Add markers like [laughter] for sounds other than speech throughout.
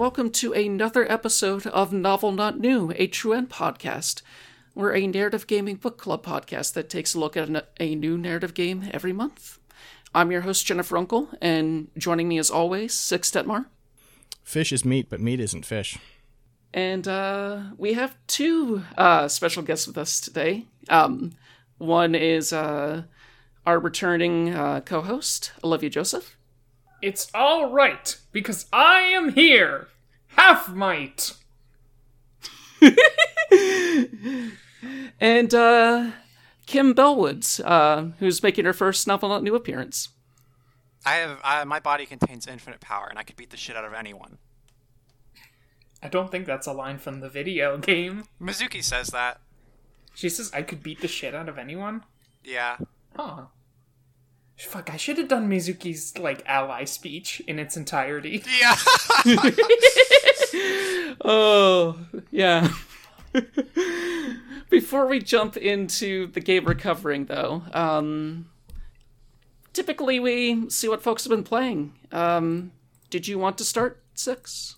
welcome to another episode of Novel Not New, a True End podcast. We're a narrative gaming book club podcast that takes a look at an, a new narrative game every month. I'm your host, Jennifer Uncle, and joining me as always, Six Detmar. Fish is meat, but meat isn't fish. And uh, we have two uh, special guests with us today. Um, one is uh, our returning uh, co host, Olivia Joseph. It's all right because I am here. Half might. [laughs] and uh, Kim Bellwoods, uh, who's making her first Novel New appearance. I have I, my body contains infinite power, and I could beat the shit out of anyone. I don't think that's a line from the video [laughs] game. Mizuki says that. She says I could beat the shit out of anyone. Yeah. Huh. Fuck, I should have done Mizuki's like ally speech in its entirety. [laughs] Yeah. [laughs] oh, yeah. [laughs] Before we jump into the game we're though, um, typically we see what folks have been playing. Um, did you want to start six?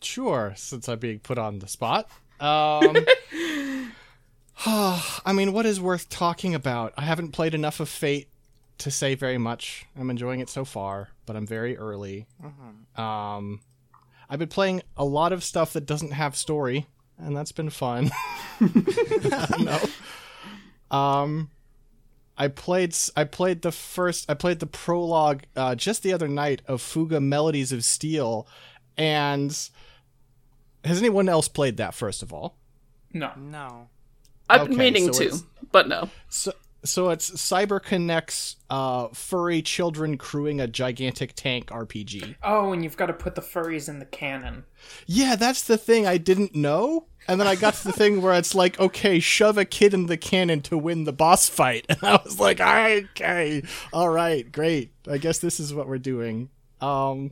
Sure, since I'm being put on the spot. Um, [sighs] I mean, what is worth talking about? I haven't played enough of Fate to say very much. I'm enjoying it so far, but I'm very early. Um, I've been playing a lot of stuff that doesn't have story, and that's been fun. [laughs] no. Um, I played I played the first I played the prologue uh, just the other night of Fuga Melodies of Steel, and has anyone else played that first of all? No. no. I've been Okay, meaning so to, but no. So so it's CyberConnect's uh, furry children crewing a gigantic tank RPG. Oh, and you've got to put the furries in the cannon. Yeah, that's the thing I didn't know. And then I got to the thing where it's like, okay, shove a kid in the cannon to win the boss fight. [laughs] And I was like, okay, all right, great. I guess this is what we're doing. Um,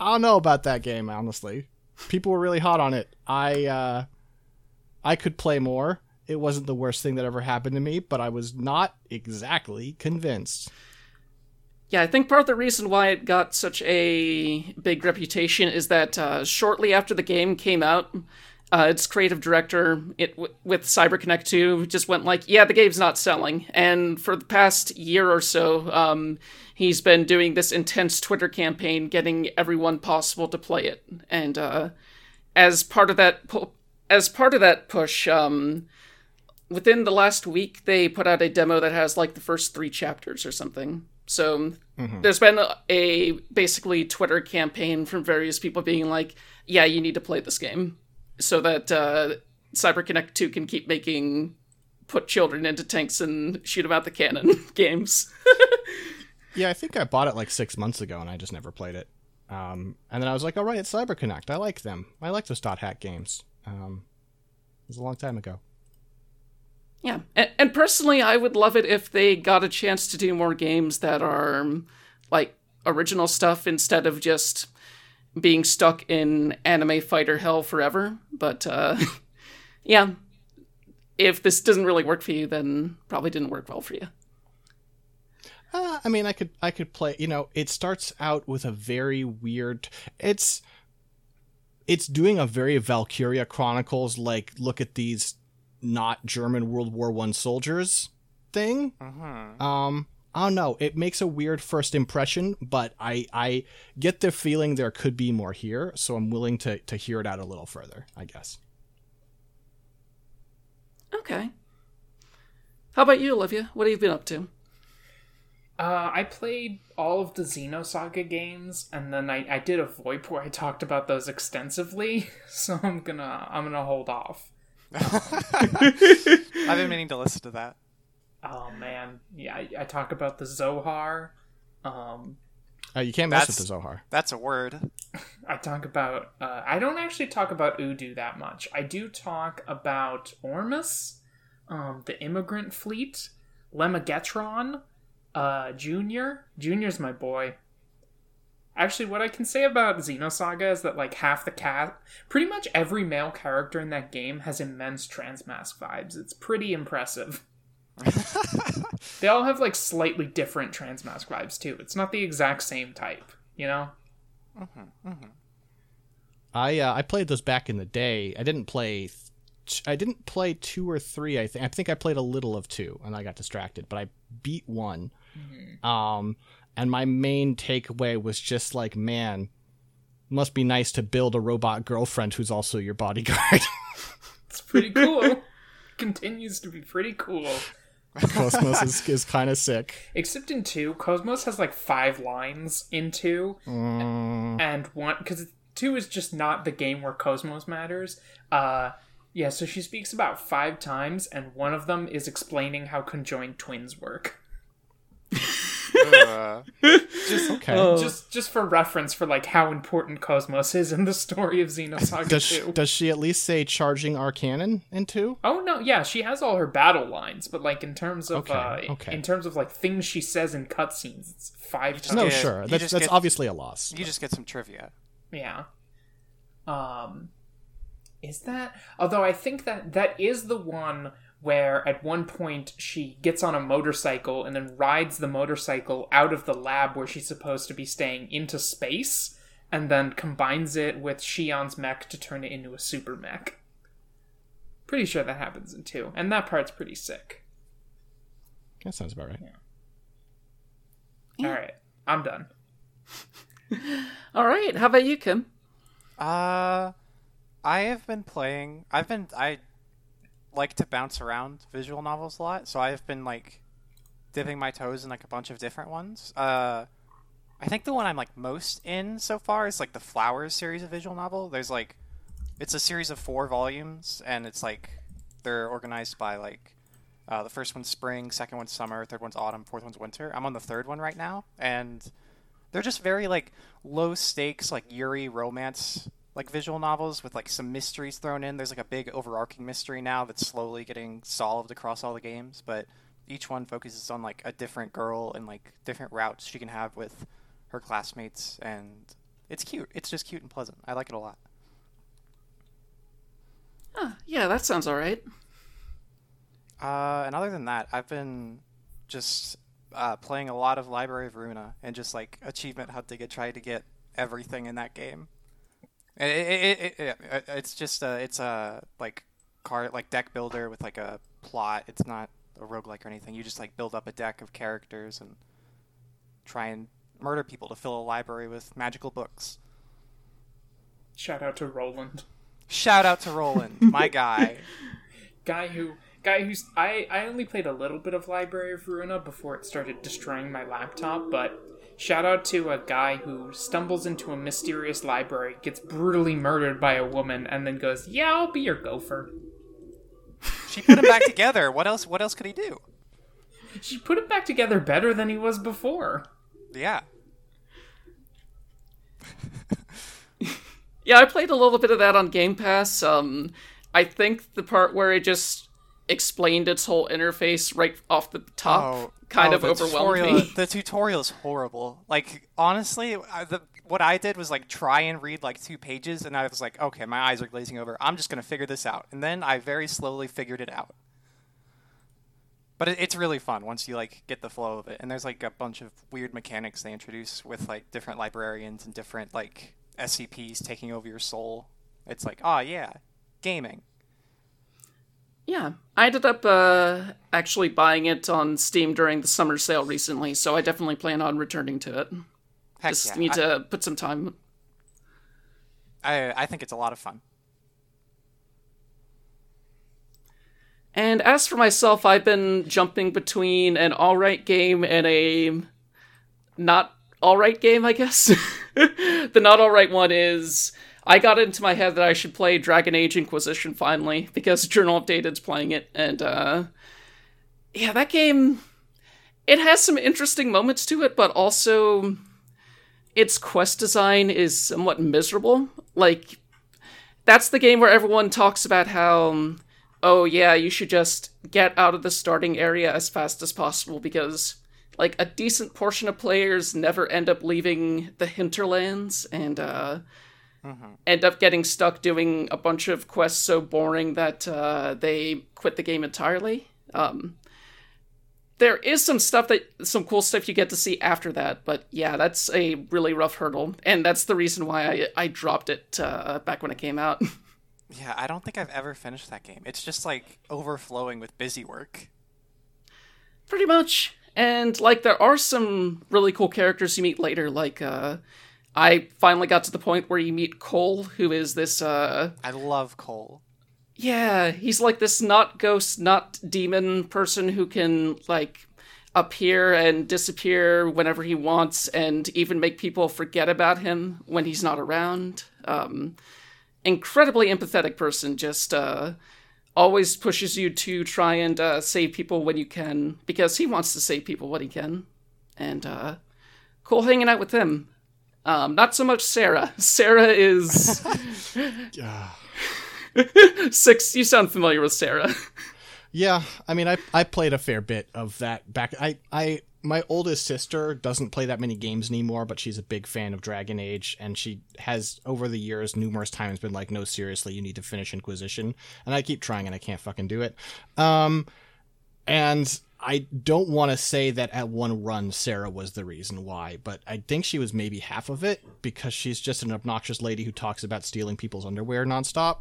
I don't know about that game, honestly. People were really hot on it. I, uh, I could play more. It wasn't the worst thing that ever happened to me, but I was not exactly convinced. Yeah, I think part of the reason why it got such a big reputation is that uh, shortly after the game came out, uh, its creative director it w- with CyberConnect 2 just went like, "Yeah, the game's not selling." And for the past year or so, um, he's been doing this intense Twitter campaign, getting everyone possible to play it. And uh, as part of that, pu- as part of that push, um, within the last week, they put out a demo that has like the first three chapters or something. So there's been a, a basically Twitter campaign from various people being like, "Yeah, you need to play this game," so that uh, CyberConnect Two can keep making put children into tanks and shoot them out the cannon [laughs] games. [laughs] Yeah, I think I bought it like six months ago and I just never played it. Um, and then I was like, all right, it's CyberConnect. I like them. I like those dot hack games. Um, it was a long time ago. Yeah, and, and personally, I would love it if they got a chance to do more games that are um, like original stuff instead of just being stuck in anime fighter hell forever. But uh, [laughs] yeah, if this doesn't really work for you, then probably didn't work well for you. Uh, I mean, I could I could play. You know, it starts out with a very weird. It's it's doing a very Valkyria Chronicles like look at these not German World War One soldiers thing. Um, I don't know. It makes a weird first impression, but I I get the feeling there could be more here, so I'm willing to to hear it out a little further. I guess. Okay. How about you, Olivia? What have you been up to? Uh, I played all of the Xenosaga games, and then I, I did a VoIP where I talked about those extensively. [laughs] So I'm gonna I'm gonna hold off. I've been meaning to listen to that. Oh man, yeah, I, I talk about the Zohar. Um, Uh, you can't mess with the Zohar. That's a word. [laughs] I talk about. Uh, I don't actually talk about Udu that much. I do talk about Ormus, um, the immigrant fleet, Lemegeton, uh, Junior. Junior's my boy. Actually, what I can say about Xenosaga is that like half the cast, pretty much every male character in that game has immense transmasc vibes. It's pretty impressive. [laughs] they all have like slightly different transmasc vibes too. It's not the exact same type, you know. I uh, I played those back in the day. I didn't play. Th- I didn't play two or three. I think I think I played a little of two, and I got distracted. But I beat one. Um, and my main takeaway was just like, man, must be nice to build a robot girlfriend who's also your bodyguard. [laughs] It's pretty cool. Continues to be pretty cool. [laughs] KOS-MOS is, is kind of sick. Except in two, KOS-MOS has like five lines in two, Mm, and one because two is just not the game where KOS-MOS matters. Uh, yeah, so she speaks about five times, and one of them is explaining how conjoined twins work. Ugh. okay. Just, just for reference for like how important KOS-MOS is in the story of Xenosaga does she, Two. does she at least say charging Arcanon in two? Oh no, yeah, she has all her battle lines, but like in terms of Okay, uh, okay. in terms of like things she says in cutscenes, it's five times. No, Yeah, sure. you That's just that's get- obviously a loss. you just get some trivia. Yeah. Um is that although I think that that is the one where at one point she gets on a motorcycle and then rides the motorcycle out of the lab where she's supposed to be staying into space and then combines it with Shion's mech to turn it into a super mech. Pretty sure that happens in 2 and that part's pretty sick. That sounds about right. Yeah. All right, I'm done. [laughs] All right, how about you, Kim? Uh, I have been playing. I've been. I like to bounce around visual novels a lot, so I've been like dipping my toes in like a bunch of different ones. Uh, I think the one I'm like most in so far is like the Flowers series of visual novel. There's like, it's a series of four volumes, and it's like they're organized by like. Uh, the first one's spring, second one's summer, third one's autumn, fourth one's winter. I'm on the third one right now, and they're just very like low stakes like yuri romance like visual novels with like some mysteries thrown in. There's like a big overarching mystery now that's slowly getting solved across all the games but each one focuses on like a different girl and like different routes she can have with her classmates and it's cute. It's just cute and pleasant. I like it a lot. Ah, yeah, that sounds all right. Uh, and other than that, I've been just uh, playing a lot of Library of Ruina and just like achievement hunting and trying to get everything in that game. It, it, it, it, it- uh, it's just a, it's a like card like deck builder with like a plot. It's not a roguelike or anything. You just like build up a deck of characters and try and murder people to fill a library with magical books. Shout out to Roland. Shout out to Roland, my [laughs] guy. guy who guy who's I I only played a little bit of Library of Ruina before it started destroying my laptop, but shout out to a guy who stumbles into a mysterious library, gets brutally murdered by a woman, and then goes, "Yeah, I'll be your gopher." She put him back [laughs] together. What else? What else could he do? She put him back together better than he was before. Yeah. Yeah, I played a little bit of that on Game Pass. Um, I think the part where it just explained its whole interface right off the top kind oh, of the overwhelmed tutorial, me. The tutorial is horrible. Like honestly, I, the, what I did was like try and read like two pages, and I was like, okay, my eyes are glazing over. I'm just gonna figure this out, and then I very slowly figured it out. But it, it's really fun once you like get the flow of it, and there's like a bunch of weird mechanics they introduce with like different librarians and different like SCPs taking over your soul. It's like, oh yeah, gaming. Yeah, I ended up uh, actually buying it on Steam during the summer sale recently, so I definitely plan on returning to it. Heck Just yeah. need I- to put some time. I, I think it's a lot of fun. And as for myself, I've been jumping between an alright game and a not alright game, I guess. [laughs] the not alright one is I got into my head that I should play Dragon Age Inquisition finally because Journal of playing it, and uh, yeah, that game it has some interesting moments to it, but also its quest design is somewhat miserable. Like that's the game where everyone talks about how oh yeah, you should just get out of the starting area as fast as possible because like a decent portion of players never end up leaving the hinterlands and uh end up getting stuck doing a bunch of quests so boring that uh, they quit the game entirely. Um, there is some stuff that some cool stuff you get to see after that, but yeah, that's a really rough hurdle, and that's the reason why I I dropped it uh, back when it came out. [laughs] Yeah, I don't think I've ever finished that game. It's just like overflowing with busy work. Pretty much. And like there are some really cool characters you meet later, like uh I finally got to the point where you meet Cole, who is this uh I love Cole. yeah, he's like this not ghost, not demon person who can like appear and disappear whenever he wants and even make people forget about him when he's not around. Um incredibly empathetic person, just uh always pushes you to try and uh, save people when you can because he wants to save people when he can. And uh, cool hanging out with him. Um, not so much Sera. [laughs] Sera is [laughs] six. You sound familiar with Sera. Yeah, I mean, I I played a fair bit of that back. I I my oldest sister doesn't play that many games anymore, but she's a big fan of Dragon Age, and she has over the years numerous times been like, "No, seriously, you need to finish Inquisition," and I keep trying and I can't fucking do it. Um, and I don't want to say that at one run Sera was the reason why, but I think she was maybe half of it because she's just an obnoxious lady who talks about stealing people's underwear nonstop.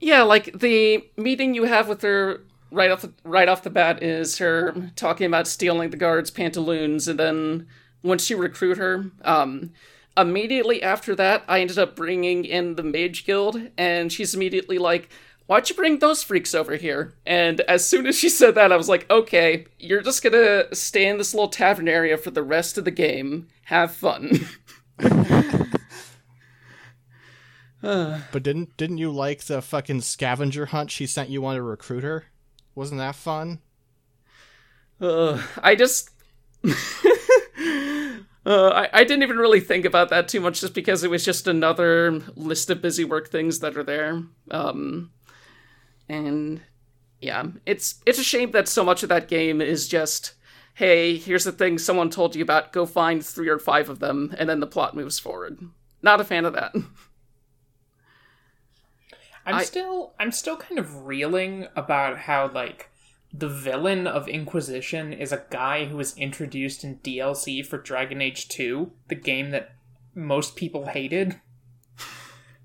Yeah, like the meeting you have with her right off the, right off the bat is her talking about stealing the guards' pantaloons, and then once you recruit her, um, immediately after that, I ended up bringing in the Mage Guild, and she's immediately like, "Why'd you bring those freaks over here?" And as soon as she said that, I was like, "Okay, you're just gonna stay in this little tavern area for the rest of the game. Have fun." But didn't didn't you like the fucking scavenger hunt she sent you on a recruiter? Wasn't that fun? Uh, I just. [laughs] Uh, I, I didn't even really think about that too much just because it was just another list of busy work things that are there. Um, and yeah, it's it's a shame that so much of that game is just, hey, here's the thing someone told you about, go find three or five of them, and then the plot moves forward. Not a fan of that. I'm I- still I'm still kind of reeling about how like the villain of Inquisition is a guy who was introduced in DLC for Dragon Age 2, the game that most people hated.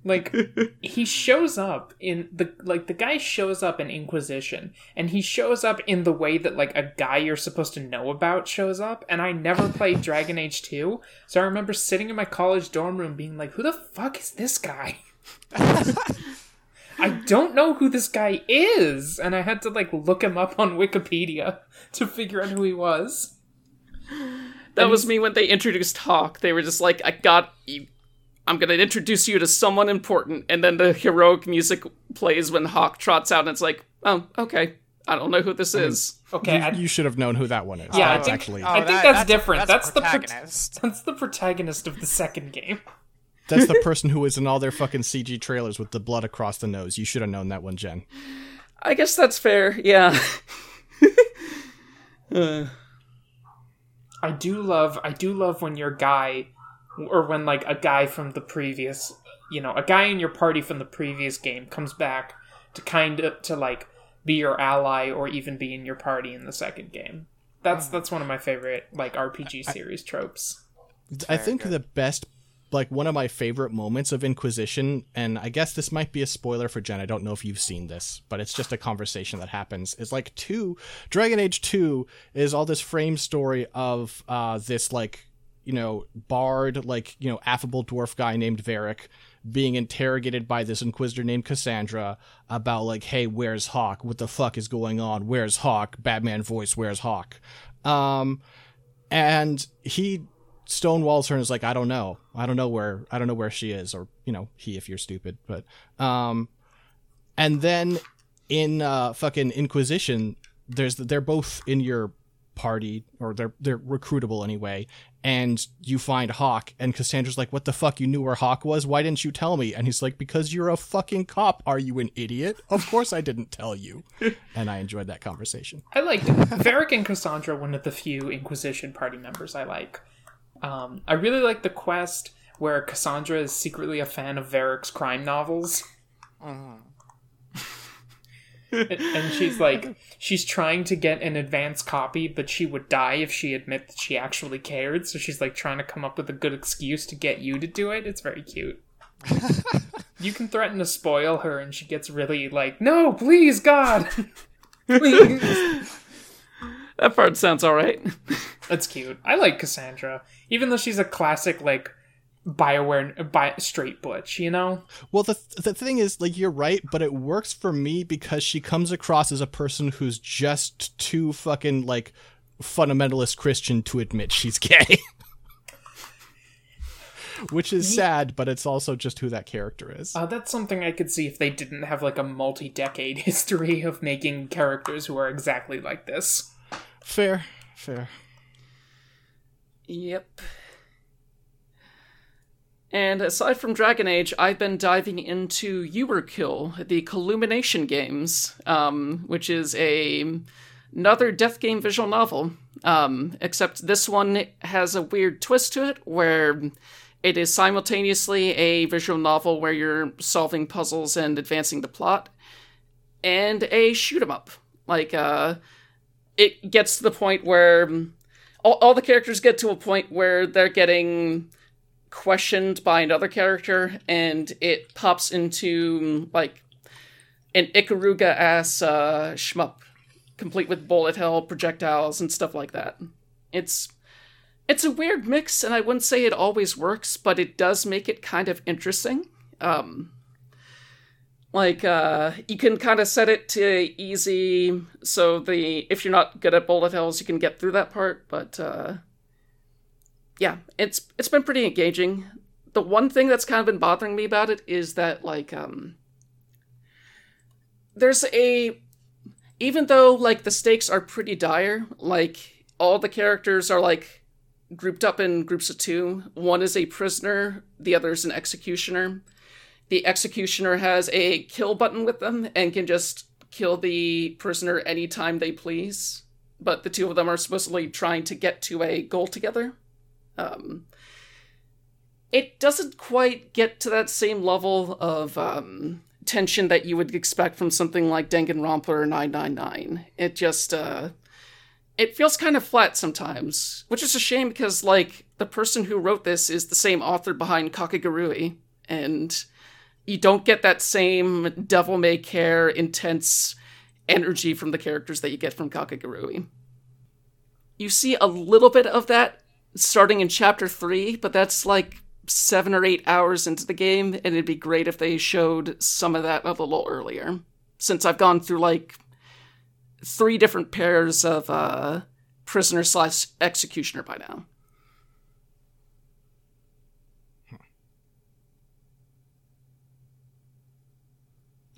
Like [laughs] he shows up in the like the guy shows up in Inquisition and he shows up in the way that like a guy you're supposed to know about shows up and I never played Dragon Age 2 so I remember sitting in my college dorm room being like who the fuck is this guy [laughs] I don't know who this guy is, and I had to like look him up on Wikipedia [laughs] to figure out who he was. That was me when they introduced Hawke. They were just like, I got you. I'm going to introduce you to someone important. And then the heroic music plays when Hawke trots out, and it's like, oh, okay. I don't know who this is. Okay, You, I, you should have known who that one is. Yeah, I That's think- actually I think that's different. That's the pro- protagonist. that's the protagonist of the second game. that's the [laughs] person who is in all their fucking CG trailers with the blood across the nose. You should have known that one, Jen. I guess that's fair. Yeah. Uh, [laughs] I do love I do love when your guy or when like a guy from the previous you know, a guy in your party from the previous game comes back to kind of to like be your ally or even be in your party in the second game. That's that's one of my favorite like RPG series tropes. I think the best, like one of my favorite moments of Inquisition, and I guess this might be a spoiler for Jen. I don't know if you've seen this, but it's just a [sighs] conversation that happens. Is like two, Dragon Age Two is all this frame story of uh this like you know bard like you know affable dwarf guy named Varric being interrogated by this inquisitor named Cassandra about like hey where's Hawke? What the fuck is going on? Where's Hawke? Batman voice where's Hawke? Um and he stonewalls her and is like i don't know. I don't know where i don't know where she is or you know he if you're stupid but um and then in uh fucking inquisition there's they're both in your party or they're they're recruitable anyway and you find hawke and cassandra's like what the fuck? You knew where hawke was? Why didn't you tell me? And he's like because you're a fucking cop. Are you an idiot? Of course i didn't tell you. [laughs] And i enjoyed that conversation. I liked it. Varric and Cassandra, one of the few Inquisition party members I like. Um, I really like the quest where Cassandra is secretly a fan of Varric's crime novels. And she's like she's trying to get an advance copy but she would die if she admit that she actually cared. So she's like trying to come up with a good excuse to get you to do it. It's very cute. [laughs] You can threaten to spoil her and she gets really like no please god! Please That part sounds all right. that's cute. I like cassandra. Even though she's a classic like bioware bi- straight butch you know Well, the the thing is, like, you're right, but it works for me because she comes across as a person who's just too fucking like fundamentalist Christian to admit she's gay. [laughs] Which is sad, but it's also just who that character is. Uh, that's something I could see if they didn't have like a multi-decade [laughs] history of making characters who are exactly like this. fair, fair. Yep. And aside from Dragon Age, I've been diving into Yurukill, the Calumniation games, um, which is a another death game visual novel. Um, except this one has a weird twist to it, where it is simultaneously a visual novel where you're solving puzzles and advancing the plot, and a shoot 'em up. Like, uh, it gets to the point where all, all the characters get to a point where they're getting questioned by another character and it pops into like an Ikaruga ass uh, shmup, complete with bullet hell, projectiles, and stuff like that. It's it's a weird mix, and I wouldn't say it always works, but it does make it kind of interesting. Um, like uh, you can kind of set it to easy, so the if you're not good at bullet hells, you can get through that part. But uh, yeah, it's it's been pretty engaging. The one thing that's kind of been bothering me about it is that like um there's a even though like the stakes are pretty dire, like all the characters are like grouped up in groups of two. One is a prisoner, the other is an executioner. The executioner has a kill button with them and can just kill the prisoner anytime they please. But the two of them are supposedly trying to get to a goal together. Um, it doesn't quite get to that same level of um, tension that you would expect from something like Danganronpa or 999. It just uh, it feels kind of flat sometimes, which is a shame because like the person who wrote this is the same author behind Kakegurui, and you don't get that same devil may care intense energy from the characters that you get from Kakegurui. You see a little bit of that starting in chapter 3, but that's like 7 or 8 hours into the game and it'd be great if they showed some of that a little earlier. Since I've gone through like three different pairs of uh prisoner slash executioner by now.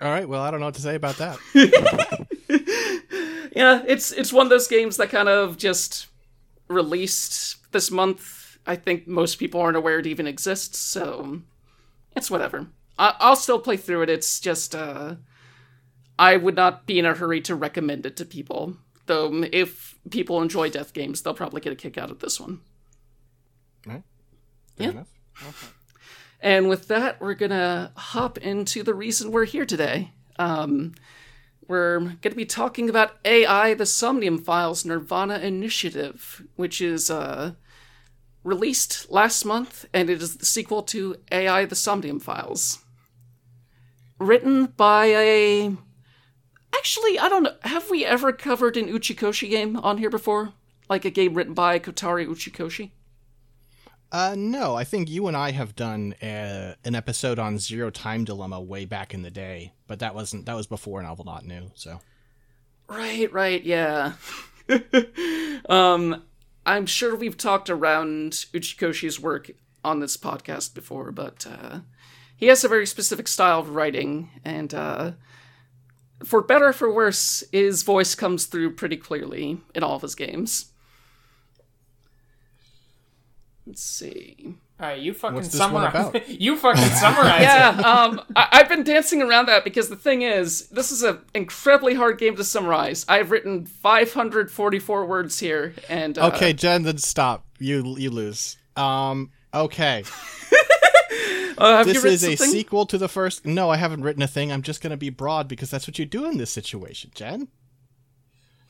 All right, well, I don't know what to say about that. [laughs] yeah, it's it's one of those games that kind of just released this month. I think most people aren't aware it even exists, so it's whatever. I- I'll still play through it. It's just uh, I would not be in a hurry to recommend it to people. Though if people enjoy death games, they'll probably get a kick out of this one. Right? Yeah. enough. And with that, we're gonna hop into the reason we're here today. Um, we're gonna be talking about AI: The Somnium Files Nirvana Initiative, which is uh, released last month, and it is the sequel to AI: The Somnium Files. Written by a actually, I don't know. Have we ever covered an Uchikoshi game on here before? Like a game written by Kotaro Uchikoshi? Uh, no, I think you and I have done uh, an episode on Zero Time Dilemma way back in the day, but that wasn't that was before Novel Not New. So Right, right, yeah. [laughs] um, I'm sure we've talked around Uchikoshi's work on this podcast before, but uh, he has a very specific style of writing, and uh, for better or for worse, his voice comes through pretty clearly in all of his games. Let's see. All right, you fucking What's this one summarize. [laughs] you fucking [laughs] summarize yeah, um, I- I've been dancing around that because the thing is, this is an incredibly hard game to summarize. I've written 544 words here, and uh, okay, Jen, then stop. You you lose. Um, okay. [laughs] Uh, have you This read is a sequel to the first. No, I haven't written a thing. I'm just going to be broad because that's what you do in this situation, Jen.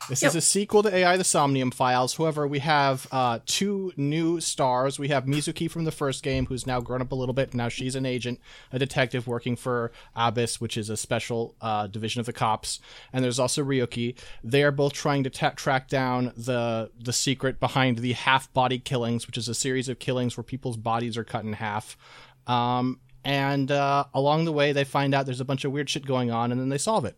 This is a sequel to AI The Somnium Files. However, we have uh, two new stars. We have Mizuki from the first game, who's now grown up a little bit. Now she's an agent, a detective working for ABIS, which is a special uh, division of the cops. And there's also Ryuki. They are both trying to ta track down the the secret behind the half body killings, which is a series of killings where people's bodies are cut in half. Um, and uh, along the way, they find out there's a bunch of weird shit going on, and then they solve it.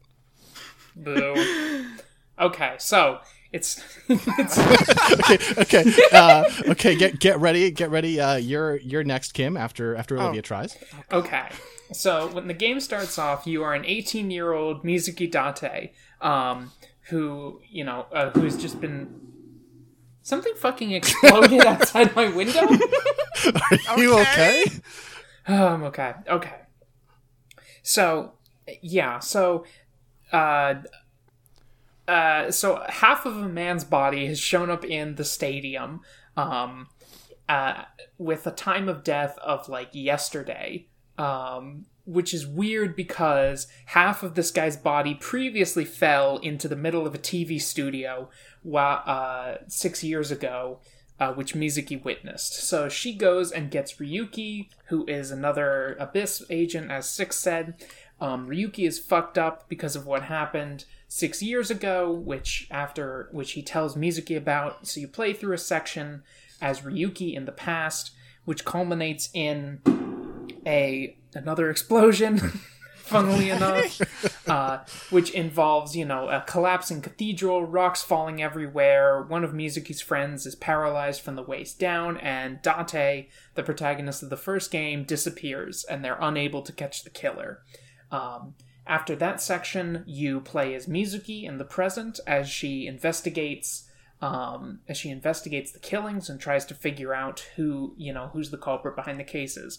Boo. [laughs] Okay, so it's [laughs] it's okay, okay, uh, okay. Get get ready, get ready. Uh, you're you're next, Kim. After after Olivia tries. Okay. So when the game starts off, you are an 18 year old Mizuki Date, um, who, you know, uh, who's just been. Something fucking exploded [laughs] outside my window? Are you okay? Oh, I'm okay. Okay. So, yeah, so. Uh, uh, so half of a man's body has shown up in the stadium um, uh, with a time of death of like yesterday um, which is weird because half of this guy's body previously fell into the middle of a TV studio while, uh, six years ago, uh, which Mizuki witnessed. So she goes and gets Ryuki, who is another ABIS agent, as Six said. Um, Ryuki is fucked up because of what happened six years ago, which after which he tells Mizuki about. So you play through a section as Ryuki in the past, which culminates in a another explosion [laughs] funnily enough [laughs] uh, which involves you know a collapsing cathedral rocks falling everywhere one of mizuki's friends is paralyzed from the waist down and date the protagonist of the first game disappears and they're unable to catch the killer um, after that section you play as mizuki in the present as she investigates um, as she investigates the killings and tries to figure out who you know who's the culprit behind the cases.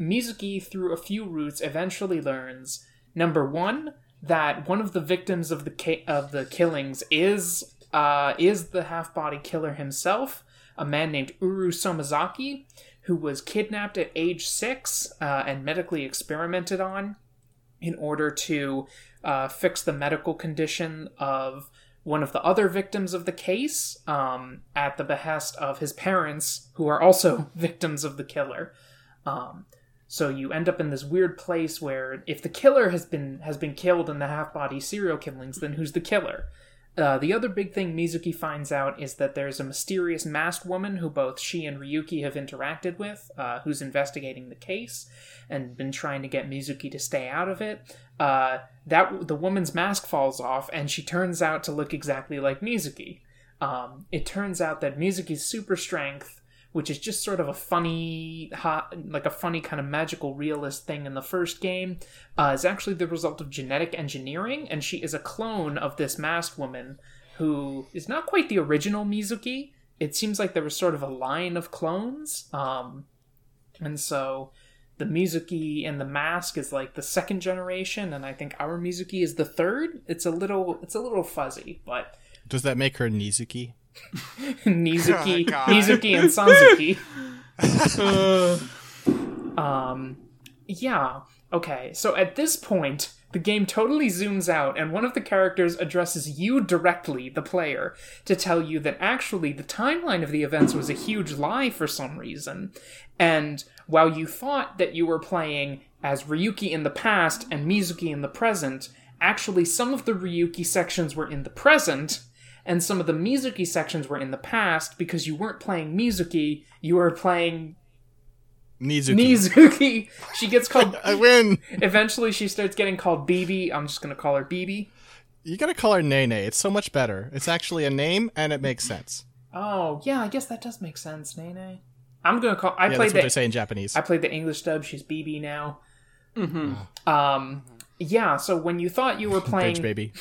Mizuki, through a few routes, eventually learns number one that one of the victims of the of the killings is uh, is the half body killer himself, a man named Uru Somazaki, who was kidnapped at age six uh, and medically experimented on in order to uh, fix the medical condition of one of the other victims of the case um, at the behest of his parents, who are also [laughs] victims of the killer. Um, so you end up in this weird place where if the killer has been has been killed in the half body serial killings, then who's the killer? Uh, the other big thing Mizuki finds out is that there's a mysterious masked woman who both she and Ryuki have interacted with, uh, who's investigating the case and been trying to get Mizuki to stay out of it. Uh, that the woman's mask falls off, and she turns out to look exactly like Mizuki. Um, it turns out that Mizuki's super strength which is just sort of a funny, hot, like a funny kind of magical realist thing in the first game, uh, is actually the result of genetic engineering, and she is a clone of this masked woman who is not quite the original Mizuki. It seems like there was sort of a line of clones, um, and so the Mizuki in the mask is like the second generation, and I think our Mizuki is the third. It's a little, it's a little fuzzy, but Does that make her Nizuki? [laughs] Nizuki, [laughs] Oh, God. Mizuki, and Sanzuki. [laughs] um, yeah. Okay. So at this point, the game totally zooms out, and one of the characters addresses you directly, the player, to tell you that actually the timeline of the events was a huge lie for some reason. And while you thought that you were playing as Ryuki in the past and Mizuki in the present, actually some of the Ryuki sections were in the present and some of the Mizuki sections were in the past because you weren't playing Mizuki, you were playing Nizuki. Mizuki. She gets [laughs] called. I win. Eventually, she starts getting called BB. I'm just gonna call her BB. You gotta call her Nene. It's so much better. It's actually a name, and it makes sense. Oh yeah, I guess that does make sense, Nene. I'm gonna call. I Yeah, played that's what they the. say in Japanese. I played the English dub. She's BB now. Mm-hmm. Um. Yeah. So when you thought you were [laughs] playing, Bitch, baby.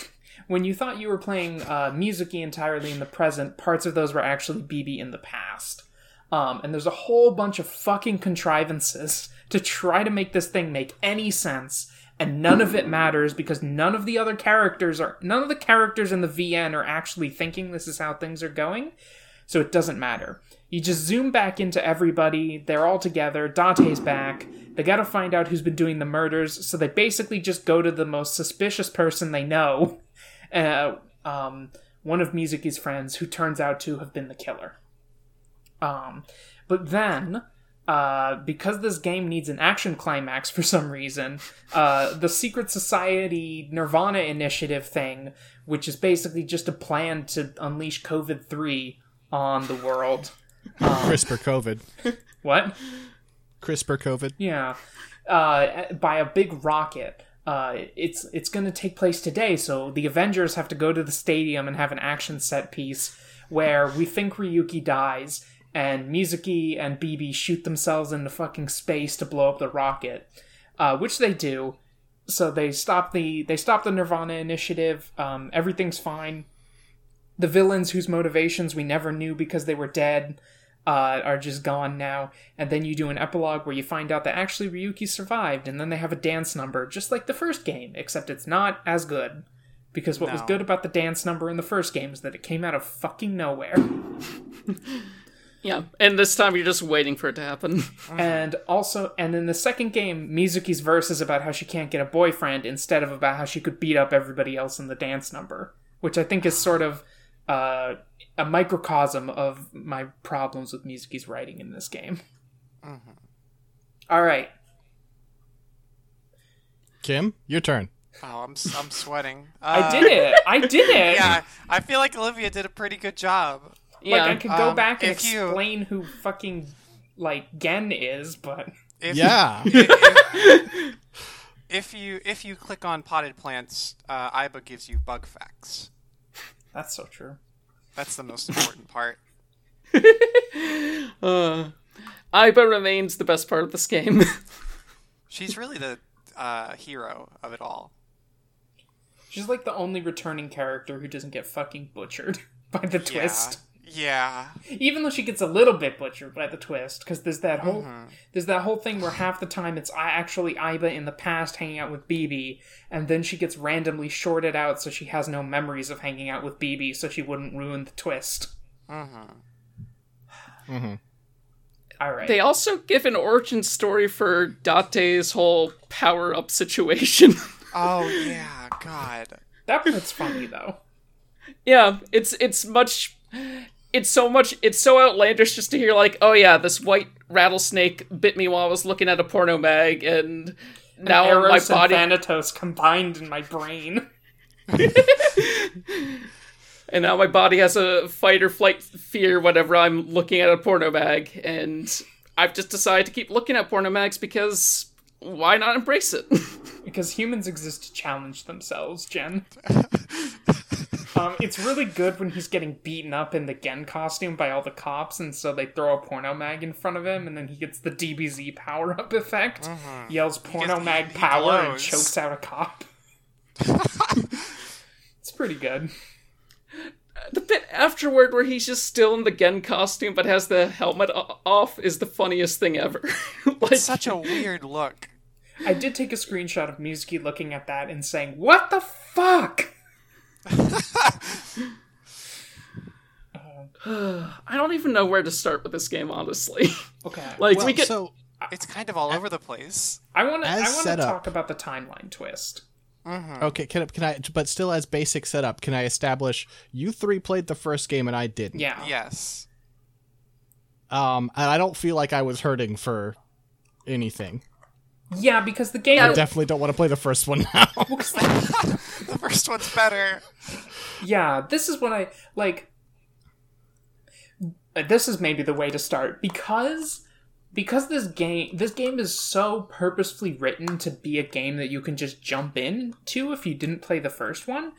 When you thought you were playing uh, Mizuki entirely in the present, parts of those were actually BB in the past. Um, and there's a whole bunch of fucking contrivances to try to make this thing make any sense, and none of it matters because none of the other characters are none of the characters in the VN are actually thinking this is how things are going. so it doesn't matter. You just zoom back into everybody, they're all together, Dante's back, they gotta find out who's been doing the murders, so they basically just go to the most suspicious person they know, [laughs] uh, um, one of Mizuki's friends, who turns out to have been the killer. Um, but then, uh, because this game needs an action climax for some reason, uh, the Secret Society Nirvana Initiative thing, which is basically just a plan to unleash COVID 3 on the world. CRISPR COVID. What? CRISPR COVID. Yeah. Uh, by a big rocket. Uh, it's it's going to take place today, so the Avengers have to go to the stadium and have an action set piece where we think Ryuki dies, and Mizuki and BB shoot themselves into fucking space to blow up the rocket, uh, which they do. So they stop the they stop the Nirvana initiative. Um, everything's fine. The villains whose motivations we never knew because they were dead uh, are just gone now. And then you do an epilogue where you find out that actually Ryuki survived, and then they have a dance number, just like the first game, except it's not as good. Because what was good about the dance number in the first game is that it came out of fucking nowhere. [laughs] Yeah, and this time you're just waiting for it to happen. [laughs] and also, and in the second game, Mizuki's verse is about how she can't get a boyfriend instead of about how she could beat up everybody else in the dance number, which I think is sort of uh, a microcosm of my problems with Mizuki's writing in this game. All right. Kim, your turn. Oh, I'm s- I'm sweating. [laughs] I Uh, did it. I did it. Yeah, I feel like Olivia did a pretty good job. Like Yeah, I could go um, back and if you- explain who fucking like Gen is, but If, Yeah. [laughs] if, if you if you click on potted plants, uh, Aiba gives you bug facts. that's so true. That's the most important part. [laughs] uh, Aiba remains the best part of this game. [laughs] She's really the uh, hero of it all. She's like the only returning character who doesn't get fucking butchered [laughs] by the twist. Yeah. Even though she gets a little bit butchered by the twist, because there's that whole Mm-hmm. there's that whole thing where half the time it's actually Aiba in the past hanging out with BB, and then she gets randomly shorted out so she has no memories of hanging out with BB, so she wouldn't ruin the twist. Mm-hmm. hmm All right. they also give an origin story for Date's whole power up situation. [laughs] Oh yeah, God. that part's funny though. yeah, it's it's much it's so much it's so outlandish just to hear like, oh yeah, this white rattlesnake bit me while I was looking at a porno mag and now my Eros body and Thanatos combined in my brain. [laughs] and now my body has a fight or flight fear whenever I'm looking at a porno mag and I've just decided to keep looking at porno mags because why not embrace it? [laughs] Because humans exist to challenge themselves, Jen. [laughs] um, it's really good when he's getting beaten up in the Gen costume by all the cops, and so they throw a porno mag in front of him, and then he gets the DBZ power up effect, yells porno gets- mag he- he power, and chokes out a cop. [laughs] it's pretty good. the bit afterward where he's just still in the Gen costume but has the helmet o- off is the funniest thing ever. [laughs] like Such a weird look. I did take a screenshot of Mizuki looking at that and saying, What the fuck? [sighs] I don't even know where to start with this game honestly. Okay. [laughs] like Well, we get so It's kind of all over the place. I want to. I want to talk about the timeline twist. okay, can I, can I? But still, as basic setup, can I establish you three played the first game and I didn't? Yeah. Yes. Um, and I don't feel like I was hurting for anything. Yeah, because the game I definitely don't want to play the first one now. [laughs] [laughs] The first one's better. Yeah, this is what I like. uh, This is maybe the way to start because because this game this game is so purposefully written to be a game that you can just jump into if you didn't play the first one.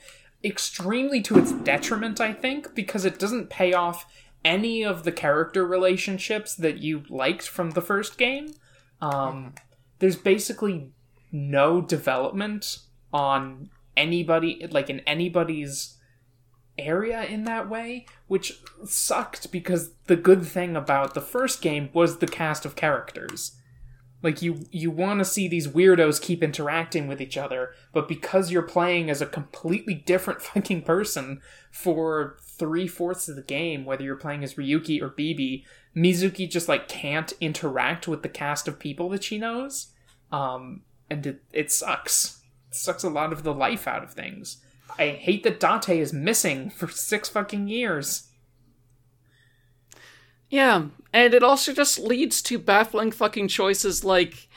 Extremely to its detriment, I think, because it doesn't pay off any of the character relationships that you liked from the first game. Um, there's basically no development on anybody like in anybody's area in that way which sucked because the good thing about the first game was the cast of characters. Like you you want to see these weirdos keep interacting with each other, but because you're playing as a completely different [laughs] fucking person for three fourths of the game, whether you're playing as Ryuki or Bibi, Mizuki just like can't interact with the cast of people that she knows, um, and it, it sucks. It sucks a lot of the life out of things. I hate that Date is missing [laughs] for six fucking years. Yeah, and it also just leads to baffling fucking choices like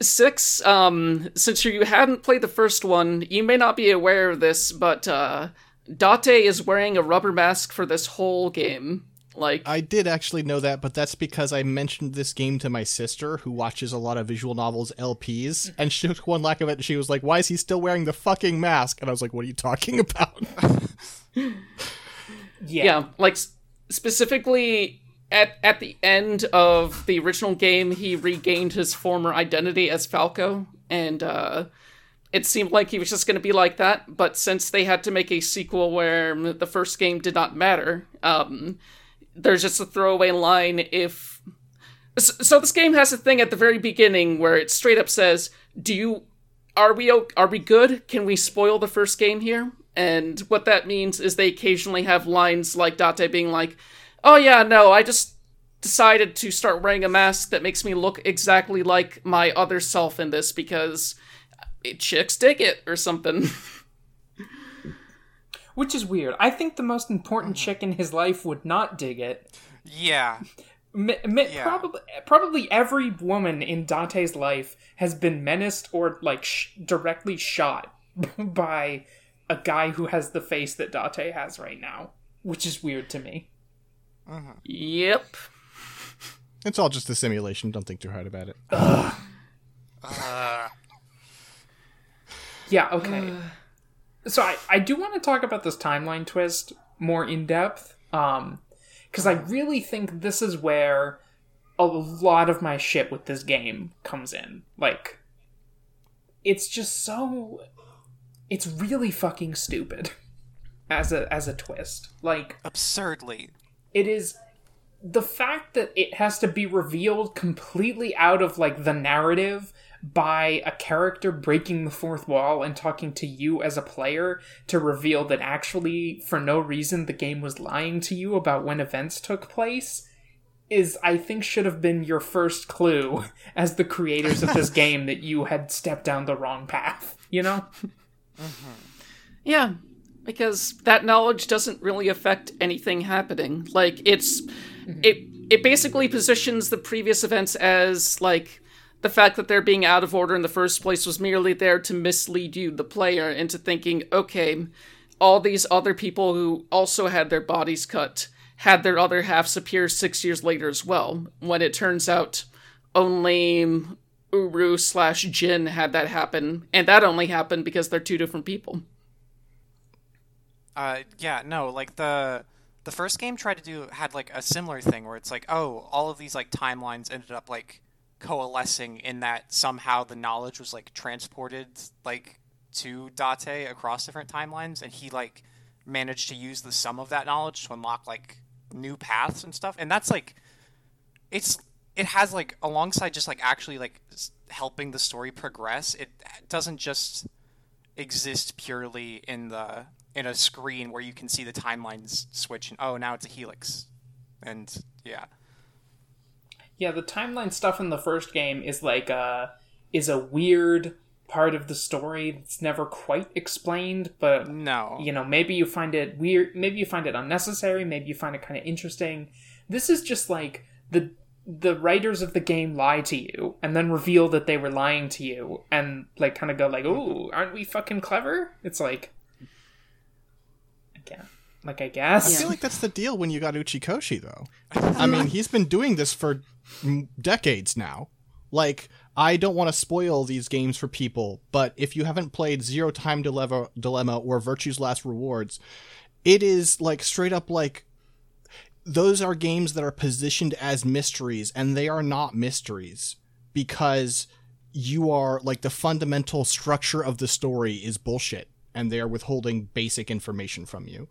six um since you hadn't played the first one you may not be aware of this but uh date is wearing a rubber mask for this whole game like I did actually know that, but that's because I mentioned this game to my sister, who watches a lot of visual novels LPs, and she took one lack of it, and she was like, "Why is he still wearing the fucking mask?" And I was like, "What are you talking about?" [laughs] Yeah. yeah like specifically at at the end of the original game he regained his former identity as falco and uh it seemed like he was just going to be like that but since they had to make a sequel where the first game did not matter um there's just a throwaway line if so this game has a thing at the very beginning where it straight up says do you are we are we good? Can we spoil the first game here? And what that means is they occasionally have lines like date being like oh yeah no i just decided to start wearing a mask that makes me look exactly like my other self in this because chicks dig it or something [laughs] Which is weird. I think the most important chick in his life would not dig it. Yeah. Mi- mi- Yeah. Probably, probably every woman in Dante's life has been menaced or like sh- directly shot [laughs] by a guy who has the face that Dante has right now, which is weird to me. yep it's all just a simulation. Don't think too hard about it. Uh, Yeah. Okay. [sighs] [sighs] so I I do want to talk about this timeline twist more in depth, um, because I really think this is where a lot of my shit with this game comes in. Like, it's just so, it's really fucking stupid [laughs] as a as a twist. Like, absurdly. it is the fact that it has to be revealed completely out of like the narrative by a character breaking the fourth wall and talking to you as a player to reveal that actually for no reason the game was lying to you about when events took place is I think should have been your first clue [laughs] as the creators of this [laughs] game that you had stepped down the wrong path, you know? Mm-hmm. Yeah, because that knowledge doesn't really affect anything happening. Like it's mm-hmm. it it basically positions the previous events as like the fact that they're being out of order in the first place was merely there to mislead you, the player, into thinking, okay, all these other people who also had their bodies cut had their other halves appear six years later as well, when it turns out only Uru slash Gen had that happen, and that only happened because they're two different people. Uh, yeah, no, like the the first game tried to do had like a similar thing where it's like, oh, all of these like timelines ended up like coalescing in that somehow the knowledge was like transported like to Date across different timelines, and he like managed to use the sum of that knowledge to unlock like new paths and stuff, and that's like it's it has like alongside just like actually like helping the story progress it doesn't just exist purely in the in a screen where you can see the timelines switch and oh now it's a helix. And yeah Yeah, the timeline stuff in the first game is like uh is a weird part of the story that's never quite explained, but no you know, maybe you find it weird, maybe you find it unnecessary, maybe you find it kind of interesting. This is just like the the writers of the game lie to you and then reveal that they were lying to you and like kind of go like, "Ooh, aren't we fucking clever?" It's like again, like I guess. I feel like that's the deal when you got Uchikoshi, though. [laughs] I mean, he's been doing this for decades now. Like, I don't want to spoil these games for people, but if you haven't played Zero Time Dilemma, Dilemma or Virtue's Last Rewards, it is like straight up like those are games that are positioned as mysteries, and they are not mysteries because you are like the fundamental structure of the story is bullshit, and they are withholding basic information from you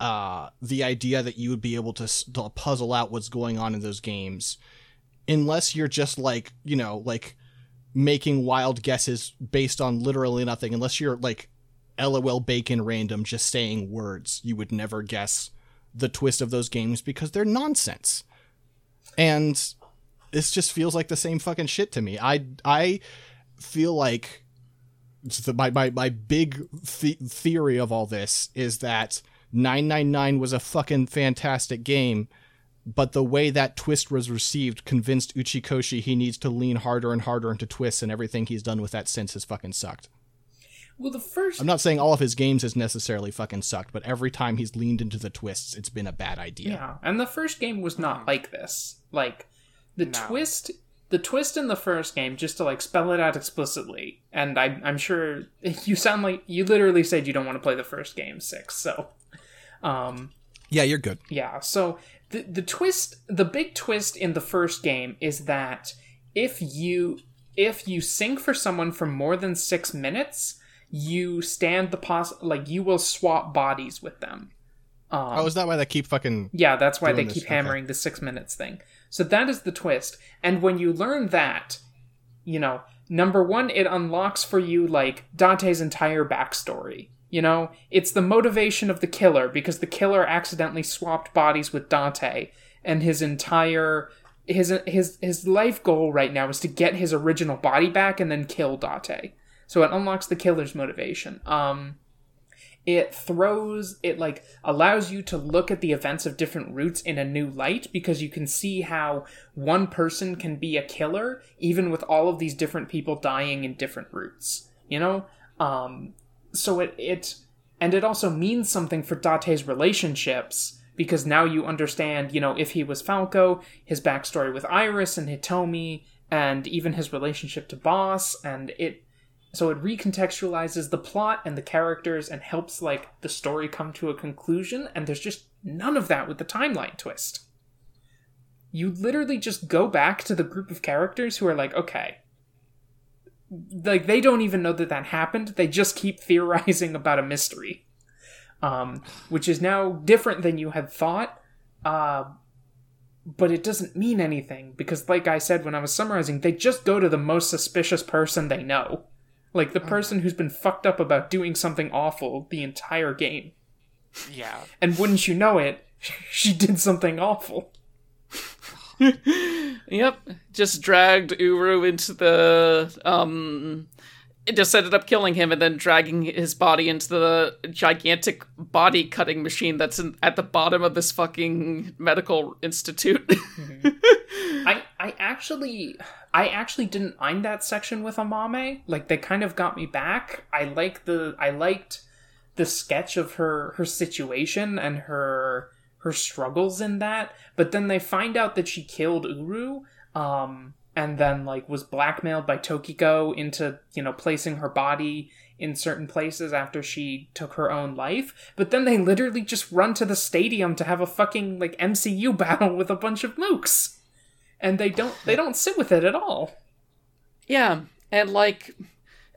uh, the idea that you would be able to, to puzzle out what's going on in those games unless you're just like you know like making wild guesses based on literally nothing unless you're like lol bacon random just saying words you would never guess the twist of those games because they're nonsense. And this just feels like the same fucking shit to me. I i feel like the, my, my my big th- theory of all this is that 999 was a fucking fantastic game but the way that twist was received convinced Uchikoshi he needs to lean harder and harder into twists, and everything he's done with that since has fucking sucked. Well, the first I'm not saying all of his games has necessarily fucking sucked, but every time he's leaned into the twists, it's been a bad idea. Yeah, and the first game was not mm-hmm. like this. Like the No. twist, the twist in the first game, just to like spell it out explicitly. And I, I'm sure [laughs] you sound like you literally said you don't want to play the first game six. So, um, Yeah, you're good. yeah. So the the twist, the big twist in the first game is that if you if you sync for someone for more than six minutes, you stand the poss like you will swap bodies with them. Um, oh, is that why they keep fucking? yeah, that's why they doing this, keep okay. hammering the six minutes thing. So that is the twist. And when you learn that, you know, number one, it unlocks for you like Dante's entire backstory. You know, it's the motivation of the killer because the killer accidentally swapped bodies with Dante, and his entire his his his life goal right now is to get his original body back and then kill Dante. So it unlocks the killer's motivation. Um, it throws it like allows you to look at the events of different routes in a new light because you can see how one person can be a killer even with all of these different people dying in different routes you know? Um so it it and it also means something for Date's relationships because now you understand you know if he was Falco his backstory with Iris and Hitomi and even his relationship to Boss and it so it recontextualizes the plot and the characters and helps like the story come to a conclusion and there's just none of that with the timeline twist. You literally just go back to the group of characters who are like okay. Like they don't even know that that happened. They just keep [laughs] theorizing about a mystery um which is now different than you had thought uh but it doesn't mean anything because like i said when i was summarizing they just go to the most suspicious person they know like the person who's been fucked up about doing something awful the entire game. Yeah. And wouldn't you know it, [laughs] she did something awful. [laughs] Yep, just dragged Uru into the um it just ended up killing him and then dragging his body into the gigantic body cutting machine that's in, at the bottom of this fucking medical institute. I I actually I actually didn't mind that section with Amane. Like they kind of got me back. I like the I liked the sketch of her her situation and her her struggles in that. But then they find out that she killed Uru. Um and then like was blackmailed by Tokiko into, you know, placing her body in certain places after she took her own life. But then they literally just run to the stadium to have a fucking like MCU [laughs] battle with a bunch of mooks and they don't they don't sit with it at all. Yeah, and like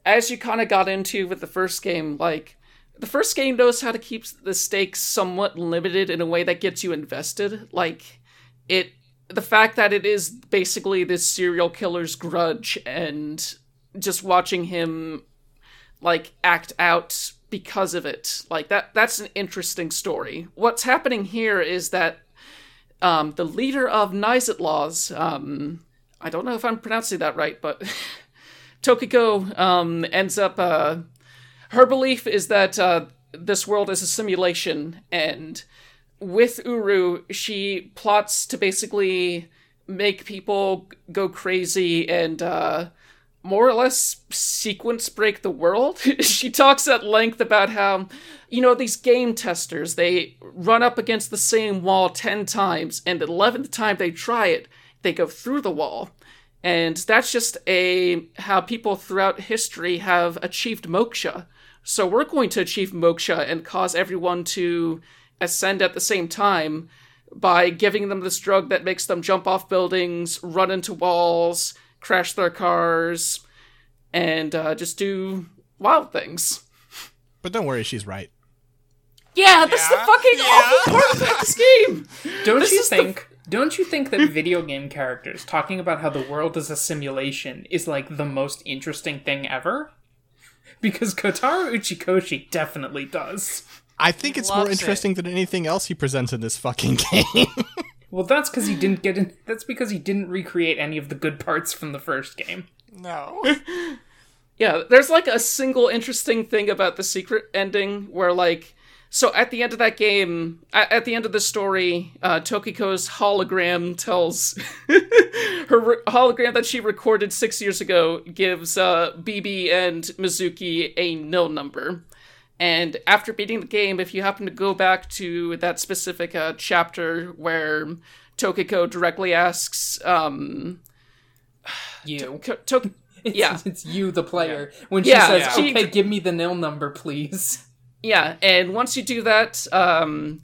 as you kind of got into with the first game, like the first game knows how to keep the stakes somewhat limited in a way that gets you invested. Like it the fact that it is basically this serial killer's grudge and just watching him like act out because of it. Like that that's an interesting story. What's happening here is that um, the leader of Nizet Laws, um, I don't know if I'm pronouncing that right, but [laughs] Tokiko um, ends up. Uh, her belief is that uh, this world is a simulation, and with Uru, she plots to basically make people go crazy and uh, more or less sequence break the world. [laughs] she talks at length about how, you know, these game testers, they run up against the same wall 10 times, and the 11th time they try it, they go through the wall. And that's just a how people throughout history have achieved moksha. So we're going to achieve moksha and cause everyone to ascend at the same time by giving them this drug that makes them jump off buildings, run into walls, crash their cars, and uh, just do wild things. But don't worry, she's right. Yeah, that's the fucking yeah. awful part about this game. Don't This you is the- think? don't you think that video game characters talking about how the world is a simulation is like the most interesting thing ever? Because Kotaro Uchikoshi definitely does. I think it's more loves it. interesting than anything else he presents in this fucking [laughs] game. Well, that's because he didn't get in. That's because he didn't recreate any of the good parts from the first game. No. [laughs] Yeah, there's like a single interesting thing about the secret ending where like so at the end of that game, at, at the end of the story, uh, Tokiko's hologram tells [laughs] her re- hologram that she recorded six years ago gives uh, BB and Mizuki a nil number. And after beating the game, if you happen to go back to that specific uh, chapter where Tokiko directly asks, um, You. Ko- Tok- [laughs] It's, yeah. it's you, the player. When she Yeah, says, yeah. "Okay, give me the nil number, please." Yeah, and once you do that, um,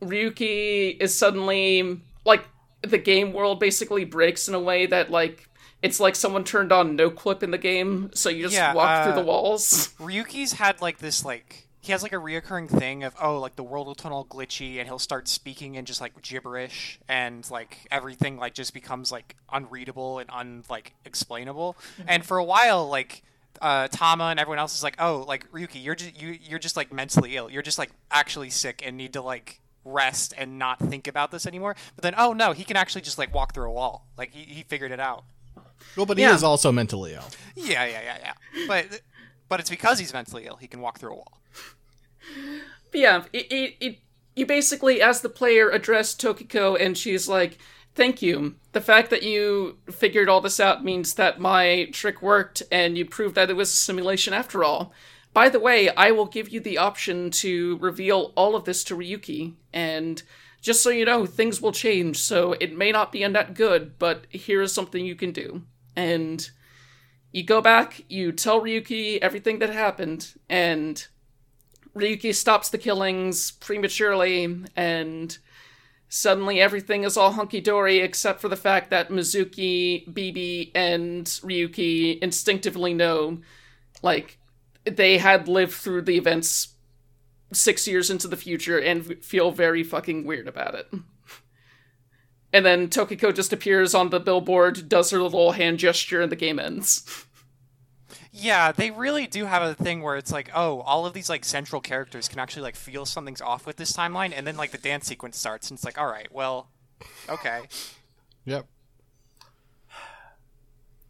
Ryuki is suddenly like the game world basically breaks in a way that like it's like someone turned on no clip in the game, so you just Yeah, walk uh, through the walls. [laughs] Ryuki's had like this like he has like a reoccurring thing of oh like the world will turn all glitchy and he'll start speaking in just like gibberish and like everything like just becomes like unreadable and un like explainable. And for a while like uh, Tama and everyone else is like oh like Ryuki you're just you you're just like mentally ill. You're just like actually sick and need to like rest and not think about this anymore. But then oh no he can actually just like walk through a wall. Like he, he figured it out well, but he Yeah. is also mentally ill. yeah yeah yeah yeah but but it's because he's mentally ill he can walk through a wall But yeah, it, it, it you basically as the player address Tokiko and she's like, "Thank you. The fact that you figured all this out means that my trick worked and you proved that it was a simulation after all." By the way, I will give you the option to reveal all of this to Ryuki and just so you know, things will change, so it may not be a net good, but here is something you can do. And you go back, you tell Ryuki everything that happened, and Ryuki stops the killings prematurely, and suddenly everything is all hunky dory except for the fact that Mizuki, Bibi, and Ryuki instinctively know, like, they had lived through the events six years into the future and feel very fucking weird about it. And then Tokiko just appears on the billboard, does her little hand gesture, and the game ends. Yeah, they really do have a thing where it's like, oh, all of these like central characters can actually like feel something's off with this timeline, and then like the dance sequence starts, and it's like, all right, well, okay, Yep.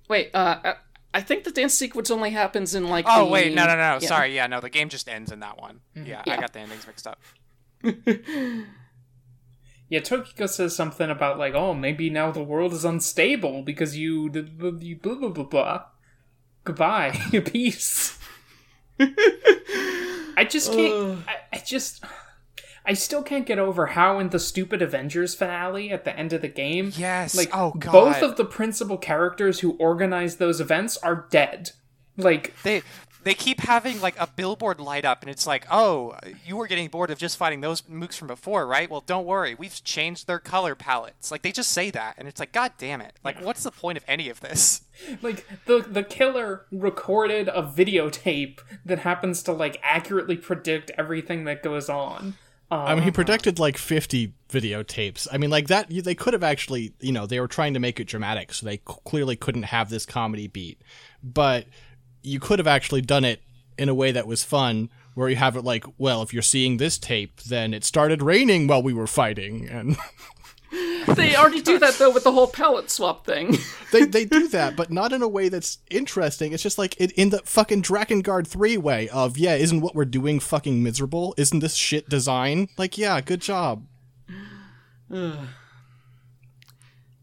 Wait, uh, I- I think the dance sequence only happens in like. oh the- wait, no, no, no, yeah. sorry, yeah, no, the game just ends in that one. Yeah, I got the endings mixed up. [laughs] Yeah, Tokiko says something about like, "Oh, maybe now the world is unstable because you, you blah blah blah blah." Goodbye, [laughs] [laughs] peace. I just can't. I, I just. I still can't get over how in the stupid Avengers finale at the end of the game, Yes, like oh, God. both of the principal characters who organized those events are dead. Like They they keep having like a billboard light up, and it's like, oh, you were getting bored of just fighting those mooks from before, right? Well, don't worry, we've changed their color palettes. Like they just say that, and it's like, god damn it! Like, what's the point of any of this? [laughs] like the the killer recorded a videotape that happens to like accurately predict everything that goes on. Um, I mean, he predicted like 50 videotapes. I mean, like that, they could have actually, you know, they were trying to make it dramatic, so they c- clearly couldn't have this comedy beat. But you could have actually done it in a way that was fun, where you have it like, well, if you're seeing this tape, then it started raining while we were fighting. And [laughs] They already do that though with the whole palette swap thing. [laughs] they, they do that, but not in a way that's interesting. It's just like in, in the fucking Drakengard 3 way of, yeah, isn't what we're doing fucking miserable? Isn't this shit design? Like, yeah, good job. [sighs]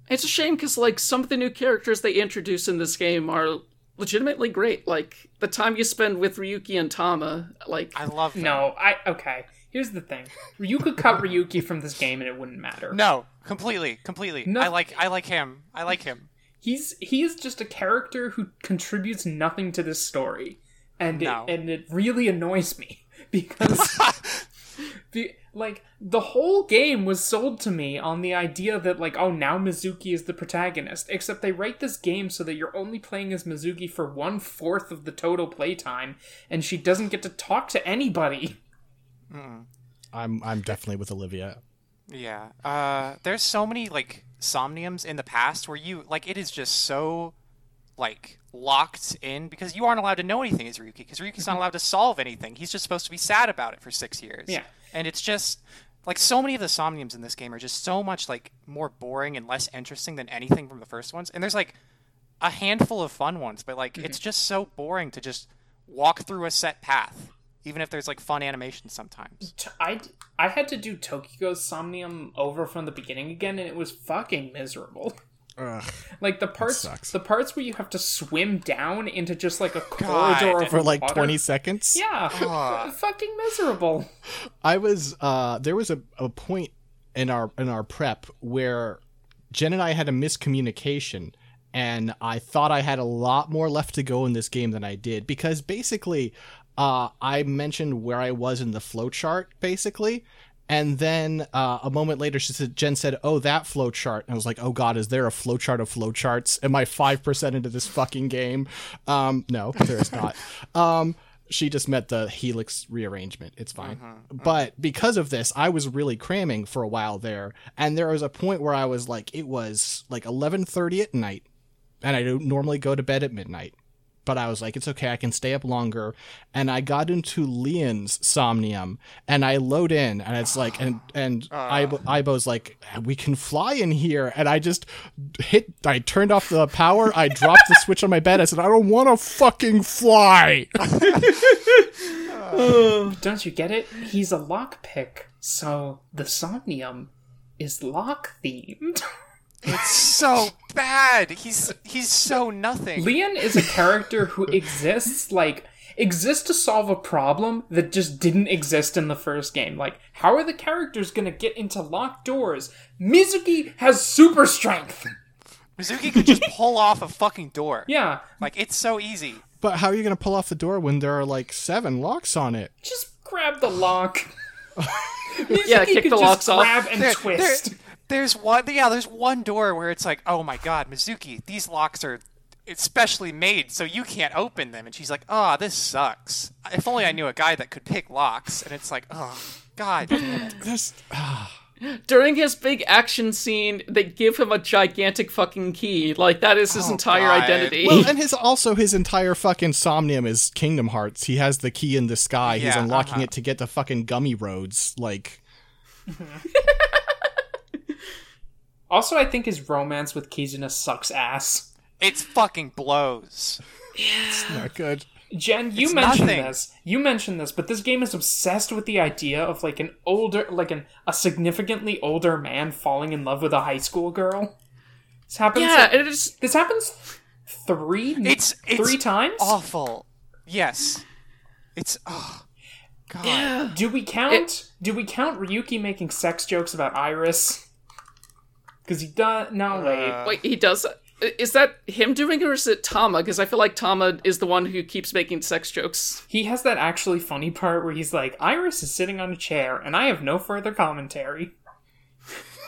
It's a shame because like some of the new characters they introduce in this game are legitimately great. Like the time you spend with Ryuki and Tama, like I love them. no, I okay. Here's the thing: you could cut Ryuki from this game and it wouldn't matter. No, completely, completely. No- I like I like him. I like him. He's he is just a character who contributes nothing to this story, and No. it, and it really annoys me [laughs] because [laughs] the like the whole game was sold to me on the idea that like oh now Mizuki is the protagonist. Except they write this game so that you're only playing as Mizuki for one fourth of the total playtime, and she doesn't get to talk to anybody. [laughs] I'm I'm definitely with Olivia. Yeah. Uh, there's so many like somniums in the past where you like it is just so like locked in because you aren't allowed to know anything as Ryuki because Ryuki's not mm-hmm. allowed to solve anything. He's just supposed to be sad about it for six years. Yeah. And it's just like so many of the somniums in this game are just so much like more boring and less interesting than anything from the first ones. And there's like a handful of fun ones, but like it's mm-hmm. just so boring to just walk through a set path, even if there's like fun animations sometimes. I I had to do Tokyo's Somnium over from the beginning again, and it was fucking miserable. [laughs] Ugh. Like the parts, the parts where you have to swim down into just like a corridor For like water. 20 seconds? Yeah, [laughs] fucking miserable. I was uh there was a, a point in our in our prep where Jen and I had a miscommunication and I thought I had a lot more left to go in this game than I did because basically uh I mentioned where I was in the flowchart basically and then uh, a moment later, she said, Jen said, "Oh, that flowchart." And I was like, "Oh God, is there a flowchart of flowcharts? Am I five percent into this fucking game?" Um, no, there is not. [laughs] Um, she just met the helix rearrangement. It's fine. But because of this, I was really cramming for a while there, and there was a point where I was like, it was like eleven thirty at night, and I don't normally go to bed at midnight. But I was like, it's okay, I can stay up longer. And I got into Leon's Somnium, and I load in, and it's like, and and [sighs] ah. Aiba, Aiba's like, we can fly in here, and I just hit, I turned off the power, I dropped the switch on my bed, I said, I don't want to fucking fly. [laughs] [laughs] Oh, don't you get it? He's a lockpick, so the Somnium is lock themed. [laughs] It's so bad. He's he's so nothing. Leon is a character who exists like exists to solve a problem that just didn't exist in the first game. Like, how are the characters gonna get into locked doors? Mizuki has super strength. Mizuki could just pull off a fucking door. Yeah, Like it's so easy. But how are you going to pull off the door when there are like seven locks on it? just grab the lock. [laughs] Mizuki Yeah, kick could the just locks off. grab and There- twist. there- there's one. Yeah, there's one door where it's like, oh my god, Mizuki, these locks are especially made so you can't open them. And she's like, oh, this sucks. If only I knew a guy that could pick locks. And it's like, oh god damn it. [laughs] There's During his big action scene, they give him a gigantic fucking key. Like that is his Oh, entire God. identity. well, [laughs] and his also his entire fucking somnium is Kingdom Hearts. He has the key in the sky. He's unlocking uh-huh. it to get the fucking gummy roads. Like, [laughs] Also, I think his romance with Kizuna sucks ass. It's fucking blows. It's not good. Jen, you It's mentioned nothing. this. You mentioned this, but this game is obsessed with the idea of like an older, like an a significantly older man falling in love with a high school girl. This happens. yeah, it is. this happens three. It's, it's three times. awful. Yes. It's oh god. Yeah. Do we count? do we count Ryuki making sex jokes about Iris? Because he does. No, wait. Uh, Wait, he does. Is that him doing it or is it Tama? Because I feel like Tama is the one who keeps making sex jokes. He has that actually funny part where he's like, Iris is sitting on a chair, and I have no further commentary.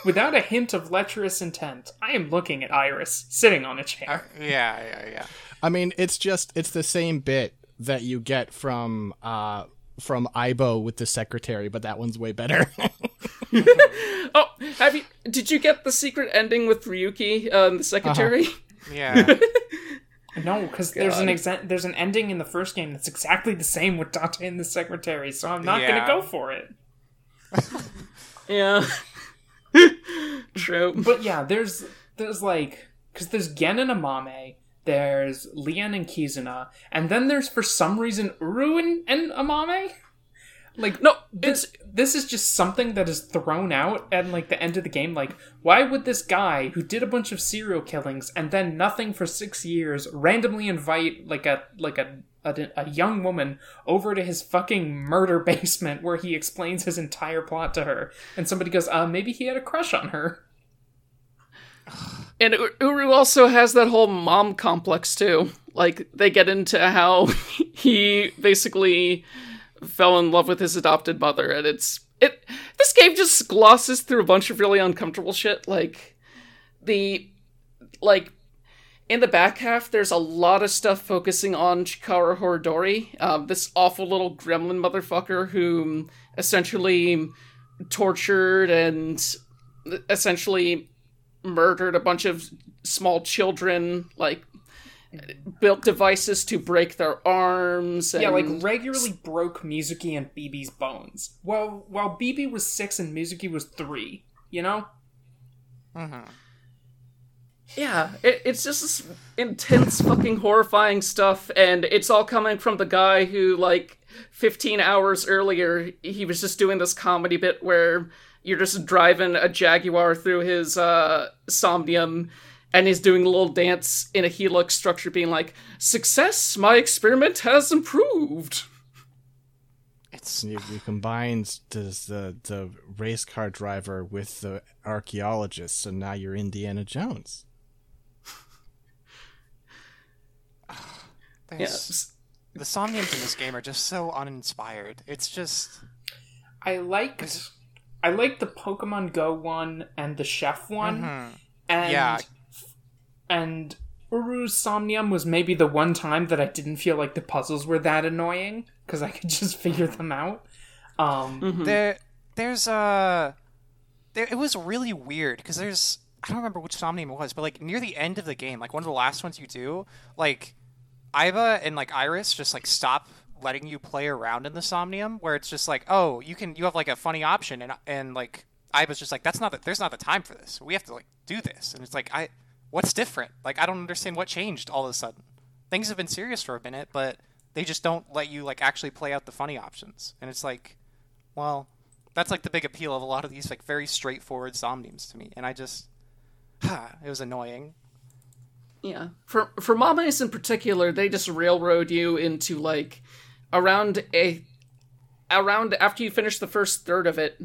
Without a hint of lecherous intent, I am looking at Iris sitting on a chair. Yeah, yeah, yeah. I mean, it's just it's the same bit that you get from uh from Aiba with the secretary, but that one's way better. [laughs] [laughs] Oh, have you? Did you get the secret ending with Ryuki, um, the secretary? Yeah. [laughs] No, because there's an exa- there's an ending in the first game that's exactly the same with Dante and the secretary, so I'm not Yeah. gonna go for it. [laughs] Yeah. True. But yeah, there's there's like because there's Gen and Amane, there's Leon and Kizuna, and then there's for some reason Uru and, and Amane. Like No, this this is just something that is thrown out at like the end of the game. Like, why would this guy who did a bunch of serial killings and then nothing for six years randomly invite like a like a a, a young woman over to his fucking murder [laughs] basement where he explains his entire plot to her, and somebody goes, "Uh, maybe he had a crush on her." And Uru also has that whole mom complex too. Like they get into how [laughs] he basically fell in love with his adopted mother, and it's it. This game just glosses through a bunch of really uncomfortable shit. Like the like in the back half, there's a lot of stuff focusing on Chikara Horidori, um, this awful little gremlin motherfucker who essentially tortured and essentially murdered a bunch of small children, like built devices to break their arms. And... Yeah, like regularly broke Mizuki and BB's bones. Well, while BB was six and Mizuki was three, you know. Mm-hmm. Yeah, it, it's just this intense, fucking horrifying stuff, and it's all coming from the guy who, like, 15 hours earlier, he was just doing this comedy bit where you're just driving a Jaguar through his uh, Somnium, and he's doing a little dance in a helix structure, being like, Success! My experiment has improved! It's You, you combined the, the the race car driver with the archaeologist, so now you're Indiana Jones. [sighs] Yeah, there's s- the somniums in this game are just so uninspired. It's just I liked, I liked the Pokemon Go one and the Chef one, Mhm. and Yeah. And Uru's Somnium was maybe the one time that I didn't feel like the puzzles were that annoying because I could [laughs] just figure them out. Um, mhm. there there's a, there it was really weird because there's I don't remember which somnium it was, but like near the end of the game, like one of the last ones you do, like Aiba and like Iris just like stop letting you play around in the somnium where it's just like, oh, you can you have like a funny option and and like Aiba's just like that's not the, there's not the time for this. We have to like do this. And it's like I what's different? Like I don't understand what changed all of a sudden. Things have been serious for a minute, but they just don't let you like actually play out the funny options. And it's like well, that's like the big appeal of a lot of these like very straightforward somniums to me, and I just, ha, [sighs] it was annoying. Yeah. For for Mames in particular, they just railroad you into like around a around after you finish the first third of it.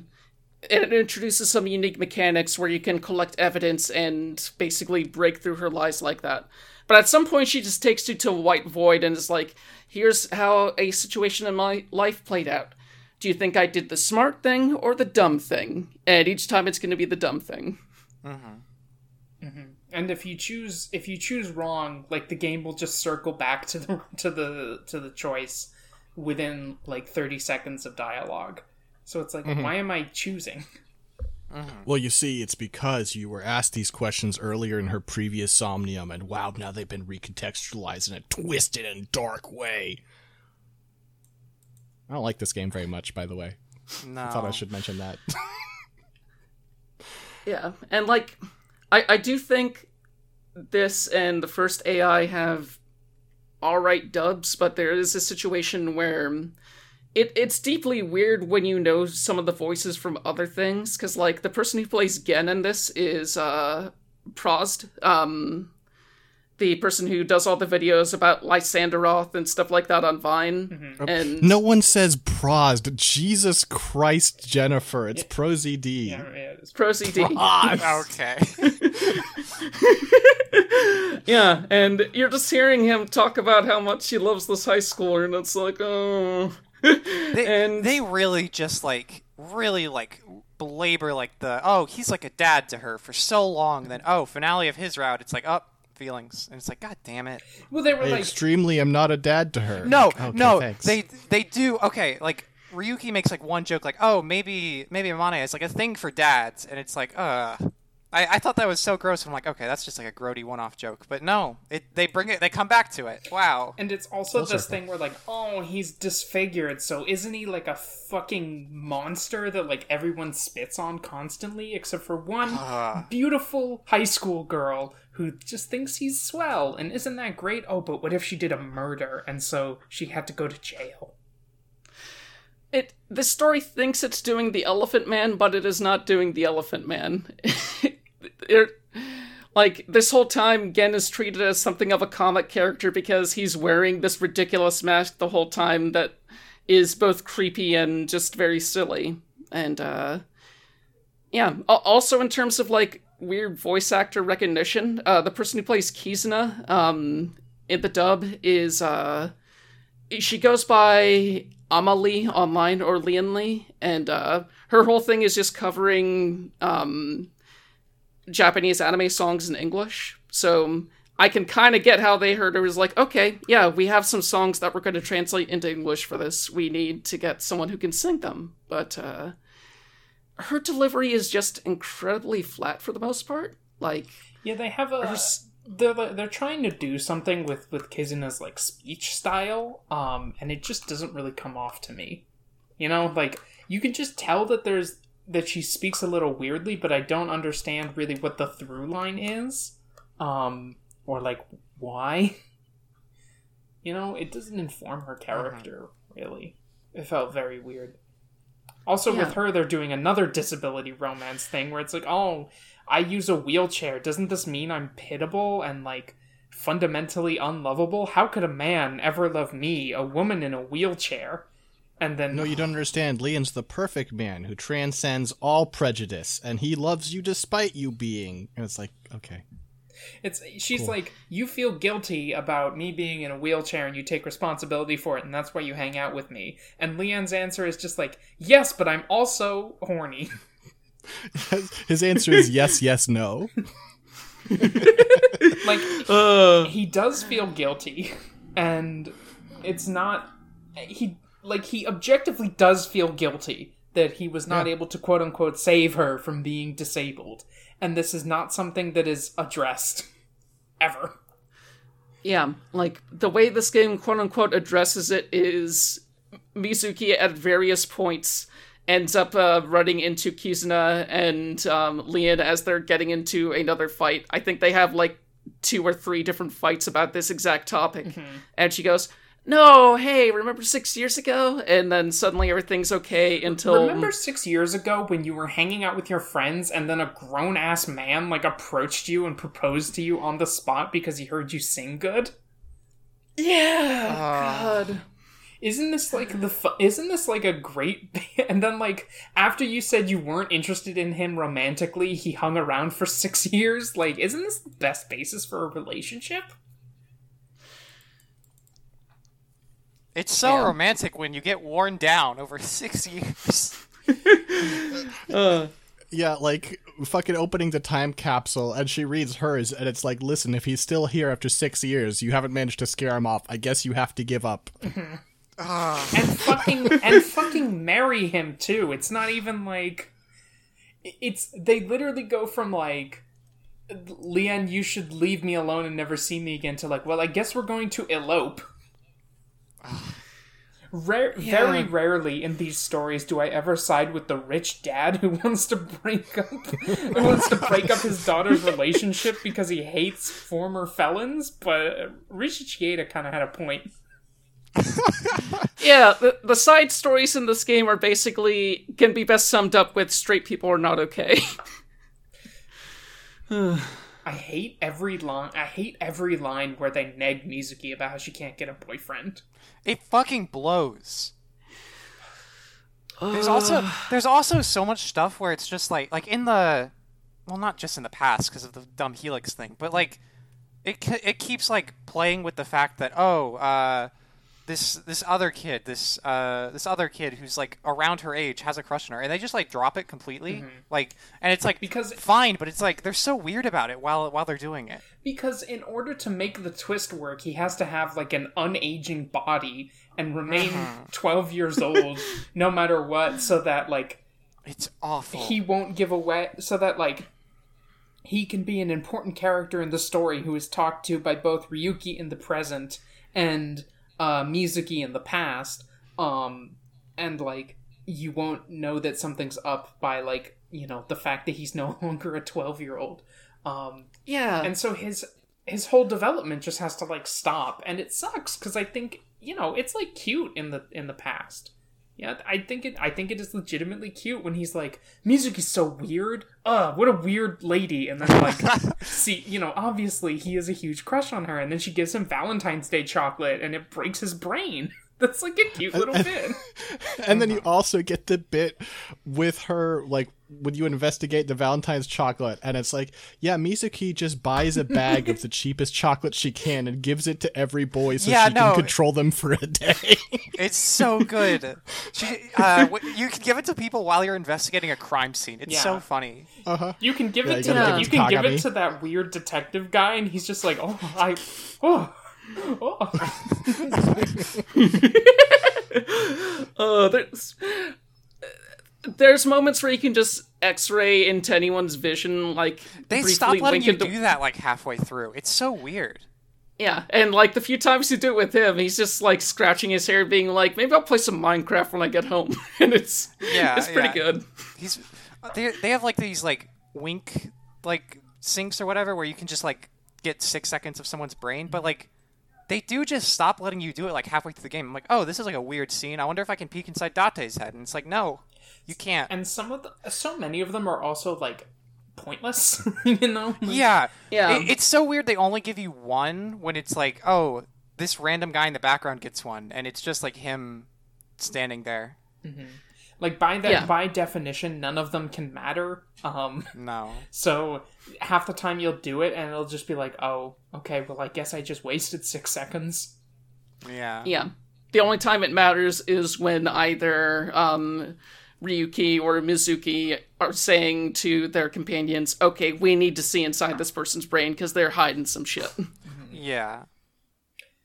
It introduces some unique mechanics where you can collect evidence and basically break through her lies like that. But at some point, she just takes you to a white void and is like, "Here's how a situation in my life played out. Do you think I did the smart thing or the dumb thing?" And each time, it's going to be the dumb thing. Mm-hmm. Mm-hmm. and if you choose if you choose wrong, like the game will just circle back to the to the to the choice within like thirty seconds of dialogue. So it's like, mm-hmm. why am I choosing? Mm-hmm. Well, you see, it's because you were asked these questions earlier in her previous Somnium, and wow, now they've been recontextualized in a twisted and dark way. I don't like this game very much, by the way. No, I thought I should mention that. [laughs] Yeah, and like, I I do think this and the first AI have all right dubs, but there is a situation where it it's deeply weird when you know some of the voices from other things, because like the person who plays Gen in this is uh Prost, um, the person who does all the videos about Lysanderoth and stuff like that on Vine, and no one says Prost. Jesus Christ, Jennifer. It's Pro ZD. Yeah, yeah, it's- Pro ZD. [laughs] okay. [laughs] Yeah, and you're just hearing him talk about how much he loves this high schooler, and it's like, oh. [laughs] they, and they really just like really like belabor like the oh he's like a dad to her for so long. Then oh finale of his route, it's like up feelings, and it's like god damn it. well, they were I like, extremely am not a dad to her. No, Okay, no, thanks. they they do okay. Like Ryuki makes like one joke, like oh maybe maybe Amane is like a thing for dads, and it's like uh, I, I thought that was so gross. I'm like okay, that's just like a grody one-off joke, but no, it they bring it, they come back to it. Wow. And it's also Full this circle. thing where like, oh, he's disfigured, so isn't he like a fucking monster that like everyone spits on constantly, except for one [sighs] Ah. beautiful high school girl who just thinks he's swell, and isn't that great? Oh, but what if she did a murder, and so she had to go to jail? it this story thinks it's doing the Elephant Man, but it is not doing the Elephant Man. [laughs] Like this whole time, Gen is treated as something of a comic character because he's wearing this ridiculous mask the whole time that is both creepy and just very silly. And uh yeah, also in terms of like weird voice actor recognition, uh the person who plays Kizuna um in the dub is uh she goes by AmaLee online or Leeandlie, and uh, her whole thing is just covering um, Japanese anime songs in English. So I can kind of get how they heard it was like, okay, yeah, we have some songs that we're going to translate into English for this. We need to get someone who can sing them. But uh, her delivery is just incredibly flat for the most part. Like, Yeah, they have a. s- They're they're trying to do something with with Kizuna's like speech style, um, and it just doesn't really come off to me. You know, like you can just tell that there's that she speaks a little weirdly, but I don't understand really what the through line is, um, or like why. [laughs] You know, it doesn't inform her character really. It felt very weird. Also, Yeah. with her, they're doing another disability romance thing where it's like, oh, I use a wheelchair. Doesn't this mean I'm pitiable and like fundamentally unlovable? How could a man ever love me, a woman in a wheelchair? And then No, you don't understand. Leon's the perfect man who transcends all prejudice, and he loves you despite you being. And it's like, okay. it's she's Cool. like, you feel guilty about me being in a wheelchair and you take responsibility for it, and that's why you hang out with me. And Leon's answer is just like, yes, but I'm also horny. [laughs] His answer is yes, yes, no. [laughs] like uh, he does feel guilty and it's not he like he objectively does feel guilty that he was not Yeah. able to quote unquote save her from being disabled and this is not something that is addressed ever yeah, like the way this game quote unquote addresses it is Mizuki at various points ends up uh, running into Kizuna and um, Leon as they're getting into another fight. I think they have like two or three different fights about this exact topic. And she goes, No, hey, remember six years ago? And then suddenly everything's okay until. remember six years ago when you were hanging out with your friends and then a grown-ass man like approached you and proposed to you on the spot because he heard you sing good Yeah! Uh, God. Isn't this like the fu- isn't this like a great [laughs] and then like after you said you weren't interested in him romantically, he hung around for 6 [laughs] years? Like isn't this the best basis for a relationship? It's so Yeah. romantic when you get worn down over [laughs] six years. [laughs] Uh, Yeah, like fucking opening the time capsule, and she reads hers, and it's like, listen, if he's still here after six years, you haven't managed to scare him off. I guess you have to give up. [laughs] And fucking and fucking marry him too. It's not even like it's they literally go from like Leon, you should leave me alone and never see me again to like, well, I guess we're going to elope. Rare, [sighs] Very rarely in these stories do I ever side with the rich dad who [laughs] wants to break up who wants to break up his daughter's [laughs] relationship because he hates former felons. But Rishi Chieda kind of had a point. [laughs] yeah, the, the side stories in this game are basically can be best summed up with straight people are not okay. [sighs] [sighs] I hate every line. I hate every line where they nag Mizuki about how she can't get a boyfriend. It fucking blows. There's also there's also so much stuff where it's just like like in the well not just in the past because of the dumb helix thing but like it it keeps like playing with the fact that oh uh this this other kid this uh this other kid who's like around her age has a crush on her and they just like drop it completely. Like and it's like Because- fine but it's like they're so weird about it while while they're doing it. Because in order to make the twist work, he has to have like an unaging body and remain twelve years old [laughs] no matter what, so that like it's awful. he won't give away, so that like he can be an important character in the story who is talked to by both Ryuki in the present and uh, Mizuki in the past. Um, and like you won't know that something's up by like you know the fact that he's no [laughs] longer a twelve year old. Um, yeah. and so his his whole development just has to like stop, and it sucks because I think you know it's like cute in the in the past. Yeah, I think it. I think it is legitimately cute when he's like, "Mizuki is so weird. Uh, what a weird lady." And then like, [laughs] see, you know, obviously he has a huge crush on her, and then she gives him Valentine's Day chocolate, and it breaks his brain. [laughs] That's like a cute little bit. [laughs] And then you also get the bit with her, like, when you investigate the Valentine's chocolate, and it's like, yeah, Mizuki just buys a bag of the [laughs] cheapest chocolate she can and gives it to every boy so Yeah, she no. can control them for a day. It's so [laughs] good. She, uh, you can give it to people while you're investigating a crime scene. It's Yeah. so funny. You can give Yeah, it to gotta you to can give it to that weird detective guy, and he's just like, "Oh, I, oh." Oh. Uh, [laughs] there's there's moments where you can just X-ray into anyone's vision, like They stop letting you into- do that like halfway through. It's so weird. Yeah, and like the few times you do it with him, he's just like scratching his hair, being like, "Maybe I'll play some Minecraft when I get home," [laughs] and it's Yeah, it's pretty yeah. good. He's they they have like these like wink like syncs or whatever where you can just like get six seconds of someone's brain, but like they do just stop letting you do it like halfway through the game. I'm like, oh, this is like a weird scene. I wonder if I can peek inside Date's head, and it's like, no, you can't. And some of the, so many of them are also like pointless. [laughs] you know? yeah, Yeah. It- it's so weird. They only give you one when it's like, oh, this random guy in the background gets one, and it's just like him standing there. Like by that Yeah. by definition, none of them can matter. Um, [laughs] No. so half the time you'll do it, and it'll just be like, oh, okay, well, I guess I just wasted six seconds. Yeah. Yeah. The only time it matters is when either um, Ryuki or Mizuki are saying to their companions, okay, we need to see inside this person's brain because they're hiding some shit. [laughs] Yeah.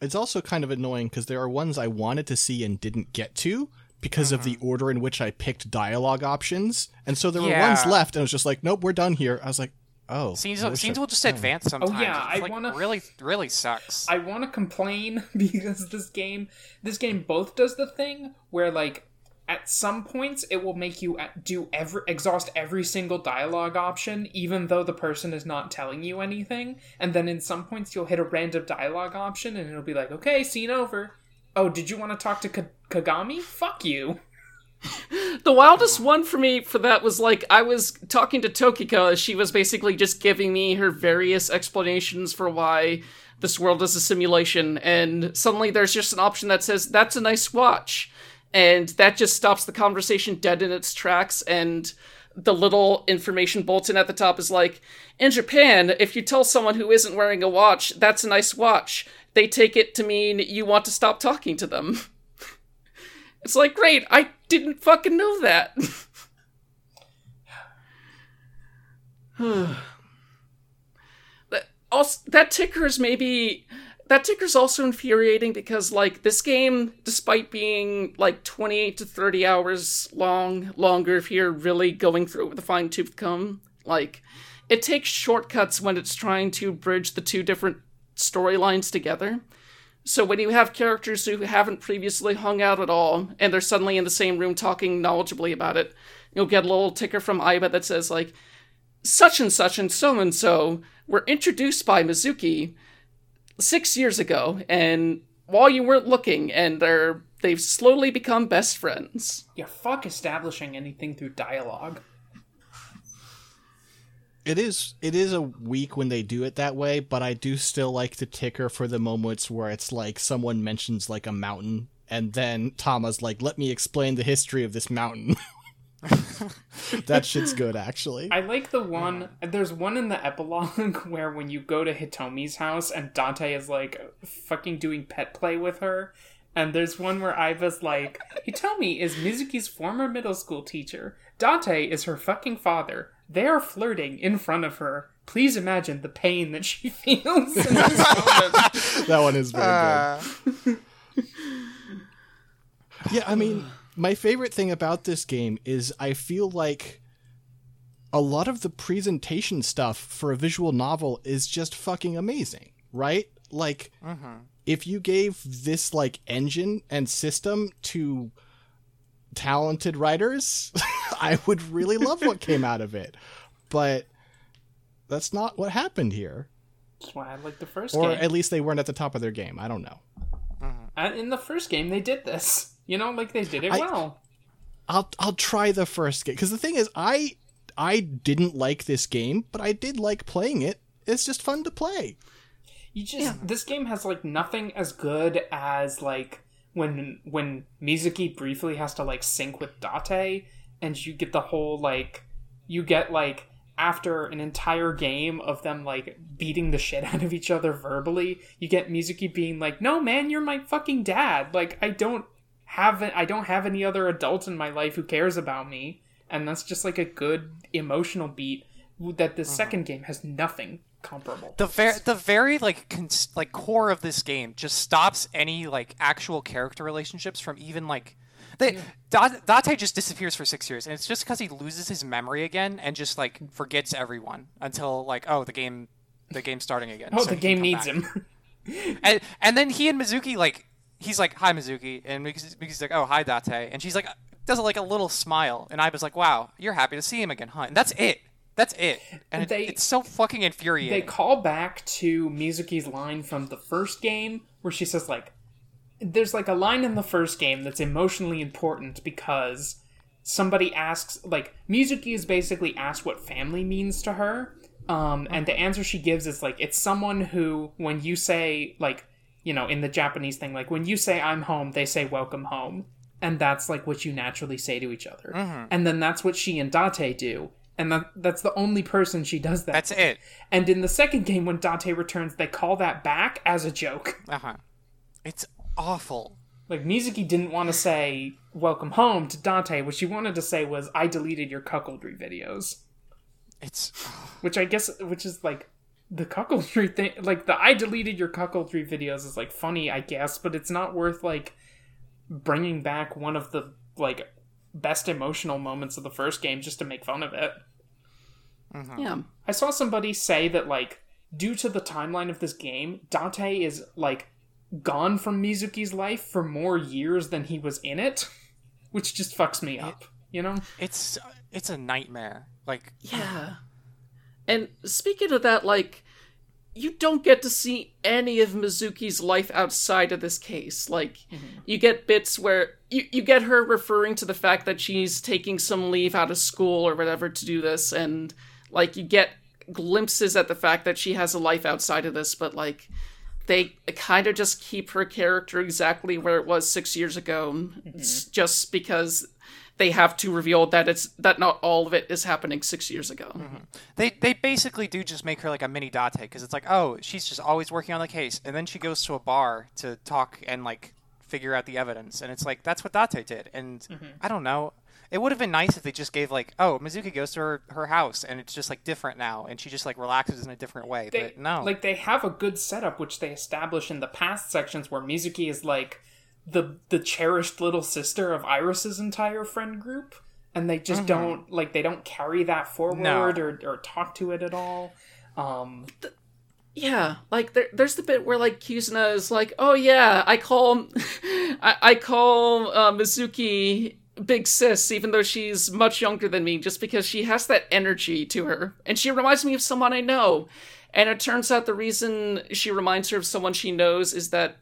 It's also kind of annoying because there are ones I wanted to see and didn't get to because of the mm-hmm. order in which I picked dialogue options. And so there were ones left, and I was just like, nope, we're done here. I was like, oh. Scenes, scenes I- will just advance sometimes. Oh yeah, It's, I like, wanna- really, really sucks. I want to complain [laughs] because this game, this game both does the thing where like at some points it will make you uh, do every exhaust every single dialogue option even though the person is not telling you anything. And then in some points you'll hit a random dialogue option and it'll be like okay scene over. Oh did you want to talk to Ka- kagami? Fuck you. [laughs] The wildest one for me for that was like I was talking to Tokiko she was basically just giving me her various explanations for why this world is a simulation, and suddenly there's just an option that says, That's a nice watch. And that just stops the conversation dead in its tracks, and the little information bulletin at the top is like, In Japan, if you tell someone who isn't wearing a watch, that's a nice watch, they take it to mean you want to stop talking to them. [laughs] It's like, great, I didn't fucking know that. [laughs] [sighs] that also that ticker is maybe that ticker's also infuriating because like this game despite being like 28 to 30 hours long longer if you're really going through it with a fine-tooth comb like it takes shortcuts when it's trying to bridge the two different storylines together. So when you have characters who haven't previously hung out at all and they're suddenly in the same room talking knowledgeably about it, you'll get a little ticker from Aiba that says like such and such and so and so were introduced by Mizuki six years ago and while you weren't looking and they're they've slowly become best friends. yeah fuck establishing anything through dialogue It is it is a week when they do it that way, but I do still like the ticker for the moments where it's like someone mentions like a mountain and then Tama's like, "Let me explain the history of this mountain." [laughs] [laughs] that shit's good actually. I like the one. There's one in the epilogue [laughs] where when you go to Hitomi's house and Dante is like fucking doing pet play with her. And there's one where Aiba's like, Hitomi is Mizuki's former middle school teacher. Dante is her fucking father. They are flirting in front of her. Please imagine the pain that she [laughs] feels in this that one is very Uh, good. Yeah, I mean, my favorite thing about this game is I feel like a lot of the presentation stuff for a visual novel is just fucking amazing, right? Like, mm-hmm. if you gave this like engine and system to talented writers, [laughs] I would really love what came out of it. But that's not what happened here, That's why I like the first or game. at least they weren't at the top of their game. I don't know. And in the first game, they did this. You know, like they did it I- well. I'll I'll try the first game because the thing is, I I didn't like this game, but I did like playing it. It's just fun to play. You just this game has like nothing as good as like when when Mizuki briefly has to like sync with Date and you get the whole like you get like after an entire game of them like beating the shit out of each other verbally, you get Mizuki being like, "No, man, you're my fucking dad. Like I don't have I don't have any other adult in my life who cares about me." And that's just like a good emotional beat that the mm-hmm. second game has nothing comparable. the very the very like cons- like core of this game just stops any like actual character relationships from even like They Da- Date just disappears for six years, and it's just because he loses his memory again and just like forgets everyone until like oh the game, the game's starting again. Oh, so the game needs back. him. [laughs] and and then he and Mizuki like he's like hi Mizuki. And Mizuki's Mizuki's like oh hi Date. And she's like does like a little smile. And I was like wow you're happy to see him again huh? And that's it. That's it. And it- They- it's so fucking infuriating. they call back to Mizuki's line from the first game where she says like there's like a line in the first game that's emotionally important because somebody asks like Mizuki is basically asked what family means to her. Um, and the answer she gives is like it's someone who when you say like you know in the Japanese thing like when you say I'm home they say welcome home and that's like what you naturally say to each other. And then that's what she and Date do and that, that's the only person she does that that's it. And in the second game, when Dante returns, they call that back as a joke. [laughs] uh-huh. It's awful. Like, Mizuki didn't want to say, Welcome home to Dante. What she wanted to say was, I deleted your cuckoldry videos. it's Which I guess, which is like, the cuckoldry [laughs] thing, like, the I deleted your cuckoldry videos is, like, funny, I guess, but it's not worth, like, bringing back one of the, like, best emotional moments of the first game just to make fun of it. Mm-hmm. Yeah. I saw somebody say that like due to the timeline of this game, Dante is like gone from Mizuki's life for more years than he was in it, which just fucks me up. You know? it's it's a nightmare like Yeah. And speaking of that, like, you don't get to see any of Mizuki's life outside of this case. Like, mm-hmm. you get bits where you, you get her referring to the fact that she's taking some leave out of school or whatever to do this, and, like, you get glimpses at the fact that she has a life outside of this, but, like, they kind of just keep her character exactly where it was six years ago, mm-hmm. s- just because they have to reveal that it's that not all of it is happening six years ago. Mm-hmm. They they basically do just make her like a mini Date because it's like, oh, she's just always working on the case, and then she goes to a bar to talk and like figure out the evidence, and it's like that's what Date did, and mm-hmm. I don't know. It would have been nice if they just gave like, oh, Mizuki goes to her, her house, and it's just like different now, and she just like relaxes in a different way. They, but no, Like they have a good setup which they establish in the past sections where Mizuki is like the the cherished little sister of Iris's entire friend group. And they just don't like they don't carry that forward No. or, or talk to it at all. Um Yeah, like there, there's the bit where like Kizuna is like, "Oh yeah, I call, [laughs] I, I call uh, Mizuki Big Sis, even though she's much younger than me, just because she has that energy to her, and she reminds me of someone I know." And it turns out the reason she reminds her of someone she knows is that it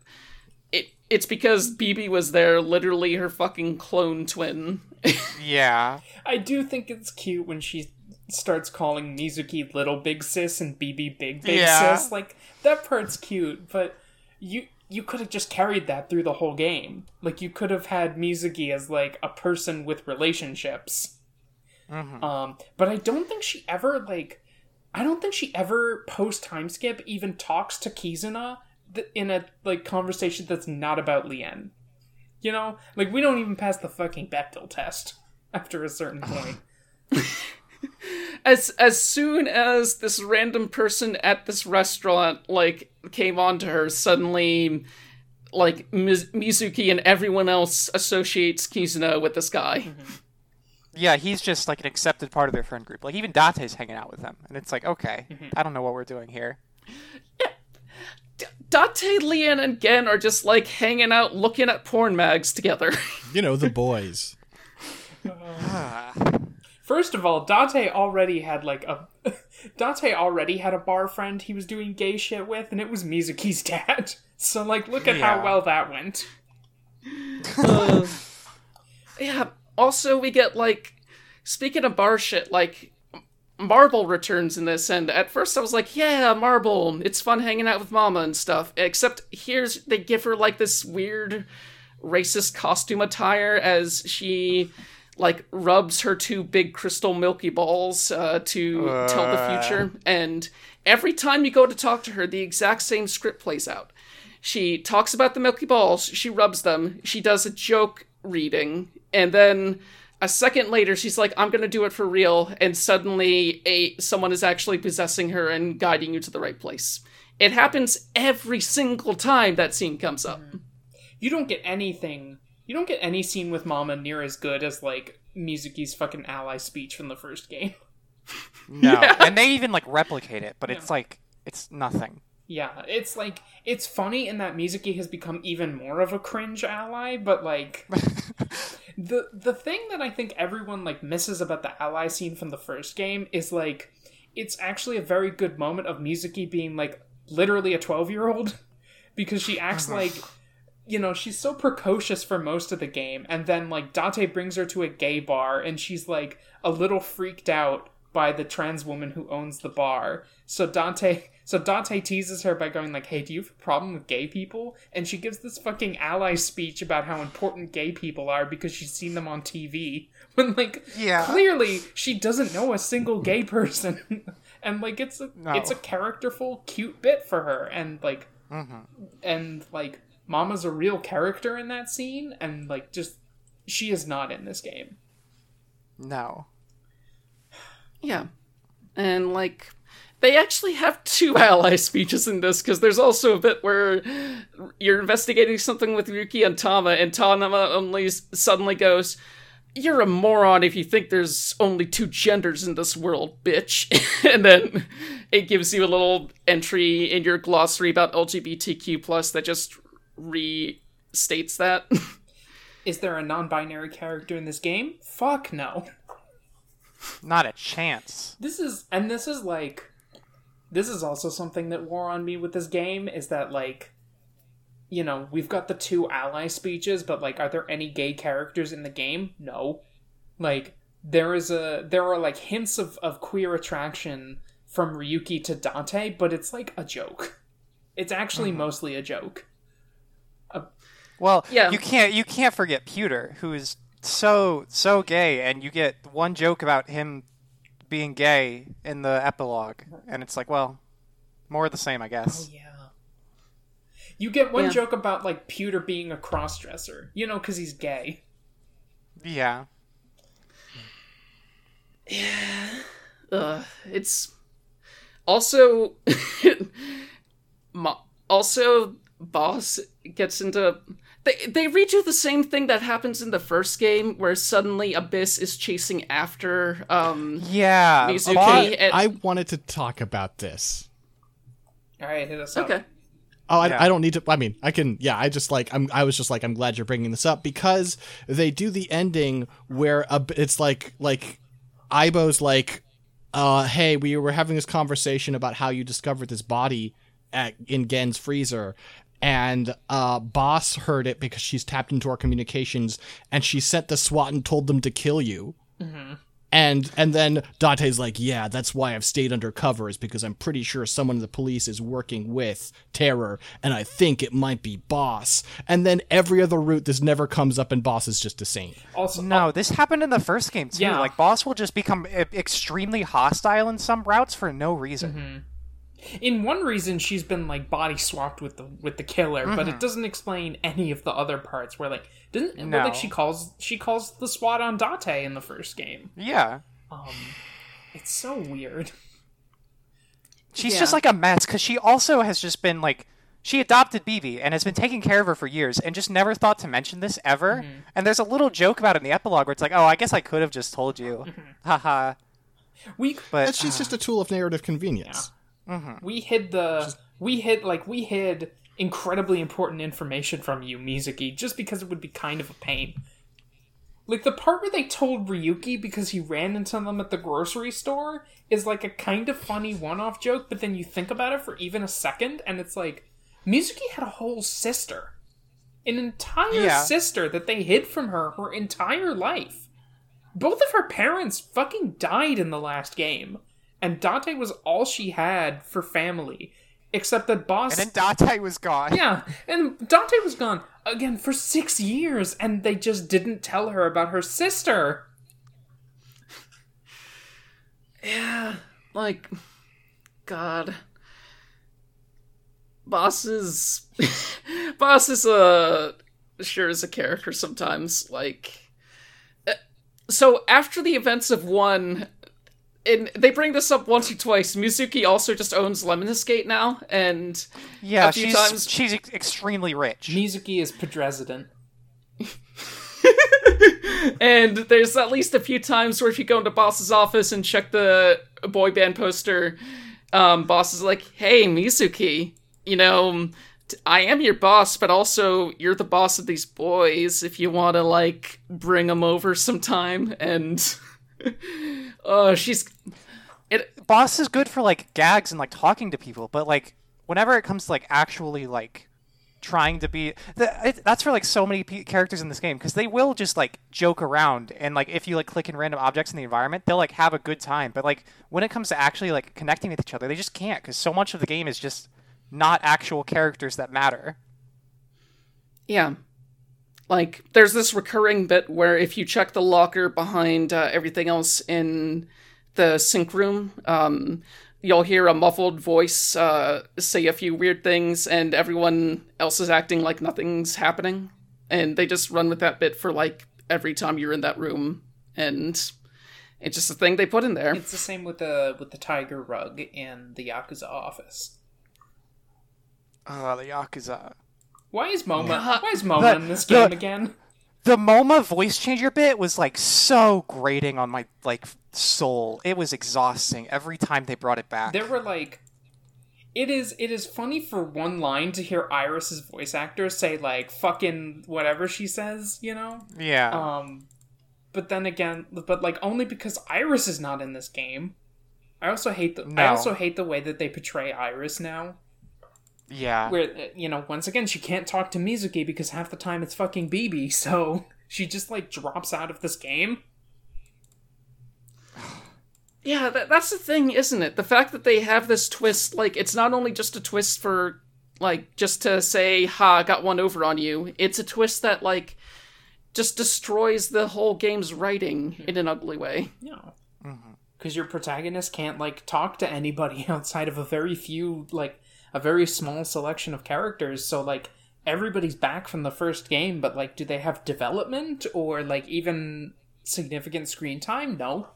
it's because BB was there, literally her fucking clone twin. yeah, I do think it's cute when she starts calling Mizuki little big sis and BB big big Yeah. sis. Like that part's cute, but you you could have just carried that through the whole game. Like you could have had Mizuki as like a person with relationships. Um, but I don't think she ever like I don't think she ever post time skip even talks to Kizuna th- in a like conversation that's not about Lien. You know, like we don't even pass the fucking Bechdel test after a certain [sighs] point. [laughs] as as soon as this random person at this restaurant like came on to her suddenly like Miz- Mizuki and everyone else associates Kizuna with this guy. Mm-hmm. yeah, he's just like an accepted part of their friend group. Like even Date's hanging out with them, and it's like, okay, mm-hmm. I don't know what we're doing here. D- Date, Lien, and Gen are just like hanging out looking at porn mags together. [laughs] You know, the boys. First of all, Date already had like a [laughs] Date already had a bar friend he was doing gay shit with, and it was Mizuki's dad. [laughs] So like, look at how well that went. yeah. Also, we get like speaking of bar shit, like Marble returns in this, and at first I was like, "Yeah, Marble, it's fun hanging out with Mama and stuff." Except here's they give her like this weird racist costume attire as she like rubs her two big crystal milky balls uh, to tell the future, and every time you go to talk to her, the exact same script plays out. She talks about the milky balls, she rubs them, she does a joke reading, and then a second later she's like, I'm gonna do it for real, and suddenly a someone is actually possessing her and guiding you to the right place. It happens every single time that scene comes up. Mm-hmm. You don't get anything you don't get any scene with Mama near as good as like Mizuki's fucking ally speech from the first game. [laughs] No, Yeah. and they even like replicate it, but it's like it's nothing. Yeah, it's like it's funny in that Mizuki has become even more of a cringe ally, but like [laughs] the the thing that I think everyone like misses about the ally scene from the first game is like it's actually a very good moment of Mizuki being like literally a 12-year-old [laughs] because she acts uh-huh. like you know, she's so precocious for most of the game and then like Date brings her to a gay bar and she's like a little freaked out by the trans woman who owns the bar. So Dante so Dante teases her by going like, "Hey, do you have a problem with gay people?" And she gives this fucking ally speech about how important gay people are because she's seen them on TV. [laughs] When like Yeah. clearly she doesn't know a single gay person. [laughs] and like it's a No. it's a characterful cute bit for her and like mm-hmm. and like Mama's a real character in that scene and like just she is not in this game. No. Yeah. And like they actually have two [laughs] ally speeches in this because there's also a bit where you're investigating something with Yuki and Tama, and Tama only suddenly goes, "You're a moron if you think there's only two genders in this world, bitch." [laughs] and then it gives you a little entry in your glossary about LGBTQ plus that just restates that. [laughs] Is there a non-binary character in this game? Fuck no. Not a chance. This is and this is like this is also something that wore on me with this game is that like you know, we've got the two ally speeches, but like are there any gay characters in the game? No. Like there is a there are like hints of, of queer attraction from Ryuki to Dante, but it's like a joke. It's actually mm-hmm. mostly a joke. Uh, well, Yeah. you can't you can't forget Pewter, who is so so gay, and you get one joke about him being gay in the epilogue, and it's like, well, more of the same, I guess. Yeah. You get one Yeah. joke about like Pewter being a crossdresser, you know, because he's gay. Yeah. [sighs] Yeah. uh, it's also [laughs] Mo- also boss gets into they they redo the same thing that happens in the first game where suddenly abyss is chasing after um Yeah. Mizuki Bo- and- I wanted to talk about this. All right, hit us up. okay Oh, I, Yeah. I don't need to. I mean, I can. Yeah, I just like. I'm. I was just like. I'm glad you're bringing this up because they do the ending where a, it's like like, Aiba's like, uh, hey, we were having this conversation about how you discovered this body at in Gen's freezer, and uh, Boss heard it because she's tapped into our communications, and she sent the SWAT and told them to kill you. Mm-hmm. And and then Dante's like, yeah, that's why I've stayed undercover is because I'm pretty sure someone in the police is working with Terror, and I think it might be Boss. And then every other route, this never comes up, and Boss is just a saint. Also, No, uh, this happened in the first game too. Yeah. Like boss will just become extremely hostile in some routes for no reason. Mm-hmm. In one reason, she's been like body swapped with the with the killer, but Mm-hmm. it doesn't explain any of the other parts. Where like doesn't well, No. like she calls she calls the SWAT on Date in the first game. Yeah. Um, it's so weird. She's Yeah. just like a mess because she also has just been like she adopted BB and has been taking care of her for years and just never thought to mention this ever. And there's a little joke about it in the epilogue where it's like, "Oh, I guess I could have just told you." Haha. We But And she's just a tool of narrative convenience. Mm-hmm. we hid the we hid like we hid incredibly important information from you mizuki just because it would be kind of a pain. Like the part where they told ryuki because he ran into them at the grocery store is like a kind of funny one-off joke but then you think about it for even a second and it's like mizuki had a whole sister. An entire Yeah. sister that they hid from her her entire life. Both of her parents fucking died in the last game and dante was all she had for family except that boss and then Dante was gone. yeah and dante was gone again for six years and they just didn't tell her about her sister yeah like god boss is [laughs] boss is a sure is a character sometimes like uh, so after the events of one and they bring this up once or twice mizuki also just owns lemon escape now and Yeah, A few she's times- she's ex- extremely rich. mizuki is president [laughs] and there's at least a few times where if you go into boss's office and check the boy band poster, um, boss is like, "Hey, Mizuki, you know, I am your boss, but also you're the boss of these boys. If you want to like bring them over sometime." And [laughs] oh, she's it. Boss is good for like gags and like talking to people, but like whenever it comes to like actually like trying to be the, it, that's for like so many p- characters in this game because they will just like joke around and like if you like click in random objects in the environment they'll like have a good time but like when it comes to actually like connecting with each other they just can't because so much of the game is just not actual characters that matter Yeah. Like, there's this recurring bit where if you check the locker behind uh, everything else in the sync room, um, you'll hear a muffled voice uh, say a few weird things, and everyone else is acting like nothing's happening. And they just run with that bit for like every time you're in that room, and it's just a thing they put in there. It's the same with the with the tiger rug in the Yakuza office. uh the yakuza Why is Moma? Yeah. Why is Moma The- in this the- game again? the moma voice changer bit was like so grating on my like soul it was exhausting every time they brought it back There were like, it is it is funny for one line to hear Iris's voice actor say like fucking whatever she says, you know. yeah Um, but then again, but like only because Iris is not in this game. I also hate the I also hate the way that they portray Iris now. Yeah Where uh, you know, once again, she can't talk to Mizuki because half the time it's fucking BB, [laughs] so she just like drops out of this game. [sighs] Yeah, that, that's the thing, isn't it? The fact that they have this twist, like, it's not only just a twist for, like, just to say, ha, got one over on you. It's a twist that, like, just destroys the whole game's writing in an ugly way. No. Because your protagonist can't like talk to anybody [laughs] outside of a very few, like a very small selection of characters. So like everybody's back from the first game, but like, do they have development or like even significant screen time? No.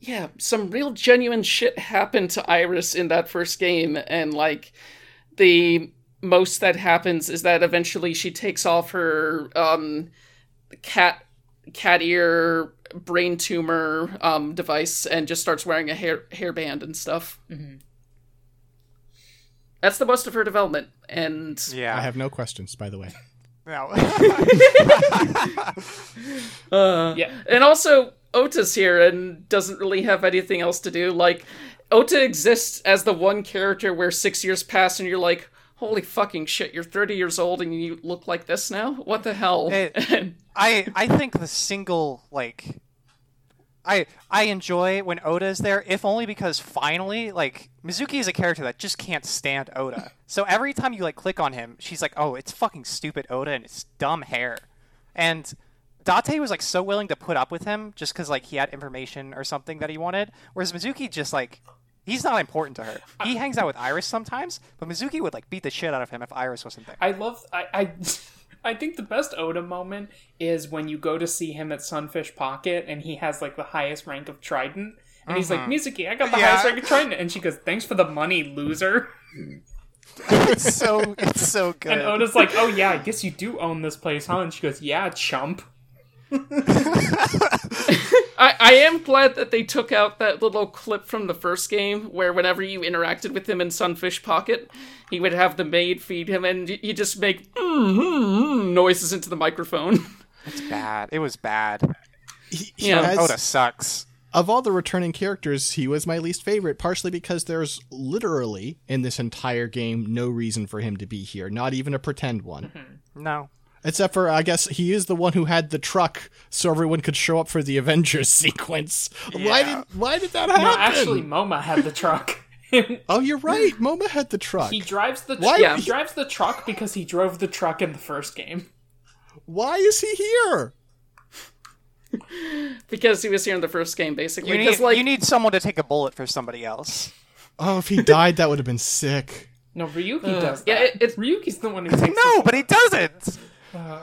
Yeah, some real genuine shit happened to Iris in that first game, and, like, the most that happens is that eventually she takes off her, um, cat, cat ear brain tumor, um, device and just starts wearing a hair, hairband and stuff. That's the most of her development, and yeah I have no questions, by the way. no. [laughs] Uh, Yeah. and also Ota's here and doesn't really have anything else to do. Like, Ota exists as the one character where six years pass and you're like, holy fucking shit, you're 30 years old and you look like this now? What the hell? It- [laughs] I I think the single like I I enjoy when Ota is there, if only because finally, like Mizuki is a character that just can't stand Ota. [laughs] So every time you like click on him, she's like, "Oh, it's fucking stupid Ota and it's dumb hair," and Date was like so willing to put up with him just because like he had information or something that he wanted, whereas Mizuki just like. He's not important to her. He hangs out with Iris sometimes, but Mizuki would like beat the shit out of him if Iris wasn't there. I love I I, [laughs] I think the best Ota moment is when you go to see him at Sunfish Pocket and he has like the highest rank of Trident. And he's like, mm-hmm. Mizuki, I got the Yeah. highest rank of Trident. And she goes, Thanks for the money, loser. [laughs] it's so it's so good. And Ota's like, Oh yeah, I guess you do own this place, huh? And she goes, Yeah, chump. I, I am glad that they took out that little clip from the first game where whenever you interacted with him in Sunfish Pocket, he would have the maid feed him and y- you just make mm, mm, mm noises into the microphone. It's bad. It was bad. He, he Yeah. has- Ota sucks. of all the returning characters, he was my least favorite, partially because there's literally, in this entire game, no reason for him to be here, not even a pretend one. No. Except for, I guess, he is the one who had the truck so everyone could show up for the Avengers [laughs] sequence. Why did why did that happen? No, actually, Moma had the truck. [laughs] oh, you're right. Moma had the truck. he drives the Why- yeah. he drives the truck because he drove the truck in the first game. Why is he here? because he was here in the first game, basically. You need, like, you need someone to take a bullet for somebody else. Oh, if he died, that would have been sick. No, Ryuki uh, does that. yeah, it- it's- Ryuki's the one who takes No, the but he doesn't. [sighs]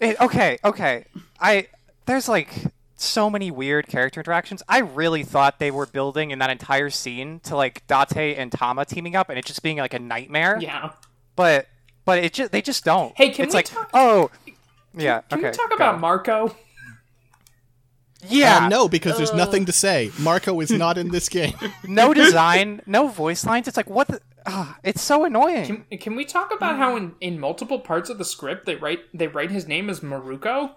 It, okay, okay. I there's like so many weird character interactions. I really thought they were building in that entire scene to like Date and Tama teaming up and it just being like a nightmare. Yeah. But but it just they just don't. Hey, can it's we like talk- oh yeah. Can okay, we talk about Marco? Yeah, Uh, no, because there's nothing to say. Marco is not in this game. [laughs] no design, no voice lines. It's like what? The, ah, it's so annoying. Can, can we talk about how in, in multiple parts of the script they write they write his name as Maruko?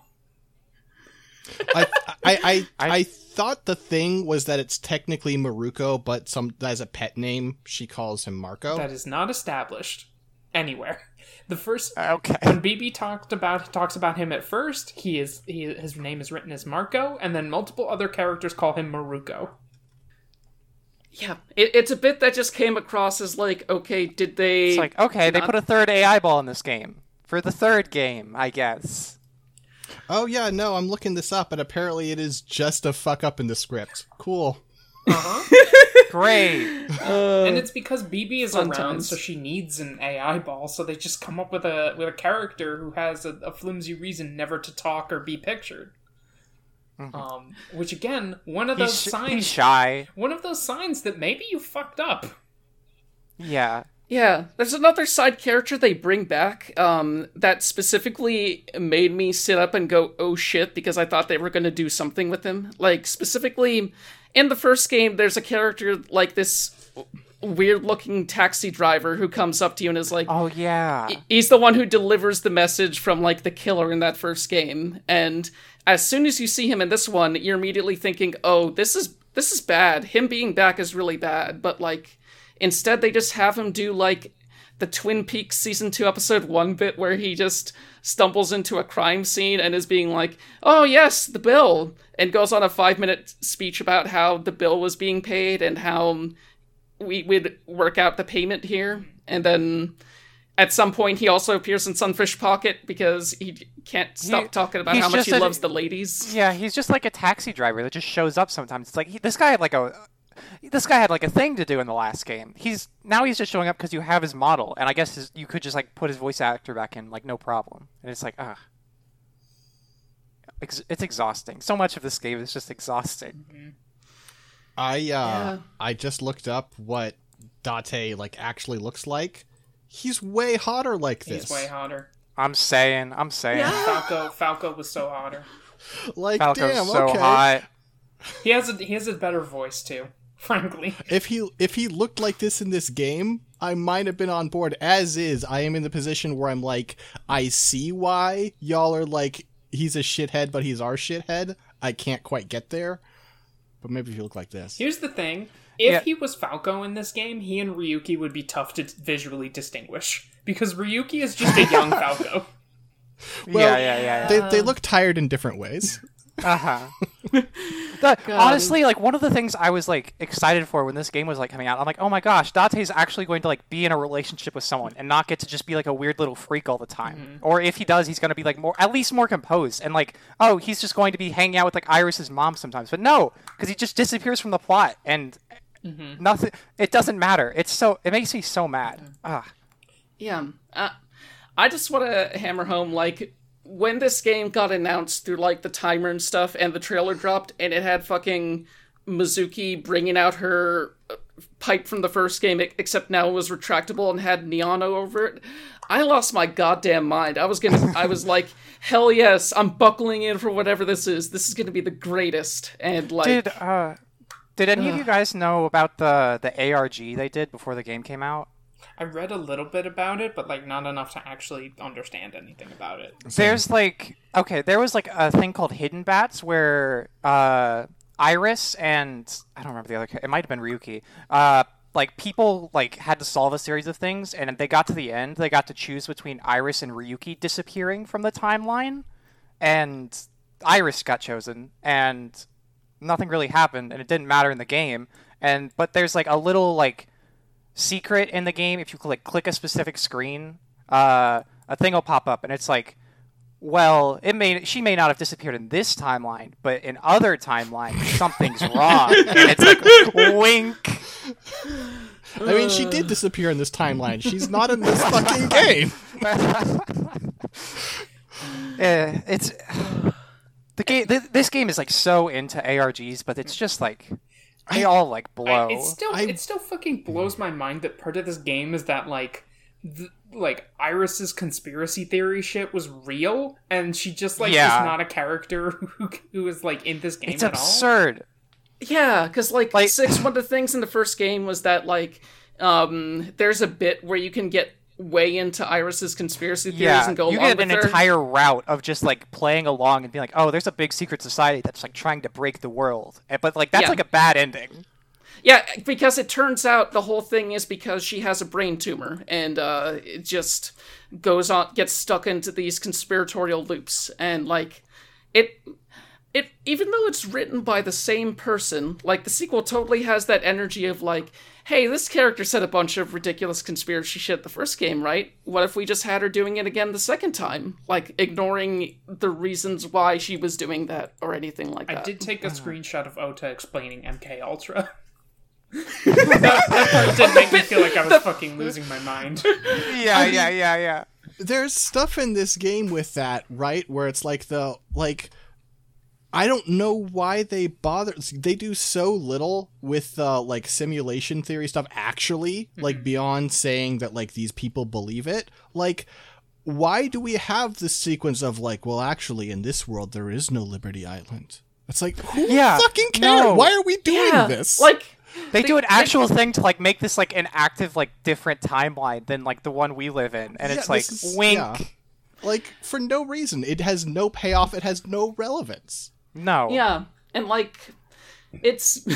I, I, I, [laughs] I thought the thing was that it's technically Maruko, but some as a pet name, she calls him Marco. That is not established anywhere. The first uh, okay. when BB talked about talks about him at first, he is he his name is written as Marco, and then multiple other characters call him Maruko. Yeah, it, it's a bit that just came across as like, okay, did they? It's like okay, they put a third AI ball in this game for the third game, I guess. oh yeah, no, I'm looking this up, and apparently it is just a fuck up in the script. Cool. Uh-huh. [laughs] Great. and it's because BB is fun around, times. so she needs an AI ball. So they just come up with a with a character who has a, a flimsy reason never to talk or be pictured. Um, which again, one of those he's, sh- signs, he's shy. one of those signs that maybe you fucked up. Yeah. Yeah, there's another side character they bring back um, that specifically made me sit up and go, oh shit, because I thought they were going to do something with him. Like, specifically, in the first game, there's a character like this weird looking taxi driver who comes up to you and is like, Oh yeah. he's the one who delivers the message from like the killer in that first game. And as soon as you see him in this one you're immediately thinking oh this is this is bad. Him being back is really bad. But like instead they just have him do like the twin peaks season 2 episode 1 bit where he just stumbles into a crime scene and is being like oh yes the bill and goes on a 5 minute speech about how the bill was being paid and how we would work out the payment here and then at some point he also appears in sunfish pocket because he can't stop He- talking about how much he a- loves the ladies Yeah, he's just like a taxi driver that just shows up sometimes. It's like he, this guy had like a this guy had like a thing to do in the last game. He's now he's just showing up because you have his model, and I guess his, you could just like put his voice actor back in like no problem. And it's like ah, Ex- it's exhausting. So much of this game is just exhausting. I uh, Yeah. I just looked up what Date like actually looks like. He's way hotter like this. He's way hotter. I'm saying, I'm saying, [laughs] Falco Falco was so hotter. Like Falco's damn, so okay. hot. He has a he has a better voice too. [laughs] Frankly, If he if he looked like this in this game, I might have been on board. As is, I am in the position where I'm like, I see why y'all are like he's a shithead, but he's our shithead. I can't quite get there. But maybe if you look like this. here's the thing: if Yeah. he was Falco in this game, he and Ryuki would be tough to visually distinguish because Ryuki is just a young [laughs] Falco. Well, yeah, yeah, yeah. yeah. They they look tired in different ways. Uh-huh. [laughs] The- honestly, like one of the things I was like excited for when this game was like coming out, I'm like, oh my gosh, Date's actually going to like be in a relationship with someone and not get to just be like a weird little freak all the time. Or if he does, he's going to be like more, at least more composed and like, oh, he's just going to be hanging out with like Iris's mom sometimes. But no, because he just disappears from the plot and nothing. It doesn't matter. It's so it makes me so mad. Ah, yeah uh, i just want to hammer home like when this game got announced through like the timer and stuff and the trailer dropped and it had fucking mizuki bringing out her uh, pipe from the first game except now it was retractable and had neono over it i lost my goddamn mind. I was gonna i was like [laughs] hell yes i'm buckling in for whatever this is. This is gonna be the greatest. And like did uh, did any of you guys know about the the ARG they did before the game came out? I read a little bit about it, but like not enough to actually understand anything about it. There's like okay, there was like a thing called Hidden Bats where uh, Iris and I don't remember the other. It might have been Ryuki. Uh, like people like had to solve a series of things, and they got to the end. They got to choose between Iris and Ryuki disappearing from the timeline, and Iris got chosen, and nothing really happened, and it didn't matter in the game. And but there's like a little like secret in the game. If you click click a specific screen, uh, a thing will pop up, and it's like, well, it may she may not have disappeared in this timeline, but in other timelines, something's wrong. and it's like wink. I mean, she did disappear in this timeline. She's not in this fucking game. Uh, [laughs] it's the game. Th- this game is like so into ARGs, but it's just like they all like blow. I, it still I- it still fucking blows my mind that part of this game is that like the, like Iris's conspiracy theory shit was real, and she just like Yeah. is not a character [laughs] who who is like in this game It's at absurd. Yeah, because like, Like- six, one of the things in the first game was that like, um, there's a bit where you can get way into Iris's conspiracy theories Yeah, and go you along get an her. entire route of just like playing along and being like, "Oh, there's a big secret society that's like trying to break the world," but like that's Yeah. like a bad ending. Yeah, because it turns out the whole thing is because she has a brain tumor, and uh, it just goes on, gets stuck into these conspiratorial loops, and like, it, it even though it's written by the same person, like the sequel totally has that energy of like, hey, this character said a bunch of ridiculous conspiracy shit the first game, right? What if we just had her doing it again the second time, like ignoring the reasons why she was doing that or anything like that? I did take a uh-huh. screenshot of Ota explaining MK Ultra. [laughs] that, that part did make me feel like I was fucking losing my mind. Yeah, yeah, yeah, yeah. there's stuff in this game with that, right? Where it's like the like I don't know why they bother they do so little with uh like simulation theory stuff actually, like beyond saying that like these people believe it. Like why do we have this sequence of like, well actually in this world there is no Liberty Island? It's like who Yeah, fucking cares? no. Why are we doing yeah, this? like. They do an they- actual thing to like make this like an active like different timeline than like the one we live in, and Yeah, it's like this is- wink. yeah. like for no reason. It has no payoff, it has no relevance. No. Yeah, and like it's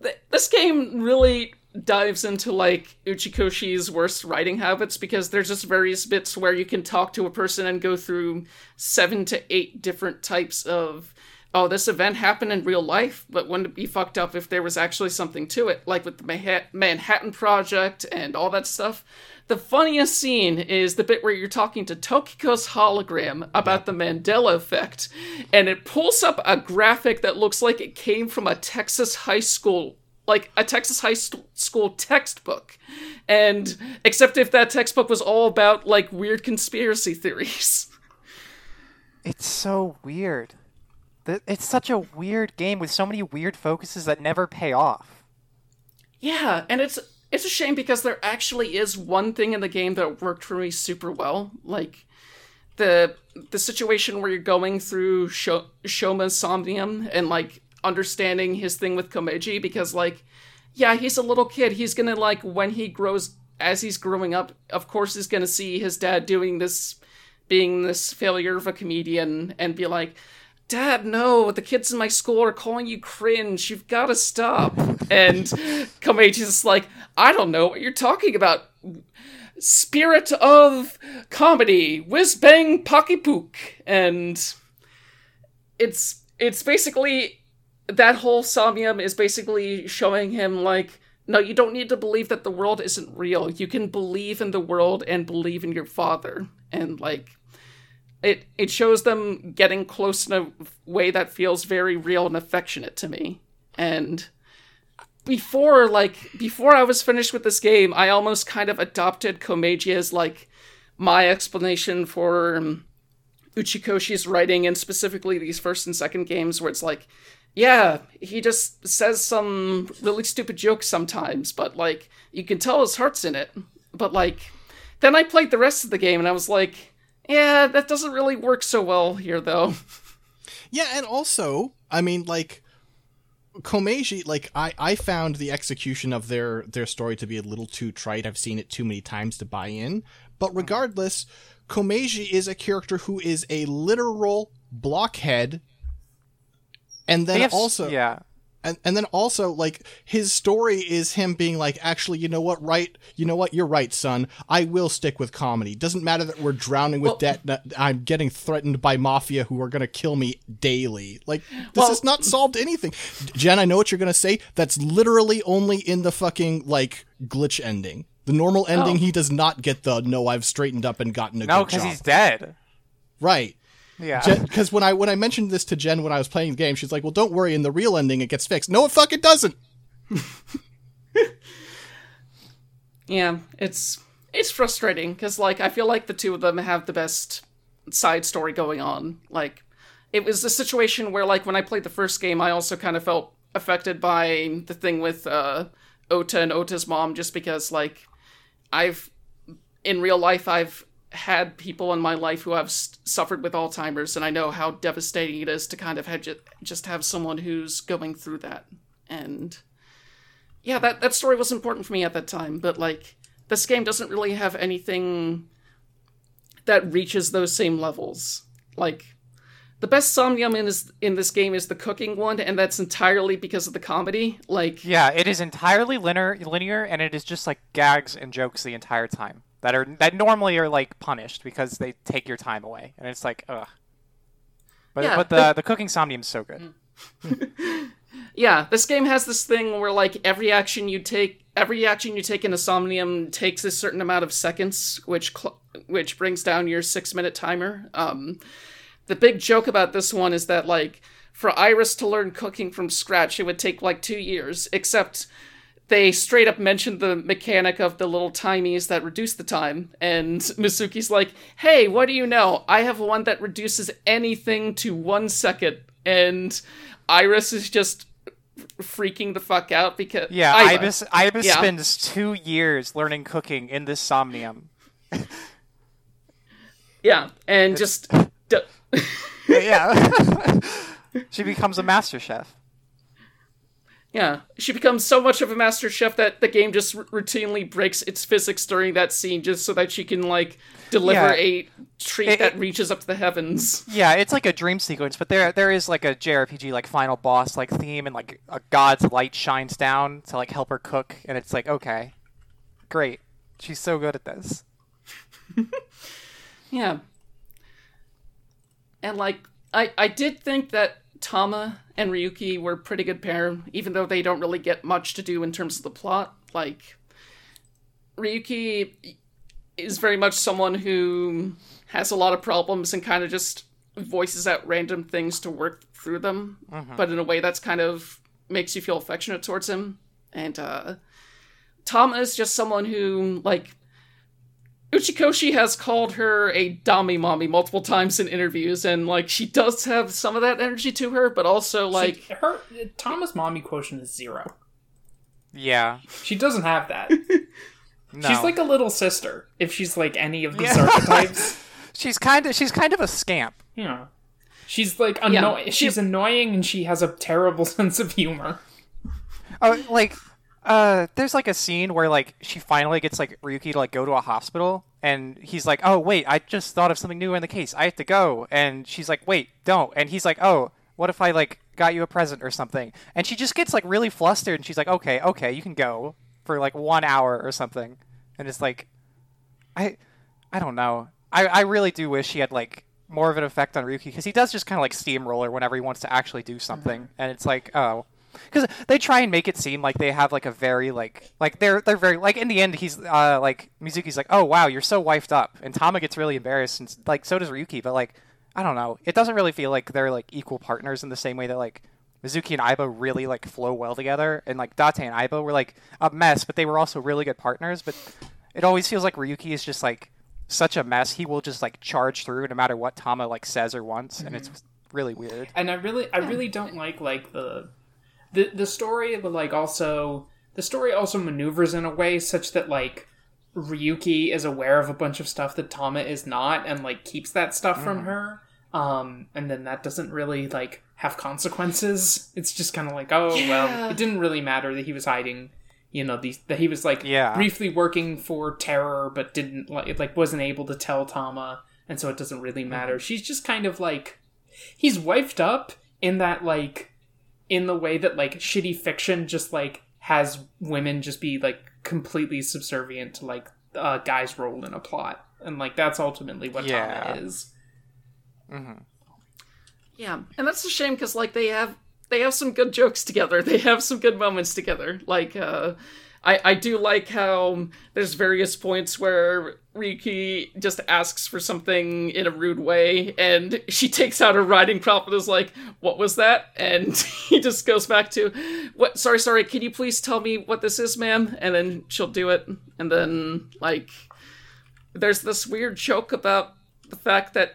[laughs] this game really dives into like Uchikoshi's worst writing habits because there's just various bits where you can talk to a person and go through seven to eight different types of oh this event happened in real life but wouldn't it be fucked up if there was actually something to it like with the Manhattan project and all that stuff the funniest scene is the bit where you're talking to Tokiko's hologram about the Mandela effect, and it pulls up a graphic that looks like it came from a Texas high school, like a Texas high school textbook. And except if that textbook was all about like weird conspiracy theories. It's so weird. It's such a weird game with so many weird focuses that never pay off. Yeah, and it's it's a shame because there actually is one thing in the game that worked for me super well, like the the situation where you're going through Sho- Shoma's somnium and like understanding his thing with Komeiji because like yeah, he's a little kid. He's going to like when he grows as he's growing up, of course he's going to see his dad doing this being this failure of a comedian and be like Dad, no, the kids in my school are calling you cringe. You've got to stop. And Komeiji's just like, I don't know what you're talking about. Spirit of comedy, whiz bang pocky pook. And it's it's basically that whole somnium is basically showing him like no you don't need to believe that the world isn't real you can believe in the world and believe in your father and like it it shows them getting close in a way that feels very real and affectionate to me. And before like before i was finished with this game i almost kind of adopted komeiji as like my explanation for um, uchikoshi's writing and specifically these first and second games where it's like yeah he just says some really stupid jokes sometimes but like you can tell his heart's in it. But like then i played the rest of the game and i was like yeah, that doesn't really work so well here, though. [laughs] Yeah, and also, I mean, like Komeiji, like I, I found the execution of their their story to be a little too trite. I've seen it too many times to buy in. But uh-huh. regardless, Komeiji is a character who is a literal blockhead, and then have also yeah. And and then also like his story is him being like actually you know what? Right you know what? You're right son. I will stick with comedy. Doesn't matter that we're drowning with Well- debt i'm getting threatened by mafia who are going to kill me daily. Like this Well- has not solved anything. Jen i know what you're going to say. That's literally only in the fucking like glitch ending. The normal ending Oh. he does not get the no i've straightened up and gotten a No, good because he's dead. right Yeah. because when I when I mentioned this to Jen when I was playing the game, she's like, "Well, don't worry. In the real ending, it gets fixed." No, it fucking doesn't. [laughs] Yeah, it's it's frustrating because like I feel like the two of them have the best side story going on. Like it was a situation where like when I played the first game, I also kind of felt affected by the thing with uh, Ota and Ota's mom, just because like I've in real life, I've had people in my life who have suffered with Alzheimer's, and I know how devastating it is to kind of have ju- just have someone who's going through that. And yeah, that that story was important for me at that time. But like, this game doesn't really have anything that reaches those same levels. Like, the best somnium in is in this game is the cooking one, and that's entirely because of the comedy. Like, Yeah, it is entirely linear, linear, and it is just like gags and jokes the entire time that are that normally are like punished because they take your time away, and it's like ugh. But Yeah, but the the cooking somnium is so good. [laughs] yeah, this game has this thing where like every action you take, every action you take in a somnium takes a certain amount of seconds, which cl- which brings down your six minute timer. Um, the big joke about this one is that like for Iris to learn cooking from scratch, it would take like two years, except they straight up mentioned the mechanic of the little timies that reduce the time. And [laughs] Mizuki's like, hey, what do you know? I have one that reduces anything to one second. And Iris is just freaking the fuck out because. Yeah. Ibis Ibis Yeah. spends two years learning cooking in this somnium. [laughs] Yeah, and just. d- [laughs] yeah, she becomes a master chef. Yeah, she becomes so much of a master chef that the game just r- routinely breaks its physics during that scene just so that she can like deliver Yeah. a treat It- that it- reaches up to the heavens. Yeah, it's like a dream sequence, but there there is like a JRPG like final boss like theme, and like a god's light shines down to like help her cook, and it's like okay, great, she's so good at this. [laughs] Yeah. And like I I did think that Tama and Ryuki were a pretty good pair, even though they don't really get much to do in terms of the plot. Like Ryuki is very much someone who has a lot of problems and kind of just voices out random things to work through them, but in a way that's kind of makes you feel affectionate towards him. And uh Tama is just someone who like Uchikoshi has called her a dami mommy multiple times in interviews, and like she does have some of that energy to her, but also like See, her Thomas mommy quotient is zero. Yeah, She doesn't have that. [laughs] no. She's like a little sister. If she's like any of these Yeah. archetypes, [laughs] she's kind of she's kind of a scamp. you know, she's like anno- she- she's annoying and she has a terrible [laughs] sense of humor. Oh, like, uh, there's like a scene where like she finally gets like Ryuki to like go to a hospital, and he's like, "Oh wait, I just thought of something new in the case. I have to go." And she's like, "Wait, don't." And he's like, "Oh, what if I like got you a present or something?" And she just gets like really flustered, and she's like, "Okay, okay, you can go for like one hour or something." And it's like, I, I don't know. I I really do wish he had like more of an effect on Ryuki because he does just kind of like steamroller whenever he wants to actually do something, and it's like, oh because they try and make it seem like they have like a very like like they're they're very like in the end he's uh like Mizuki's like oh wow you're so wifed up. And Tama gets really embarrassed and like so does Ryuki but like I don't know. It doesn't really feel like they're like equal partners in the same way that like Mizuki and Aiba really like flow well together. And like Date and Aiba were like a mess but they were also really good partners. But it always feels like Ryuki is just like such a mess he will just like charge through no matter what Tama like says or wants. And it's really weird. And I really I really don't like like the the the story but like also the story also maneuvers in a way such that like Ryuki is aware of a bunch of stuff that Tama is not and like keeps that stuff from her. Um and then that doesn't really like have consequences. It's just kind of like oh Yeah. well it didn't really matter that he was hiding you know these that he was like Yeah. briefly working for terror but didn't like like wasn't able to tell Tama and so it doesn't really matter. She's just kind of like he's wifed up in that like in the way that like shitty fiction just like has women just be like completely subservient to like a guy's role in a plot and like that's ultimately what Yeah. Tama is Yeah, and that's a shame because like they have they have some good jokes together. They have some good moments together. Like uh, I I do like how there's various points where Ryuki just asks for something in a rude way, and she takes out her riding crop and is like, "What was that?" And [laughs] he just goes back to, "What? Sorry, sorry. Can you please tell me what this is, ma'am?" And then she'll do it, and then like there's this weird joke about the fact that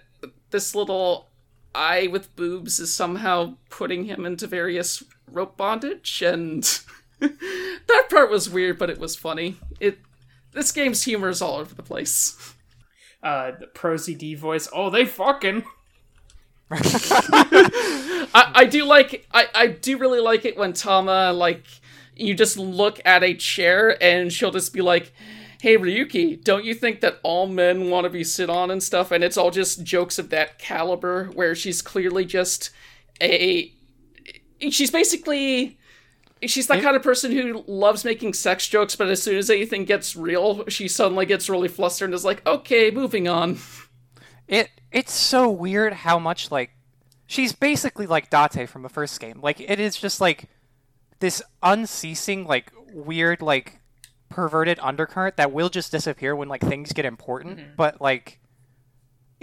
this little eye with boobs is somehow putting him into various rope bondage and [laughs] [laughs] that part was weird but it was funny it this game's humor is all over the place. Uh, the Pro ZD voice. Oh, they fucking. [laughs] I, I do like I, I do really like it when Tama like you just look at a chair and she'll just be like, Hey Ryuki, don't you think that all men want to be sit on and stuff? And it's all just jokes of that caliber where she's clearly just a she's basically she's that kind of person who loves making sex jokes, but as soon as anything gets real, she suddenly gets really flustered and is like, okay, moving on. It it's so weird how much like she's basically like Date from the first game. Like it is just like this unceasing like weird like perverted undercurrent that will just disappear when like things get important, mm-hmm. but like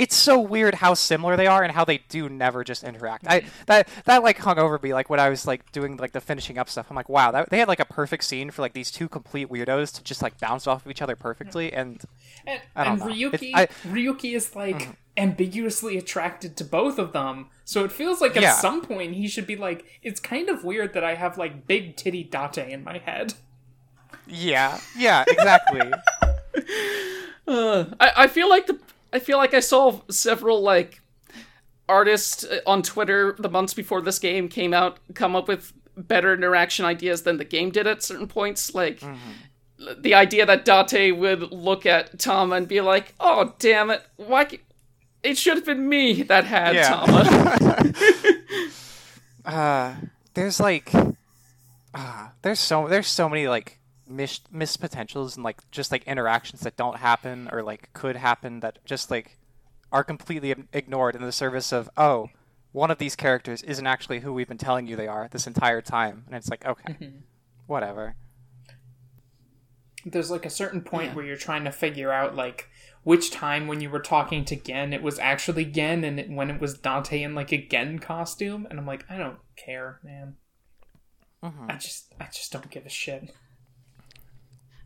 it's so weird how similar they are and how they do never just interact. I mm-hmm. that that like hung over me like when I was like doing like the finishing up stuff. I'm like, wow, that, they had like a perfect scene for like these two complete weirdos to just like bounce off of each other perfectly. Mm-hmm. And And, don't and. Ryuki, I- Ryuki is like mm-hmm. ambiguously attracted to both of them. So it feels like at Yeah. some point he should be like, it's kind of weird that I have like big titty Date in my head. yeah, yeah, exactly. [laughs] Uh, I, I feel like the I feel like I saw several like artists uh, on Twitter the months before this game came out come up with better interaction ideas than the game did at certain points. Like the idea that Date would look at Tama and be like, "Oh damn it, why?" ca- It should have been me that had Yeah. Tama. [laughs] [laughs] uh, there's like, uh, there's so there's so many like missed missed potentials and like just like interactions that don't happen or like could happen that just like are completely ignored in the service of oh one of these characters isn't actually who we've been telling you they are this entire time. And it's like okay mm-hmm. whatever. There's like a certain point Yeah. where you're trying to figure out like which time when you were talking to Gen it was actually Gen and it, when it was Dante in like a Gen costume. And I'm like I don't care man. Mm-hmm. I just I just don't give a shit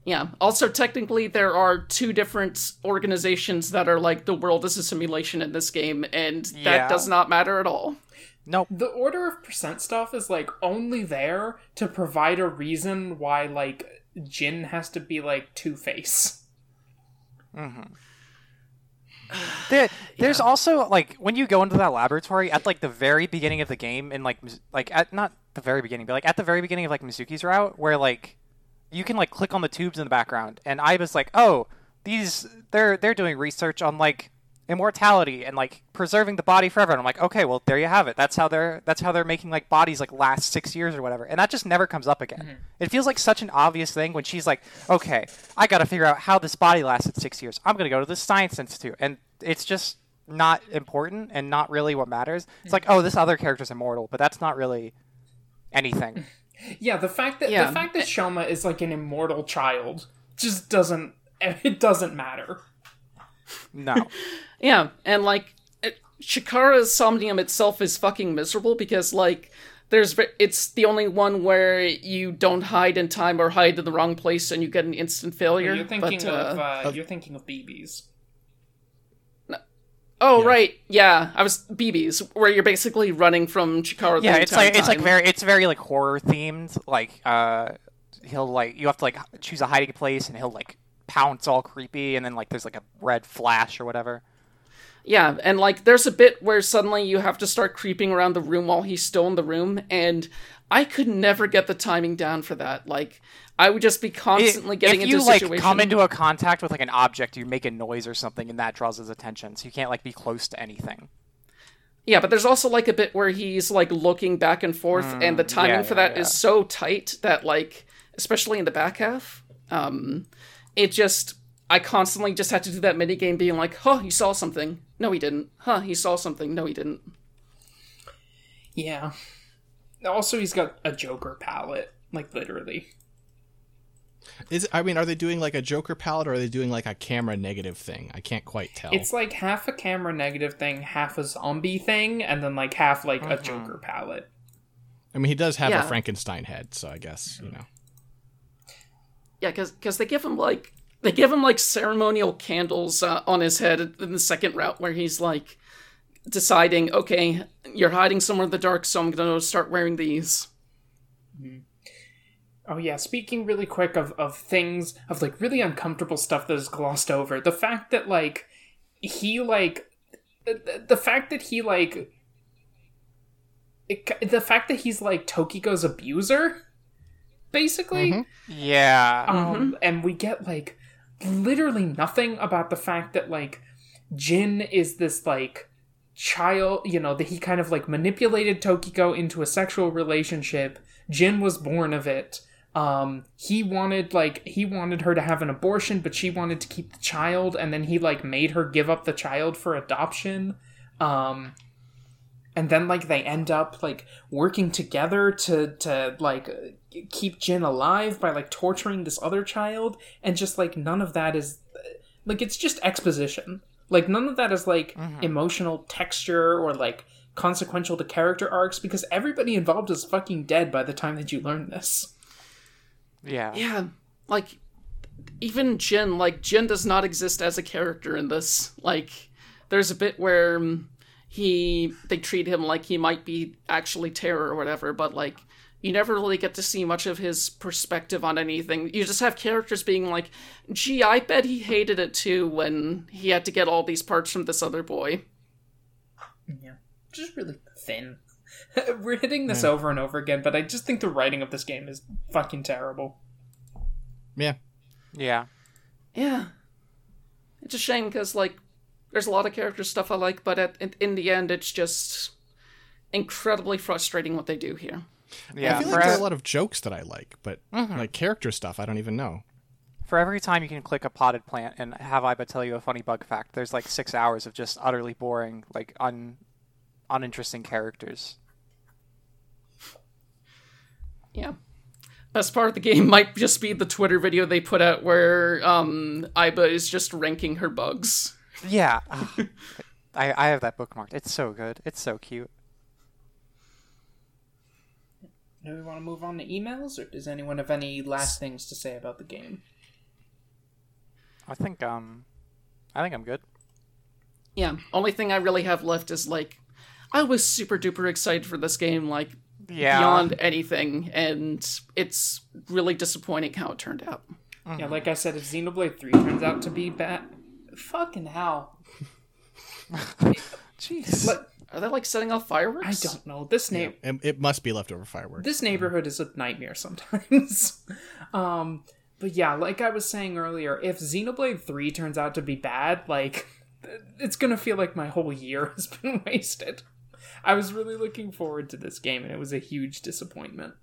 Yeah. Also, technically, there are two different organizations that are like the world is a simulation in this game, and that Yeah. does not matter at all. nope the order of percent stuff is like only there to provide a reason why like Gen has to be like Two Face. Mm-hmm. there, there's also like when you go into that laboratory at like the very beginning of the game, and like like at not the very beginning, but like at the very beginning of like Mizuki's route, where like you can like click on the tubes in the background, and I was like, oh, these they're they're doing research on like immortality and like preserving the body forever. And I'm like, okay, well there you have it. That's how they're that's how they're making like bodies like last six years or whatever. And that just never comes up again. Mm-hmm. It feels like such an obvious thing when she's like, okay, I got to figure out how this body lasted six years. I'm gonna go to the science institute, and it's just not important and not really what matters. It's mm-hmm. like, oh, this other character's immortal, but that's not really anything. [laughs] Yeah, the fact that Yeah. the fact that Shoma is like an immortal child just doesn't [laughs] it doesn't matter. No. [laughs] Yeah, and like it- Chikara's somnium itself is fucking miserable because like there's it's the only one where you don't hide in time or hide in the wrong place and you get an instant failure. You're thinking but, of uh, uh, you're thinking of BBs. Oh right, yeah, I was BBs where you're basically running from Chikara. the yeah, it's like it's like very it's very like horror themed. Like uh, he'll like you have to like choose a hiding place, and he'll like pounce all creepy, and then like there's like a red flash or whatever. Yeah, and like there's a bit where suddenly you have to start creeping around the room while he's still in the room, and I could never get the timing down for that. Like I would just be constantly getting if into you a like situation. come into a contact with like an object, you make a noise or something, and that draws his attention. So you can't like be close to anything. Yeah, but there's also like a bit where he's like looking back and forth, and the timing Mm, yeah, for yeah, that is yeah. so tight that like, especially in the back half, um, it just I constantly just had to do that mini game, being like, "Huh, he saw something. No, he didn't. Huh, he saw something. No, he didn't." Yeah. Also, he's got a Joker palette, like literally. Is I mean, are they doing like a Joker palette, or are they doing like a camera negative thing? I can't quite tell. It's like half a camera negative thing, half a zombie thing, and then like half like a Joker palette. I mean, he does have Yeah. a Frankenstein head, so I guess you know. Yeah, because because they give him like they give him like ceremonial candles uh, on his head in the second route where he's like deciding, okay, you're hiding somewhere in the dark, so I'm gonna start wearing these. Oh yeah, speaking really quick of of things of like really uncomfortable stuff that is glossed over. The fact that like he like the, the fact that he like it, the fact that he's like Tokiko's abuser basically. Mhm. Yeah. Um and we get like literally nothing about the fact that like Gen is this like child, you know, that he kind of like manipulated Tokiko into a sexual relationship. Gen was born of it. Um he wanted like he wanted her to have an abortion, but she wanted to keep the child and then he like made her give up the child for adoption. Um and then like they end up like working together to to like keep Gen alive by like torturing this other child and just like none of that is like it's just exposition. Like none of that is like emotional texture or like consequential to character arcs because everybody involved is fucking dead by the time that you learn this Yeah. Yeah, like even Gen, like Gen does not exist as a character in this. Like there's a bit where um, he they treat him like he might be actually terror or whatever, but like you never really get to see much of his perspective on anything. You just have characters being like, "Gee, I bet he hated it too when he had to get all these parts from this other boy." yeah just really thin [laughs] we're hitting this over and over again but i just think the writing of this game is fucking terrible Yeah. Yeah. Yeah. It's a shame because, like, there's a lot of character stuff I like, but at, in, in the end, it's just incredibly frustrating what they do here. Yeah. I feel like there are a lot of jokes that I like, but mm-hmm. like character stuff, I don't even know. for every time you can click a potted plant and have Aiba tell you a funny bug fact, there's like six hours of just utterly boring, like un uninteresting characters. Yeah. Best part of the game might just be the Twitter video they put out where um, Aiba is just ranking her bugs. Yeah. [laughs] I, I have that bookmarked. It's so good. It's so cute. do we want to move on to emails or does anyone have any last things to say about the game I think um I think I'm good. Yeah. Only thing I really have left is, like, I was super duper excited for this game, like, Yeah. beyond anything, and it's really disappointing how it turned out. Yeah, like I said, if Xenoblade 3 turns out to be bad. Fucking hell. [laughs] Jeez. But Are they, like, setting off fireworks? I don't know. This Yeah, name. it, it must be leftover fireworks. This neighborhood is a nightmare sometimes. [laughs] um, but yeah, like I was saying earlier, if Xenoblade 3 turns out to be bad, like, it's gonna feel like my whole year [laughs] has been wasted. I was really looking forward to this game, and it was a huge disappointment.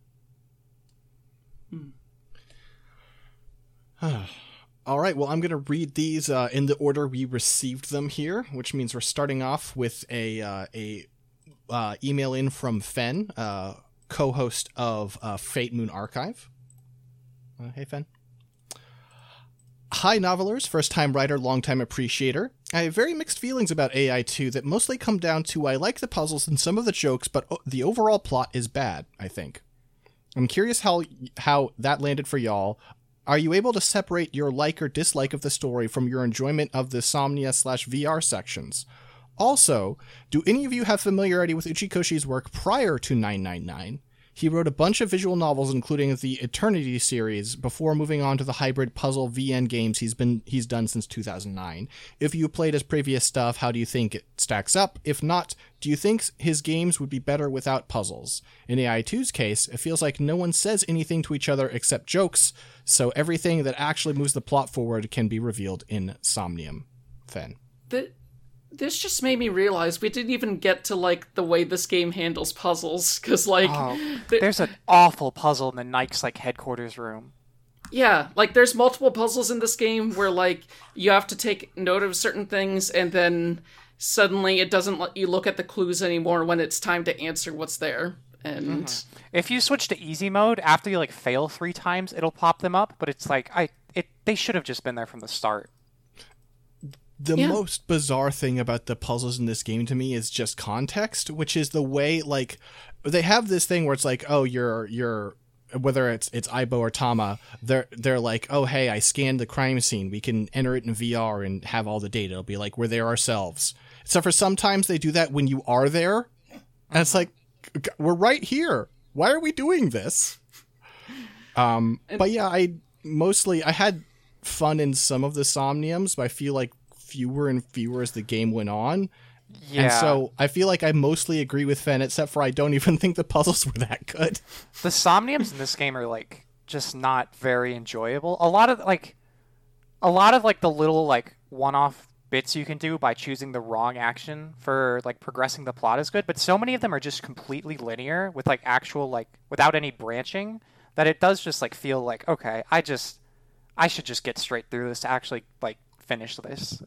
[sighs] All right, well, I'm going to read these uh, in the order we received them here, which means we're starting off with a uh, a uh, email in from Fen, uh, co-host of uh, Fate Moon Archive. Uh, hey, Fen. Hi, novelers, first time writer, long time appreciator. I have very mixed feelings about AI2 that mostly come down to I like the puzzles and some of the jokes, but the overall plot is bad, I think. I'm curious how how that landed for y'all. Are you able to separate your like or dislike of the story from your enjoyment of the Somnia slash VR sections? Also, do any of you have familiarity with Uchikoshi's work prior to 999? He wrote a bunch of visual novels, including the Eternity series, before moving on to the hybrid puzzle VN games he's been he's done since 2009. If you played his previous stuff, how do you think it stacks up? If not, do you think his games would be better without puzzles? In AI2's case, it feels like no one says anything to each other except jokes, so everything that actually moves the plot forward can be revealed in Somnium. Fen. Th- this just made me realize we didn't even get to like the way this game handles puzzles because like Oh, th- there's an awful puzzle in the Nike's like headquarters room. yeah like there's multiple puzzles in this game where like you have to take note of certain things and then suddenly it doesn't let you look at the clues anymore when it's time to answer what's there and mm-hmm. If you switch to easy mode after you like fail three times, it'll pop them up. But it's like I it they should have just been there from the start. The Yeah. most bizarre thing about the puzzles in this game to me is just context, which is the way like they have this thing where it's like, oh, you're you're whether it's it's Aiba or Tama, they're they're like, oh hey, I scanned the crime scene. We can enter it in VR and have all the data. It'll be like we're there ourselves. Except for sometimes they do that when you are there, and it's like, we're right here. Why are we doing this? Um, but yeah, I mostly I had fun in some of the somniums, but I feel like fewer and fewer as the game went on. Yeah. And so I feel like I mostly agree with Fen, except for I don't [laughs] even think the puzzles were that good. the somniums in this game are like just not very enjoyable. A lot of like a lot of like the little like one-off bits you can do by choosing the wrong action for like progressing the plot is good, but so many of them are just completely linear with like actual like without any branching that it does just like feel like okay, I just I should just get straight through this to actually like finish this.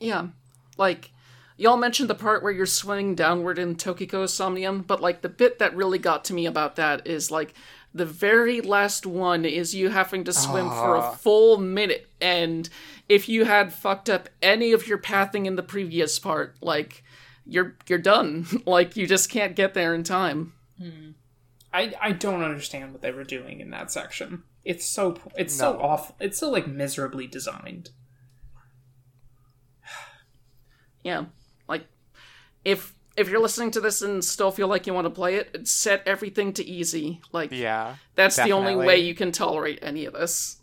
Yeah. Like, y'all mentioned the part where you're swimming downward in Tokiko Somnium, but like the bit that really got to me about that is like the very last one is you having to swim for a ah. full minute, and if you had fucked up any of your pathing in the previous part, like you're you're done. [laughs] like you just can't get there in time. Hmm. I I don't understand what they were doing in that section. It's so it's so awful. It's so like miserably designed. Yeah. Like if if you're listening to this and still feel like you want to play it, set everything to easy. Like Yeah. that's the only way you can tolerate any of this.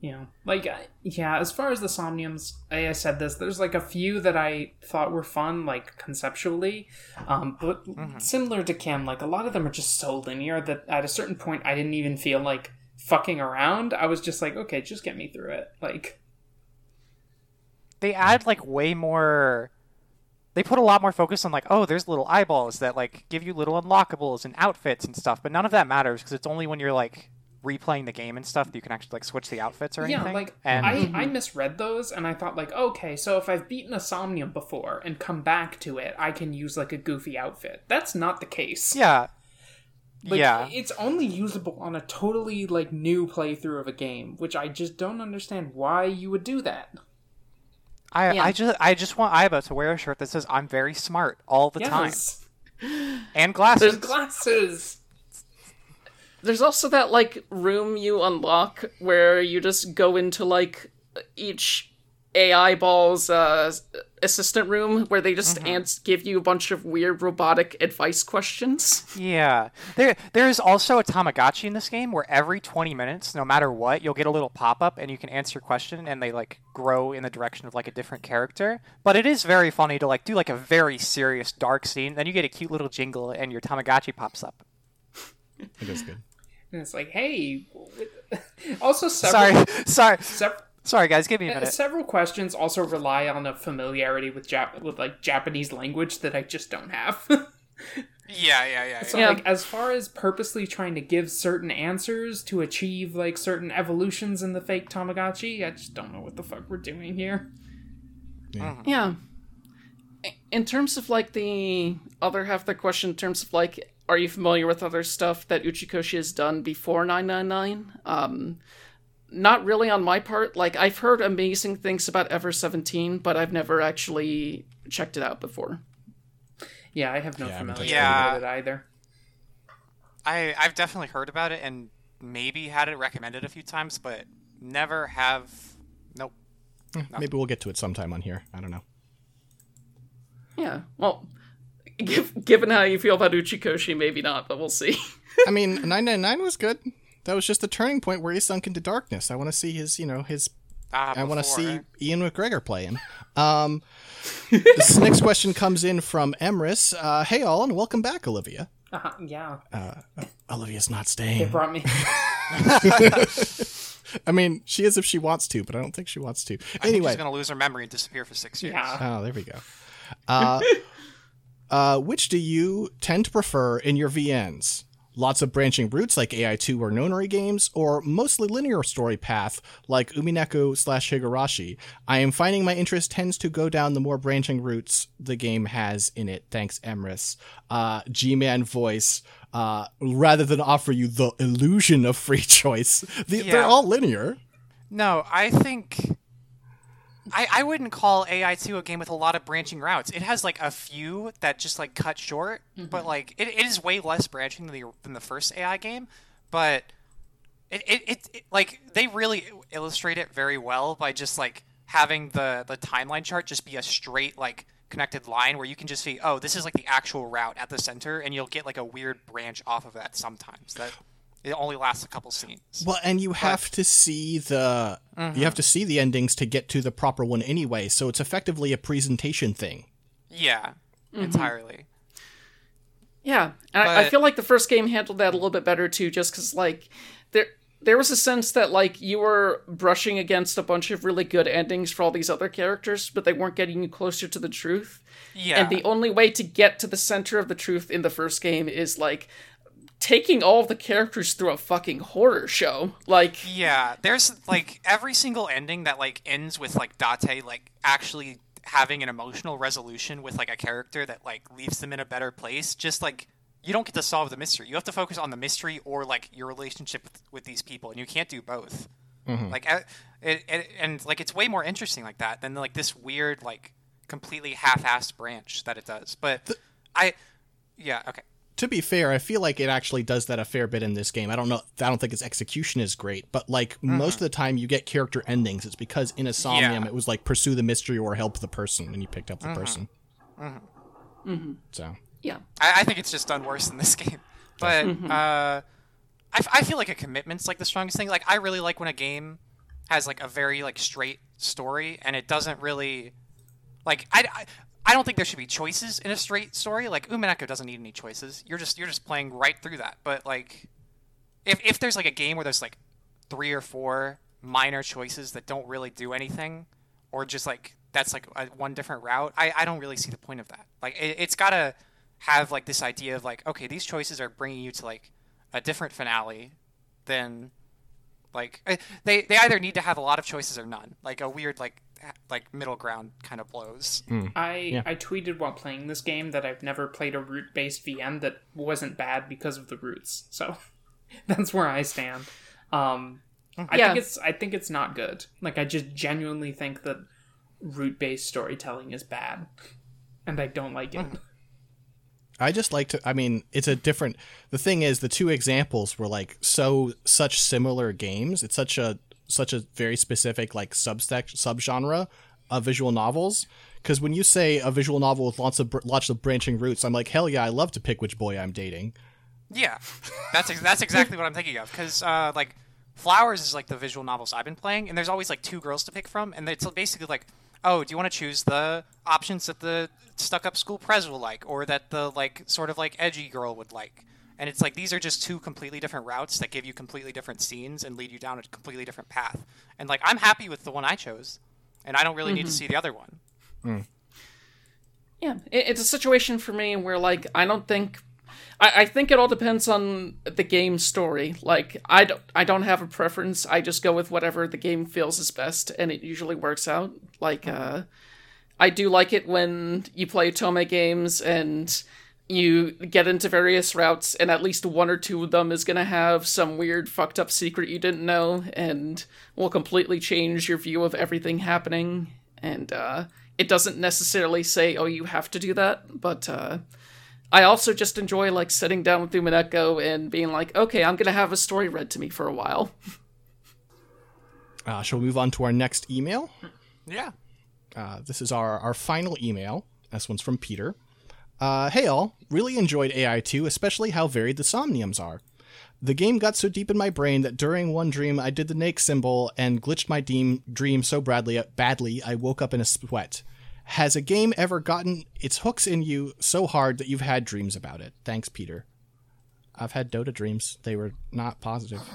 Yeah, like I- yeah. As far as the somniums, I, I said this. There's like a few that I thought were fun, like conceptually, um, but similar to Kim, like a lot of them are just so linear that at a certain point I didn't even feel like fucking around. I was just like, okay, just get me through it. Like, they add like way more they put a lot more focus on like oh there's little eyeballs that like give you little unlockables and outfits and stuff but none of that matters because it's only when you're like replaying the game and stuff that you can actually like switch the outfits or yeah, anything like and I I misread those and I thought like, okay, so if I've beaten a somnium before and come back to it, I can use like a goofy outfit. That's not the case. yeah Like, yeah it's only usable on a totally like new playthrough of a game, which I just don't understand why you would do that. I, Yeah. I just I just want Aiba to wear a shirt that says I'm very smart all the time and glasses there's glasses. There's also that like room you unlock where you just go into like each AI ball's uh, assistant room where they just mm-hmm. ans- give you a bunch of weird robotic advice questions. Yeah. There there is also a Tamagotchi in this game where every 20 minutes, no matter what, you'll get a little pop-up and you can answer your question and they like grow in the direction of like a different character. But it is very funny to like do like a very serious dark scene, then you get a cute little jingle and your Tamagotchi pops up. It is good. And it's like, hey. [laughs] also, several Sorry. Sorry. sev- Sorry guys, give me a uh, minute. several questions also rely on a familiarity with Jap- with like Japanese language that I just don't have. [laughs] Yeah, yeah, yeah. So Yeah. like as far as purposely trying to give certain answers to achieve like certain evolutions in the fake Tamagotchi, I just don't know what the fuck we're doing here. Yeah. In terms of like the other half of the question, in terms of like, are you familiar with other stuff that Uchikoshi has done before 999? Um, not really on my part. Like, I've heard amazing things about Ever 17, but I've never actually checked it out before. Yeah, I have no Yeah, familiarity touched it. with it either. I I've definitely heard about it and maybe had it recommended a few times, but never have nope. Hmm, maybe we'll get to it sometime on here. I don't know. Yeah. Well, [laughs] giv given how you feel about Uchikoshi, maybe not, but we'll see. I mean, 999 was good. That was just the turning point where he sunk into darkness. I want to see his, you know, his. Ah, I want to see eh? Ian McGregor playing. Um, [laughs] this next question comes in from Emrys. Uh, hey, all, and welcome back, Olivia. Uh-huh, yeah, Olivia's not staying. They brought me. [laughs] I mean, she is if she wants to, but I don't think she wants to. I think Anyway, she's gonna lose her memory and disappear for six years. Yeah. Oh, there we go. Uh, [laughs] uh, which do you tend to prefer in your VNs? Lots of branching routes like AI2 or Nonary games, or mostly linear story path like Umineko slash Higurashi? I am finding my interest tends to go down the more branching routes the game has in it. Thanks, Emrys. Uh, G-Man voice. Uh, rather than offer you the illusion of free [laughs] choice, the, they're all linear. No, I think I, I wouldn't call AI2 a game with a lot of branching routes. It has like a few that just like cut short, but mm-hmm. like it, it is way less branching than the than the first AI game. But it, it, it, it like they really illustrate it very well by just like having the the timeline chart just be a straight like connected line where you can just see oh this is like the actual route at the center and you'll get like a weird branch off of that sometimes that it only lasts a couple scenes. Well, and you have to see the you have to see the endings to get to the proper one anyway. So it's effectively a presentation thing. Yeah, Mm-hmm. entirely. Yeah, and I, I feel like the first game handled that a little bit better too, just because like there there was a sense that like you were brushing against a bunch of really good endings for all these other characters, but they weren't getting you closer to the truth. Yeah, And the only way to get to the center of the truth in the first game is like taking all of the characters through a fucking horror show. Like, Yeah, there's like every single ending that like ends with like Date like actually having an emotional resolution with like a character that like leaves them in a better place. Just like you don't get to solve the mystery. You have to focus on the mystery or like your relationship with, with these people, and you can't do both. Like, uh, it, it, and like it's way more interesting like that than like this weird like completely half-assed branch that it does. But I, yeah, okay. To be fair, I feel like it actually does that a fair bit in this game. I don't know. I don't think its execution is great, but like mm-hmm. most of the time, you get character endings. It's because in Insomnium, Yeah. it was like pursue the mystery or help the person, and you picked up the mm-hmm. person. Mm-hmm. So yeah. I, I think it's just done worse in this [laughs] game. But uh, I, f- I feel like a commitment's like the strongest thing. Like I really like when a game has like a very like straight story and it doesn't really like I, I, I don't think there should be choices in a straight story. Like Umineko doesn't need any choices. You're just you're just playing right through that. But like if if there's like a game where there's like three or four minor choices that don't really do anything or just like that's like a, one different route I, I don't really see the point of that like it, it's gotta have like this idea of like okay these choices are bringing you to like a different finale than like eh, they they either need to have a lot of choices or none like a weird like like middle ground kind of blows I I tweeted while playing this game that I've never played a route based VN that wasn't bad because of the routes. So [laughs] that's where I stand. Um, I Yeah. think it's I think it's not good. Like I just genuinely think that route based storytelling is bad, and I don't like it. [laughs] I just like to. I mean, it's a different. The thing is, the two examples were like so such similar games. It's such a such a very specific like subsect subgenre of visual novels. Because when you say a visual novel with lots of lots of branching routes, I'm like, hell yeah, I love to pick which boy I'm dating. Yeah, that's ex- that's exactly what I'm thinking of. Because uh, like Flowers is like the visual novels I've been playing, and there's always like two girls to pick from, and it's basically like, oh, do you want to choose the options that the stuck-up school prez will like, or that the like sort of like edgy girl would like? And it's like these are just two completely different routes that give you completely different scenes and lead you down a completely different path. And like I'm happy with the one I chose, and I don't really need to see the other one. Yeah, it, it's a situation for me where like I don't think I, I think it all depends on the game story. Like I don't I don't have a preference. I just go with whatever the game feels is best, and it usually works out. Like uh, I do like it when you play Tome games and you get into various routes, and at least one or two of them is gonna have some weird fucked up secret you didn't know, and will completely change your view of everything happening. And uh, it doesn't necessarily say, "Oh, you have to do that," but uh, I also just enjoy like sitting down with Umineko and being like, "Okay, I'm gonna have a story read to me for a while." Uh, shall we move on to our next email? Yeah. Uh, this is our, our final email. This one's from Peter. Uh, hey all, really enjoyed AI2, especially how varied the somniums are. The game got so deep in my brain that during one dream I did the Nake symbol and glitched my dream, dream so badly, badly I woke up in a sweat. Has a game ever gotten its hooks in you so hard that you've had dreams about it? Thanks, Peter. I've had Dota dreams. They were not positive. [laughs]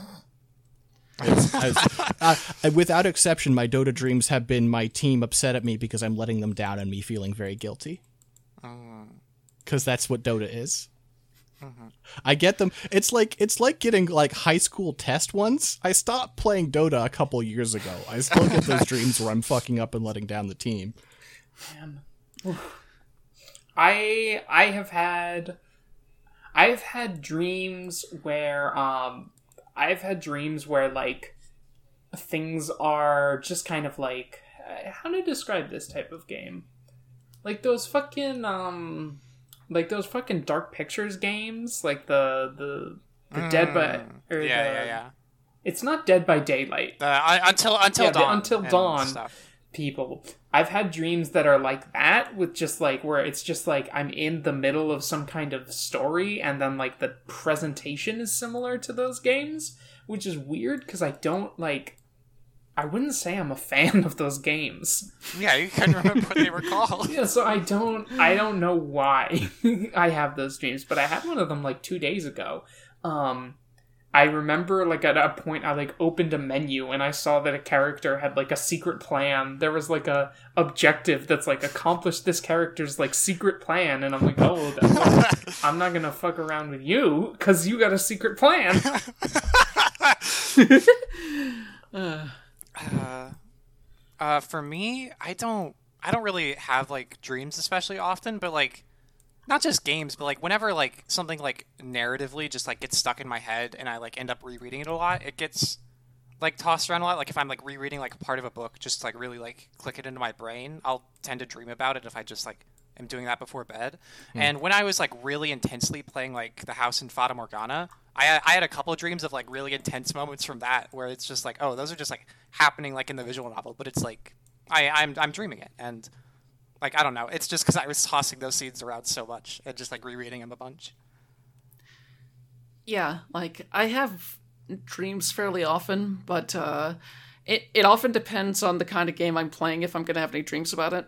Uh, without exception, my Dota dreams have been my team upset at me because I'm letting them down and me feeling very guilty. Because that's what Dota is. I get them. It's like it's like getting like high school test ones. I stopped playing Dota a couple years ago. I still get those [laughs] dreams where I'm fucking up and letting down the team. I I have had I've had dreams where um I've had dreams where like things are just kind of like uh, how to describe this type of game like those fucking um like those fucking dark pictures games like the the the dead by or Yeah, the, yeah, yeah. it's not dead by daylight Uh, until until Yeah, dawn. Until Dawn. Stuff. people. I've had dreams that are like that with just like where it's just like I'm in the middle of some kind of story and then like the presentation is similar to those games, which is weird because I don't like I wouldn't say I'm a fan [laughs] of those games. Yeah, you can remember what they were [laughs] called. Yeah, so I don't I don't know why [laughs] I have those dreams, but I had one of them like 2 days ago. Um I remember like at a point I like opened a menu and I saw that a character had like a secret plan. There was like a objective that's like accomplish this character's like secret plan, and I'm like, oh, that's, I'm not gonna fuck around with you because you got a secret plan. uh, uh, uh, for me, I don't, I don't really have like dreams especially often, but like not just games, but like whenever like something like narratively just like gets stuck in my head and I like end up rereading it a lot, it gets like tossed around a lot. Like if I'm like rereading like part of a book, just like really like click it into my brain, I'll tend to dream about it if I just like am doing that before bed. Mm. And when I was like really intensely playing like the house in Fata Morgana, I I had a couple of dreams of like really intense moments from that where it's just like, oh, those are just like happening like in the visual novel, but it's like I I'm I'm dreaming it and like I don't know. It's just because I was tossing those scenes around so much and just like rereading them a bunch. Yeah, like I have dreams fairly often, but uh, it it often depends on the kind of game I'm playing if I'm gonna have any dreams about it.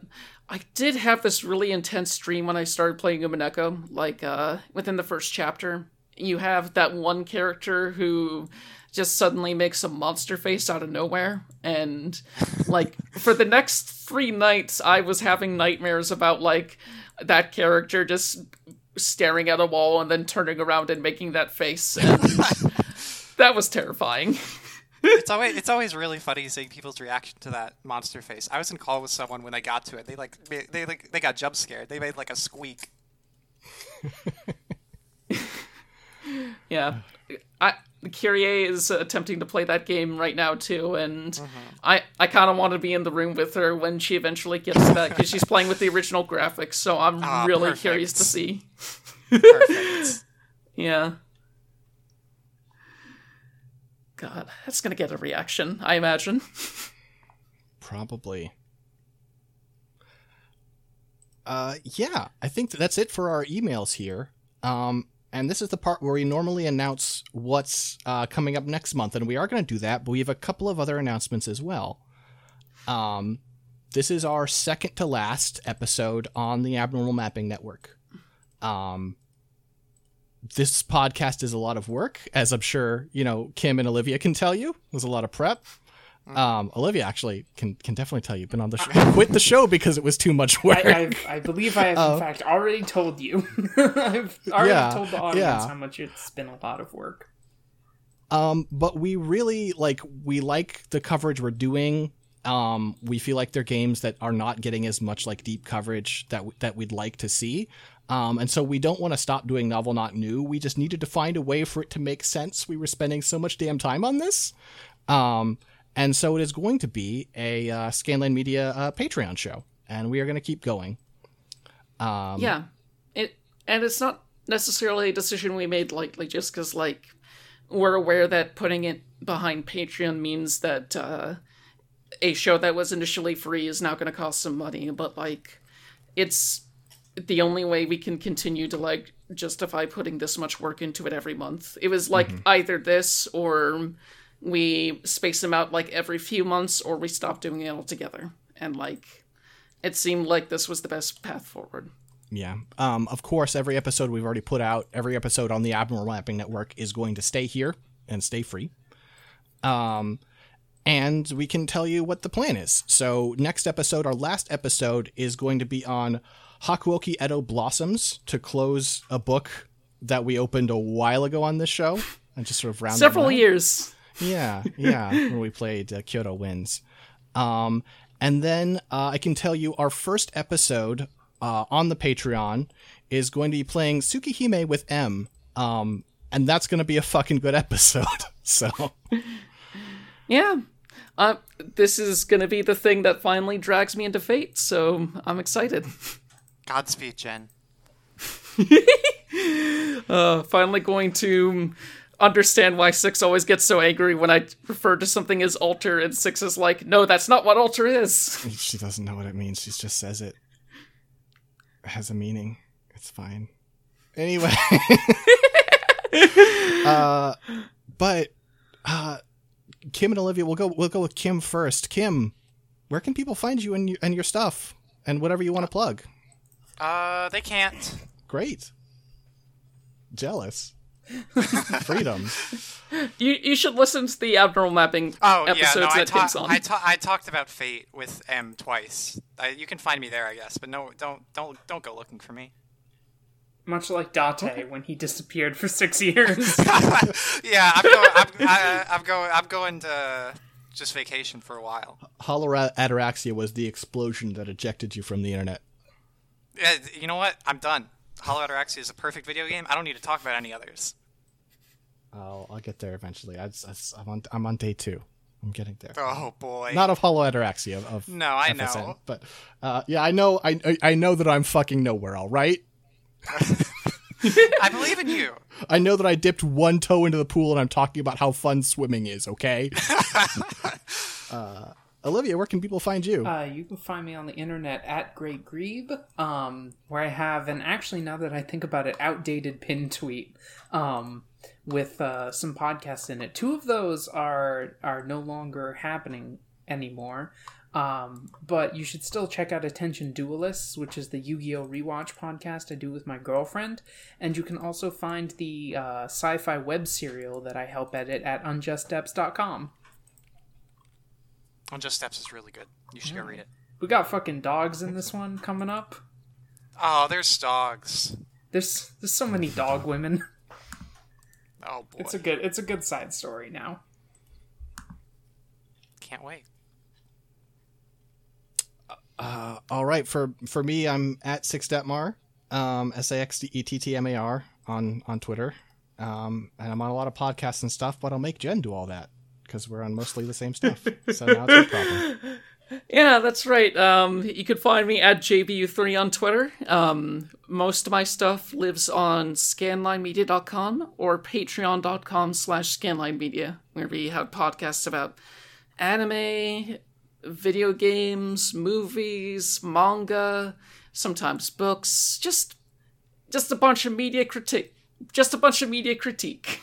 I did have this really intense dream when I started playing Umineko, like uh, within the first chapter. You have that one character who just suddenly makes a monster face out of nowhere. And like for the next three nights, I was having nightmares about like that character just staring at a wall and then turning around and making that face. And [laughs] that was terrifying. [laughs] it's always it's always really funny seeing people's reaction to that monster face. I was in call with someone when they got to it. They like they, they like they got jump scared. They made like a squeak. [laughs] [laughs] yeah. I Kyrie is attempting to play that game right now too, and mm-hmm. I I kind of want to be in the room with her when she eventually gets that because she's playing with the original graphics. So I'm ah, really perfect. curious to see. Perfect. [laughs] yeah. God, that's gonna get a reaction, I imagine. Probably. Uh, yeah, I think that's it for our emails here. Um, and this is the part where we normally announce what's uh, coming up next month, and we are going to do that, but we have a couple of other announcements as well. Um, this is our second to last episode on the Abnormal Mapping Network. Um, this podcast is a lot of work, as I'm sure you know Kim and Olivia can tell you. There's a lot of prep. Um, Olivia actually can can definitely tell you. Been on the show, [laughs] quit the show because it was too much work. I, I, I believe I have uh, in fact already told you. [laughs] I've already yeah, told the audience yeah. how much it's been a lot of work. Um, but we really like we like the coverage we're doing. Um, we feel like they're games that are not getting as much like deep coverage that w- that we'd like to see. Um, and so we don't want to stop doing novel not new. We just needed to find a way for it to make sense. We were spending so much damn time on this. Um, and so it is going to be a uh, Scanline Media uh, Patreon show, and we are going to keep going. Um, yeah, it and it's not necessarily a decision we made lightly, just because like we're aware that putting it behind Patreon means that uh, a show that was initially free is now going to cost some money, but like it's the only way we can continue to like justify putting this much work into it every month. It was like mm-hmm. either this or we space them out like every few months or we stop doing it altogether. And like it seemed like this was the best path forward. Yeah. Um, of course, every episode we've already put out, every episode on the Abnormal Mapping Network is going to stay here and stay free. Um, and we can tell you what the plan is. So, next episode, our last episode, is going to be on Hakuoki Edo Blossoms to close a book that we opened a while ago on this show and just sort of round several years. Yeah, yeah. when we played uh, Kyoto Winds, um, and then uh, I can tell you our first episode uh, on the Patreon is going to be playing Tsukihime with M, um, and that's going to be a fucking good [laughs] episode. so, yeah. Uh, this is going to be the thing that finally drags me into Fate, so I'm excited. Godspeed, Jen. [laughs] uh, finally going to understand why Six always gets so angry when I refer to something as alter, and Six is like, "No, that's not what alter is." [laughs] She doesn't know what it means. She just says it. It has a meaning. It's fine. Anyway. [laughs] uh, but uh, Kim and Olivia, we'll go. We'll go with Kim first. Kim, where can people find you and your, and your stuff and whatever you want to plug? Uh, they can't. Great. Jealous. [laughs] Freedom. You you should listen to the abnormal mapping Oh yeah, episodes no, I, that ta- Kim's on. I, ta- I talked about Fate with M twice. I, you can find me there, I guess, but no, don't don't don't go looking for me. Much like Date when he disappeared for six years. [laughs] yeah, I'm going. I'm, I, I'm going. I'm going to just vacation for a while. Hollow Ataraxia was the explosion that ejected you from the internet. Yeah, you know what? I'm done. Hollow Ataraxia is a perfect video game. I don't need to talk about any others. I'll I'll get there eventually. I, am on I'm on day two. I'm getting there. Oh boy. Not of Hollow Ataraxia. Of, of No, I FSN, know. but uh, yeah, I know. I I- I know that I'm fucking nowhere. All right. [laughs] I believe in you. I know that I dipped one toe into the pool and I'm talking about how fun swimming is. Okay. [laughs] uh, Olivia, where can people find you? Uh, you can find me on the internet at Great Grebe, um, where I have an actually now that I think about it, outdated pin tweet um, with uh, some podcasts in it. Two of those are are no longer happening anymore. Um, but you should still check out Attention Duelists, which is the Yu-Gi-Oh rewatch podcast I do with my girlfriend, and you can also find the uh, sci-fi web serial that I help edit at unjuststeps.com. Unjust Steps is really good. You should go read it. We got fucking dogs in this one coming up. Oh, there's dogs. There's there's so many dog women. [laughs] Oh boy. It's a good it's a good side story now. Can't wait. Uh, all right, for for me, I'm at saxdettmar, um, s a x d e t t m a r on on Twitter, um, and I'm on a lot of podcasts and stuff. But I'll make Jen do all that because we're on mostly the same stuff. So now it's her problem. [laughs] Yeah, that's right. Um, you could find me at JBU3 on Twitter. Um, most of my stuff lives on scanlinemedia.com or patreon.com slash scanlinemedia, where we have podcasts about anime, video games, movies, manga, sometimes books, just just a bunch of media critique. Just a bunch of media critique.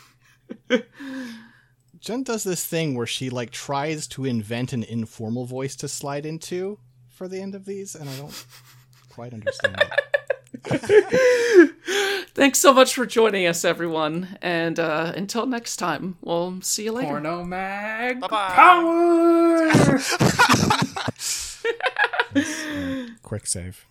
[laughs] Jen does this thing where she like tries to invent an informal voice to slide into for the end of these, and I don't quite understand it. [laughs] Thanks so much for joining us, everyone. And uh, until next time, we'll see you later. Porno mag Bye-bye. power. [laughs] Quick save.